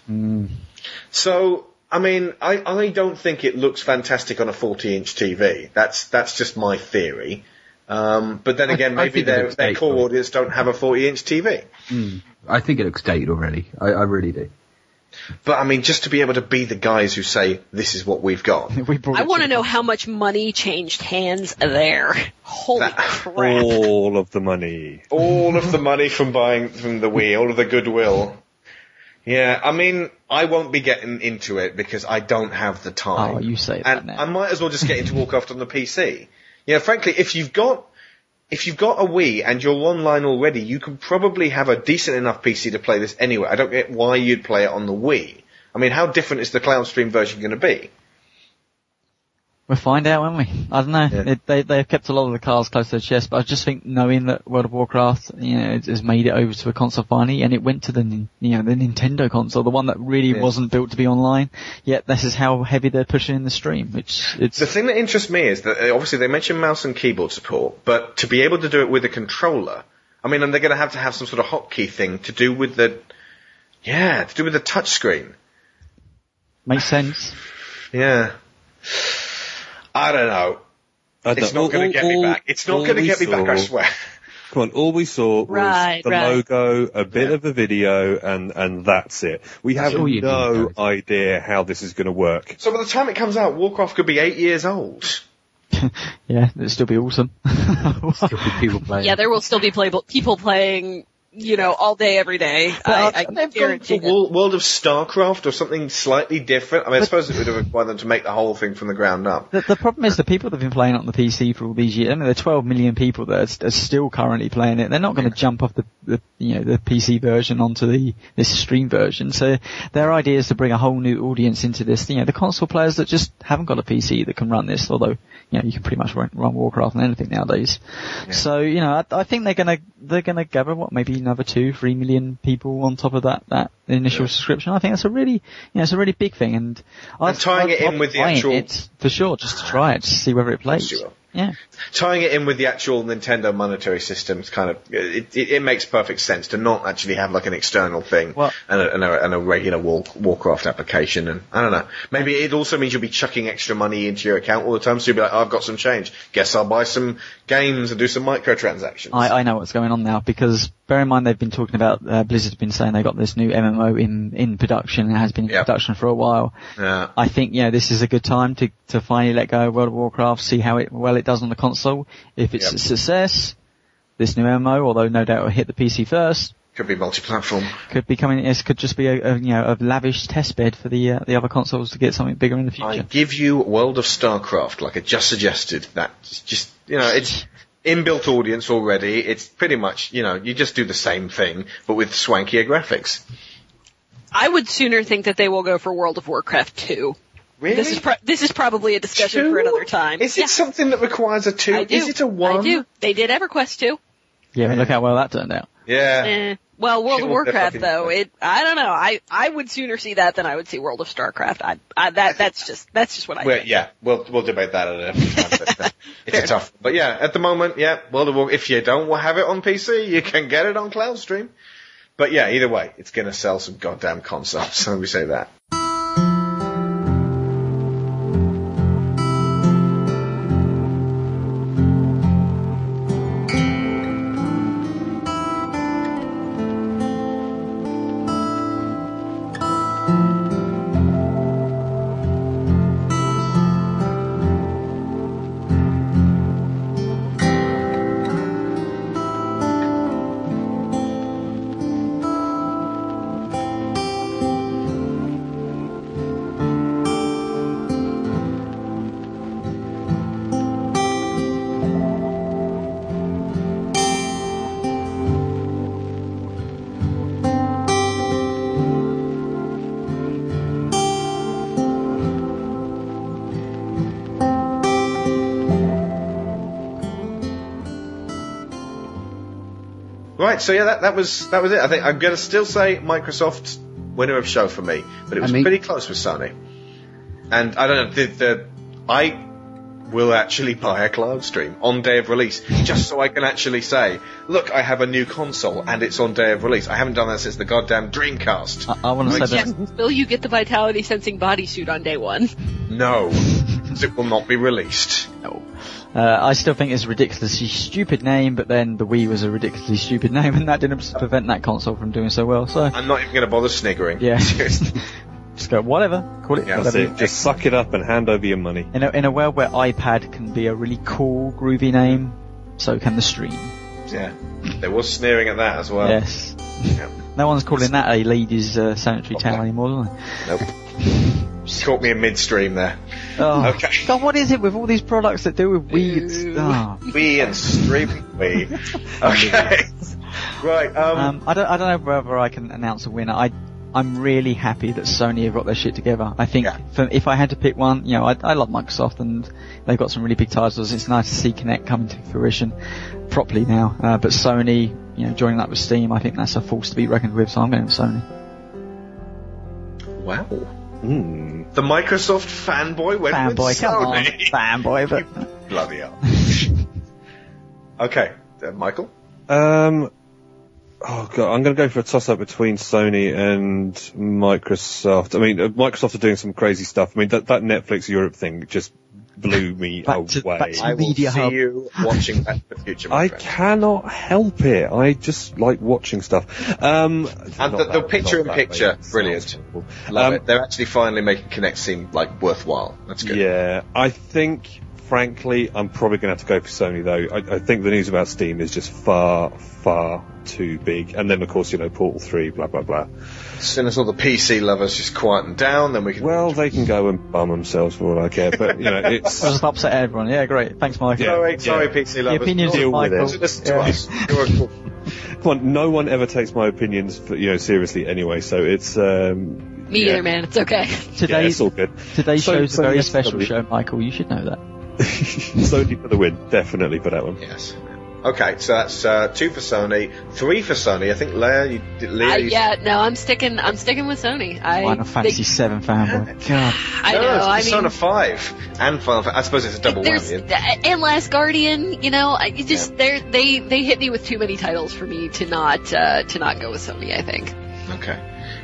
So, I mean, I, I don't think it looks fantastic on a 40 inch TV. That's, that's just my theory. Um, but then again, I maybe think it their, their dated. core audience don't have a 40 inch TV. I think it looks dated already. I, I really do. But I mean, just to be able to be the guys who say, this is what we've got. We I want to the know how much money changed hands there. Holy That- crap. All of the money. all of the money from buying from the Wii, all of the goodwill. Yeah, I mean, I won't be getting into it because I don't have the time. Oh, you say that and now. I might as well just get into Warcraft on the PC. Yeah, frankly, if you've got if you've got a Wii and you're online already, you can probably have a decent enough PC to play this anyway. I don't get why you'd play it on the Wii. I mean, how different is the cloud stream version going to be? We'll find out, won't we? I don't know. Yeah. It, they they've kept a lot of the cards close to their chest, but I just think knowing that World of Warcraft, you know, has- made it over to a console finally, and it went to the you know the Nintendo console, the one that really Yeah. wasn't built to be online. Yet this is how heavy they're pushing in the stream, which it's The thing that interests me is that uh, obviously they mentioned mouse and keyboard support, but to be able to do it with a controller, I mean, and they're going to have to have some sort of hotkey thing to do with the, yeah, to do with the touch screen. makes sense. Yeah. I don't know. I don't It's not going to get me back. It's not going to we get me back, I swear. Come on, all we saw was Right, the right. logo, a bit of a video, and and that's it. We That's have no need, idea how this is going to work. So by the time it comes out, Warcraft could be eight years old. Yeah, it'd still be awesome. Still be people playing. Yeah, there will still be playable people playing, you know, all day, every day. I, I They've gone guarantee for. World, World of StarCraft or something slightly different. I mean, I suppose it would have required them to make the whole thing from the ground up. The, the problem is the people that have been playing it on the PC for all these years. I mean, there are 12 million people that are, are still currently playing it. They're not going to jump off the, the, you know, the PC version onto the this stream version. So their idea is to bring a whole new audience into this. You know, the console players that just haven't got a PC that can run this. Although, you know, you can pretty much run, run Warcraft on anything nowadays. So you know, I, I think they're going to they're going to gather what maybe another two, three million people on top of that that initial subscription. I think that's a really, you know, it's a really big thing. And, I'd- tying I'd- it in I'd with the actual- it for sure, just to try it, to see whether it plays. will. Yeah. tying it in with the actual Nintendo monetary systems kind of it, it, it makes perfect sense to not actually have like an external thing Well- and, a, and, a, and a regular War, Warcraft application and I don't know maybe it also means you'll be chucking extra money into your account all the time so you'll be like oh, I've got some change guess I'll buy some games and do some microtransactions I, I know what's going on now because bear in mind they've been talking about uh, Blizzard's been saying they got this new MMO in in production. It has been in Yep. production for a while. yeah I think you know this is a good time to to finally let go of World of Warcraft, see how it well it does on the console. If it's Yep. a success, this new MMO, although no doubt it'll hit the PC first, could be multi-platform could be coming. This could just be a, a you know a lavish test bed for the uh, the other consoles to get something bigger in the future. I give you World of StarCraft like I just suggested that's just you know it's inbuilt audience already it's pretty much you know you just do the same thing but with swankier graphics I would sooner think that they will go for World of Warcraft 2. really This is pro- this is probably a discussion Two? for another time. Is Yeah, it something that requires a two? Is it a one? I do. They did EverQuest 2. Yeah, look how well that turned out. Yeah. Eh. Well, World of Warcraft though, it I don't know. I I would sooner see that than I would see World of Starcraft. I, I that that's just that's just what I Well, think. yeah, we'll we'll debate that at a different time. But, uh, it's a tough. But yeah, at the moment, yeah, World of War. If you don't have it on PC, you can get it on CloudStream. But yeah, either way, it's going to sell some goddamn consoles. So we say that. Right. So yeah, that that was that was it. I think I'm going to still say Microsoft winner of show for me, but it I was mean- pretty close with Sony. And I don't know the, the I will actually buy a cloud stream on day of release, just so I can actually say, look, I have a new console and it's on day of release. I haven't done that since the goddamn Dreamcast. I, I want to say Yes, that will you get the vitality sensing bodysuit on day one? No, it will not be released. no. Uh, I still think it's a ridiculously stupid name, but then the Wii was a ridiculously stupid name, and that didn't prevent that console from doing so well. So I'm not even going to bother sniggering. Yeah. Just go whatever, call it Yeah, whatever. it. Just suck it up and hand over your money. In a, in a world where iPad can be a really cool, groovy name, so can the stream. yeah. There was sneering at that as well. yes. Yeah. No one's calling that a ladies' uh, sanitary towel anymore, do Nope. Caught me in midstream there. Oh. Okay. God, what is it with all these products that do with weeds? Oh. We and streaming we. Okay. right. Um, Um, I don't, I don't know whether I can announce a winner. I, I'm really happy that Sony have got their shit together. I think Yeah. for, if I had to pick one, you know, I, I love Microsoft and they've got some really big titles. It's nice to see Kinect coming to fruition properly now. Uh, but Sony, you know, joining up with Steam, I think that's a force to be reckoned with. So I'm going with Sony. wow. Hmm. The Microsoft fanboy went Fanboy, with come on, Sony. fanboy. But Bloody hell. okay. Uh, Michael? Um, oh god, I'm going to go for a toss up between Sony and Microsoft. I mean, uh, Microsoft are doing some crazy stuff. I mean, that, that Netflix Europe thing just blew me Back to- away. back to- I will Media see Hub. you watching Back to the Future, my I friend. cannot help it. I just like watching stuff. Um, And the, the that- picture in not that picture, way. It sounds brilliant. Love Um, it. They're actually finally making Kinect seem like worthwhile. That's good. Yeah, I think, frankly, I'm probably going to have to go for Sony though. I, I think the news about Steam is just far, far too big. And then, of course, you know, Portal 3, blah, blah, blah. As soon as all the PC lovers just quieten down, then we can. Well, they can go and bum themselves for all I care, but, you know, it's... I'll just upset everyone. Yeah, great. Thanks, Michael. Yeah. sorry, sorry, PC lovers. opinions Deal of with Michael. it. Listen to Yeah. us. You're a cool. Come on, no one ever takes my opinions, for, you know, seriously anyway, so it's, um... Me yeah. either, man. It's okay. Yeah, Today's, it's all good. today's So- show's so a very special W. show, Michael. You should know that. Sony for the win, definitely for that one. Yes. Okay, so that's uh, two for Sony, three for Sony. I think Leia, you, did- Leah, I, you yeah, no, I'm sticking. I'm sticking with Sony. I Final Fantasy they- VII fanboy. God. I no, know. it's I Persona mean, 5 and Final Fa- I suppose it's a double there's whammy. and Last Guardian. You know, I it just they're they they hit me with too many titles for me to not uh, to not go with Sony. I think.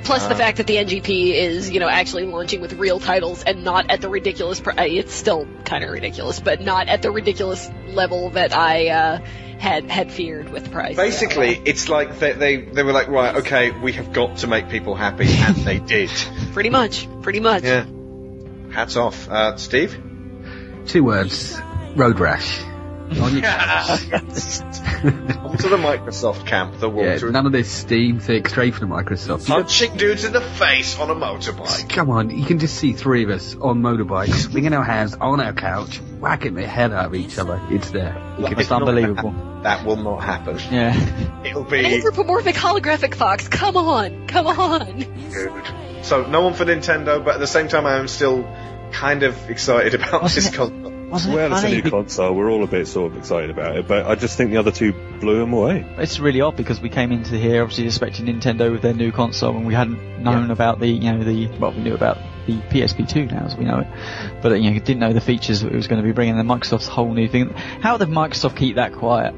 Okay. Plus the Uh, fact that the NGP is, you know, actually launching with real titles and not at the ridiculous. Pr- it's still kind of ridiculous, but not at the ridiculous level that I uh, had had feared with the price. Basically, it's like they, they they were like, right, okay, we have got to make people happy, and they did. pretty much, pretty much. Yeah. Hats off, uh, Steve. Two words. Road rash. On your Onto the Microsoft camp, the yeah, water. none of this Steam thing straight from the Microsoft. Punching dudes in the face on a motorbike. Come on, you can just see three of us on motorbikes, swinging our hands on our couch, whacking the head out of each other. It's there. You can It's unbelievable. That will not happen. Yeah. It'll An be anthropomorphic holographic fox. Come on, come on. good. So no one for Nintendo, but at the same time, I am still kind of excited about Wasn't this it- console. Wasn't Well, it it's a new console. We're all a bit sort of excited about it, but I just think the other two blew them away. It's really odd because we came into here obviously expecting Nintendo with their new console and we hadn't known about the, you know, the, well, we knew about the PSP2 now as we know it, but you know, didn't know the features that it was going to be bringing. And Microsoft's whole new thing. How did Microsoft keep that quiet?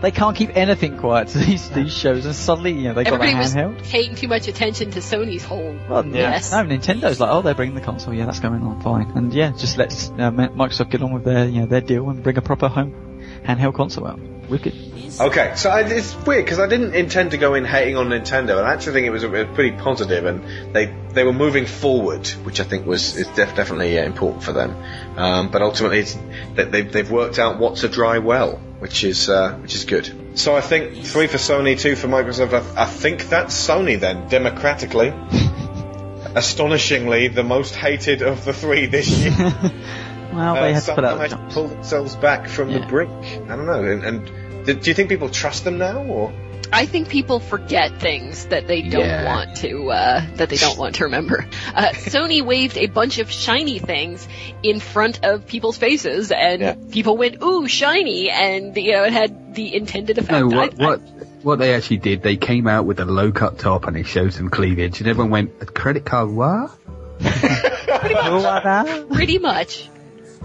They can't keep anything quiet to these, these shows and suddenly, you know, they got a Everybody was paying too much attention to Sony's whole Well, mess. No, Nintendo's like, oh, they're bringing the console. Yeah, that's going on fine. And yeah, just let uh, Microsoft get on with their, you know, their deal and bring a proper home handheld console out. Wicked. Okay, so I, it's weird because I didn't intend to go in hating on Nintendo, and I actually think it was, it was pretty positive, and they they were moving forward, which I think was is def- definitely uh, important for them. Um, but ultimately, it's, that they've they've worked out what to dry well, which is uh, which is good. So I think three for Sony, two for Microsoft. I, I think that's Sony then, democratically. Astonishingly, the most hated of the three this year. Well, Uh, they had to put somehow out the managed to jumps. pull themselves back from the brink. I don't know. And, and do, do you think people trust them now, or I think people forget things that they don't Yeah. want to uh, that they don't want to remember. Uh, Sony waved a bunch of shiny things in front of people's faces, and Yeah. people went "ooh, shiny," and you know it had the intended effect. No, what, I- I- what, what they actually did, they came out with a low cut top and they showed some cleavage and everyone went, a credit card what? pretty, much, pretty much.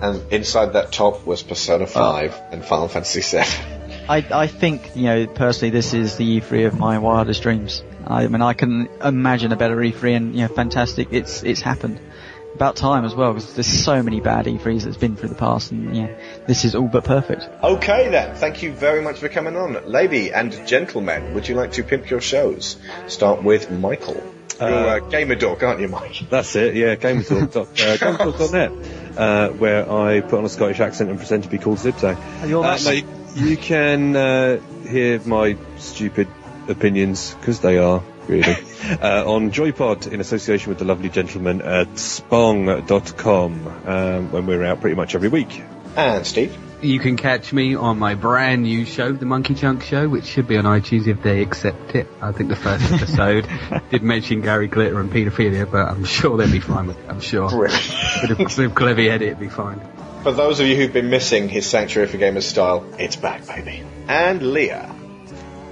And inside that top was Persona 5 and Final Fantasy 7. I, I think, you know, personally, this is the E3 of my wildest dreams. I mean, I can imagine a better E3 and, you know, fantastic. It's, it's happened. About time as well, because there's so many bad E3s that's been through the past, and yeah, this is all but perfect. Okay then, thank you very much for coming on. Lady and gentlemen, would you like to pimp your shows? Start with Michael. You're a gamer dork, aren't you, Mike? That's it, yeah, gametalk. dot- uh, gametalk.net, uh, where I put on a Scottish accent and pretend to be called. You're Uh, you, you can uh, hear my stupid opinions, because they are, really, uh, on Joypod in association with the lovely gentleman at spong.com, um, when we're out pretty much every week. And Steve? You can catch me on my brand new show, The Monkey Chunk Show, which should be on iTunes if they accept it. I think the first episode did mention Gary Glitter and paedophilia, but I'm sure they'll be fine with it. I'm sure. with, a, with a clever edit, it'd be fine. For those of you who've been missing his Sanctuary for Gamers style, it's back, baby. And Leah.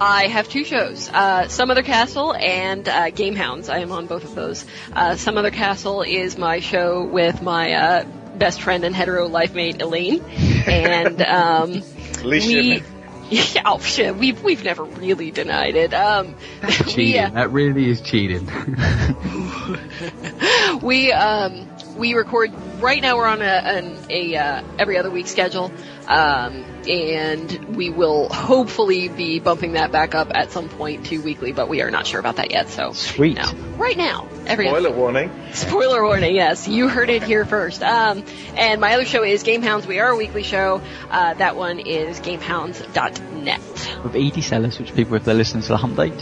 I have two shows, uh, Some Other Castle and uh, Game Hounds. I am on both of those. Uh, Some Other Castle is my show with my uh, best friend and hetero life mate Elaine, and um, At least you we. admit. Yeah, oh shit, we've we've never really denied it. Um, Cheating. we, uh, That really is cheating. we um we record right now we're on a an, a uh, every other week schedule um and we will hopefully be bumping that back up at some point to weekly but we are not sure about that yet so Sweet. no right now every Spoiler warning. spoiler warning yes you heard it here first um and my other show is Game Hounds. we are a weekly show uh that one is gamehounds.net with ED sellers, which people, if they're listening to the Hump Date,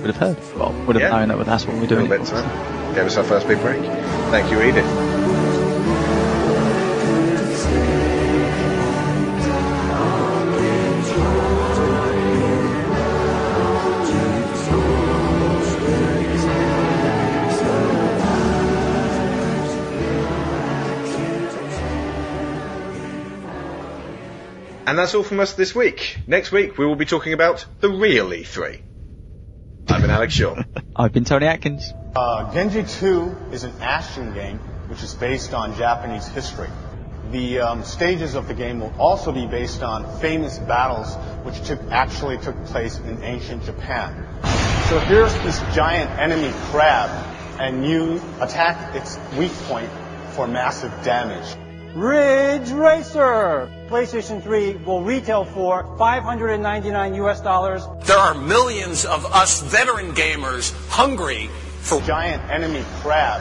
would have heard. Well, would have Yeah. known that that's what we're doing. little bit. Gave us our first big break. Thank you, Edith. And that's all from us this week. Next week, we will be talking about the real E3. I've been Alex Shaw. I've been Tony Atkins. Uh, Genji 2 is an action game which is based on Japanese history. The um, stages of the game will also be based on famous battles which took, actually took place in ancient Japan. So here's this giant enemy crab, and you attack its weak point for massive damage. Ridge Racer PlayStation 3 will retail for 599 US dollars. There are millions of us veteran gamers hungry for Giant enemy crab.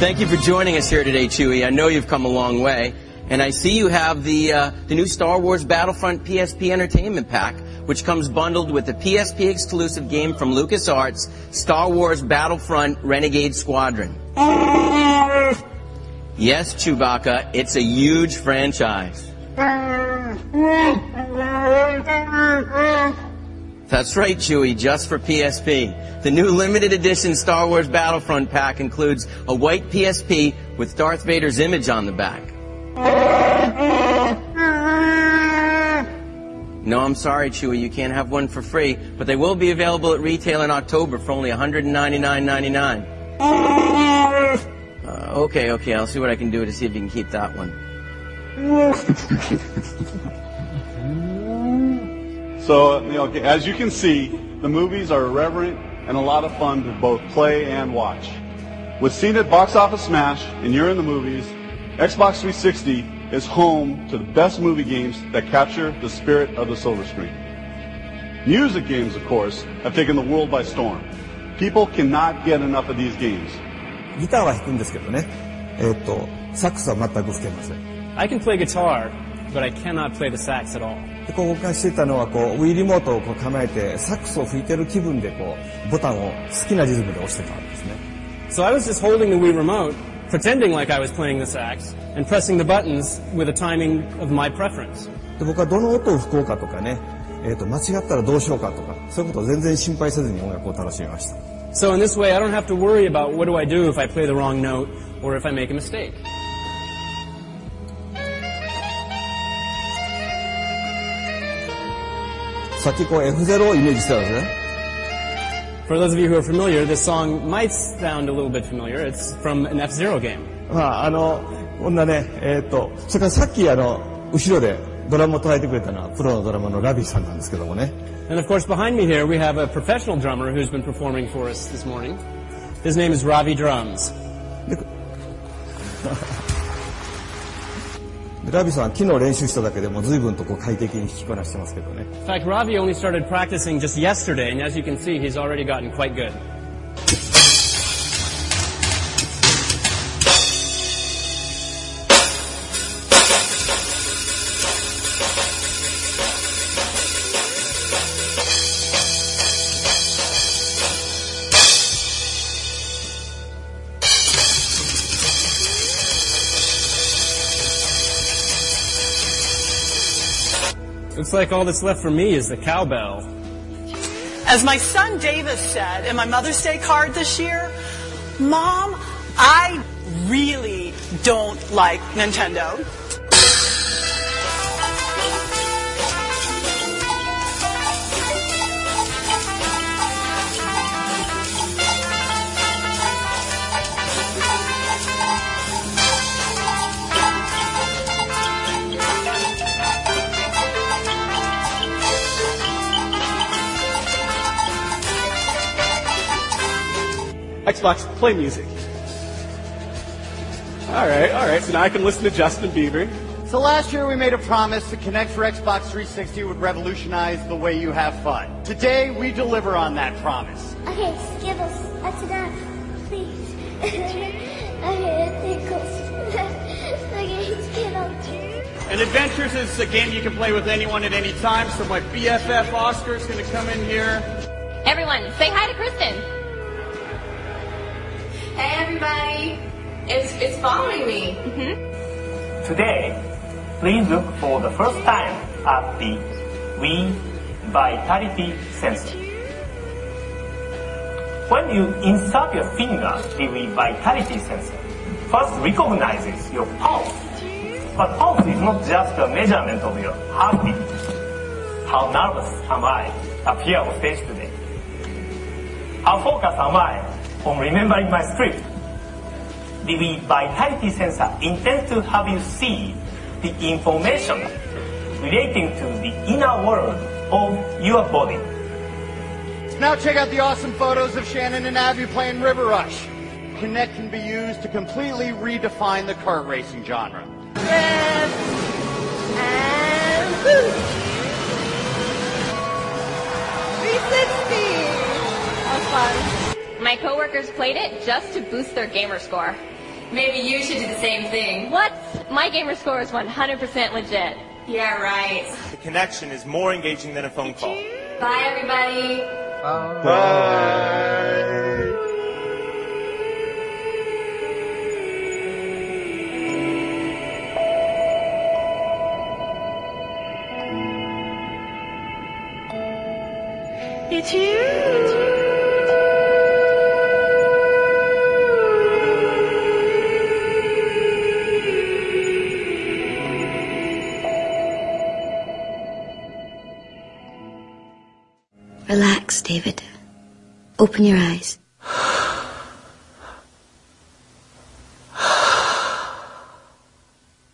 Thank you for joining us here today, Chewy. I know you've come a long way, and I see you have the uh, the new Star Wars Battlefront PSP Entertainment Pack, which comes bundled with the PSP exclusive game from LucasArts, Star Wars Battlefront Renegade Squadron. Yes, Chewbacca, it's a huge franchise. That's right, Chewie, just for PSP. The new limited edition Star Wars Battlefront pack includes a white PSP with Darth Vader's image on the back. No, I'm sorry, Chewie, you can't have one for free, but they will be available at retail in October for only $199.99. Uh, okay, okay, I'll see what I can do to see if you can keep that one. So, you know, as you can see, the movies are irreverent and a lot of fun to both play and watch. With at Box Office Smash and you're in the movies, Xbox 360 is home to the best movie games that capture the spirit of the silver screen. Music games, of course, have taken the world by storm. People cannot get enough of these games. ギターは弾くんですけどね。えーっと、サックスは全く吹けません。I can play guitar, but I cannot play the sax at all. で、こう僕がしていたのは、こう、Wii リモートをこう構えて、サックスを吹いてる気分で、こう、ボタンを好きなリズムで押してたんですね。So I was just holding the Wii remote, pretending like I was playing the sax, and pressing the buttons with a timing of my preference. で、僕はどの音を吹こうかとかね、えーっと、間違ったらどうしようかとか、そういうことを全然心配せずに音楽を楽しみました。So in this way, I don't have to worry about what do I do if I play the wrong note or if I make a mistake. For those of you who are familiar, this song might sound a little bit familiar. It's from an F-Zero game. まあ、あの、こんなね、えっ、ー、と、それからさっきあの、後ろでドラムを叩いてくれたのは、プロのドラマのラビーさんなんですけどもね。And of course, behind me here, we have a professional drummer who's been performing for us this morning. His name is Ravi Drums. でラビーさんは昨日練習しただけでも随分とこう快適に弾きこなしてますけどね。 In fact, Ravi only started practicing just yesterday, and as you can see, he's already gotten quite good. Looks like all that's left for me is the cowbell. As my son Davis said in my Mother's Day card this year, Mom, I really don't like Nintendo. Xbox, play music. All right, all right. So now I can listen to Justin Bieber. So last year we made a promise to Kinect for Xbox 360 would revolutionize the way you have fun. Today we deliver on that promise. Okay, Skittles, that's enough. Please. okay, Pickles. okay, Skittles. And Adventures is a game you can play with anyone at any time. So my BFF Oscar is going to come in here. Everyone, say hi to Kristen. Hey everybody, it's, it's following me. Mm-hmm. Today, please look for the first time at the Wii Vitality sensor. When you insert your finger in the Vitality sensor, first recognizes your pulse. But pulse is not just a measurement of your heartbeat. How nervous am I appear on stage today? How focused am I on remembering my script? The Wii Vitality sensor intends to have you see the information relating to the inner world of your body. Now check out the awesome photos of Shannon and Abby playing River Rush. Kinect can be used to completely redefine the kart racing genre. And woo! 360! That was fun. My coworkers played it just to boost their gamer score. Maybe you should do the same thing. What? My gamer score is 100% legit. Yeah, right. The connection is more engaging than a phone call. Bye, everybody. Bye. It's you. David. Open your eyes.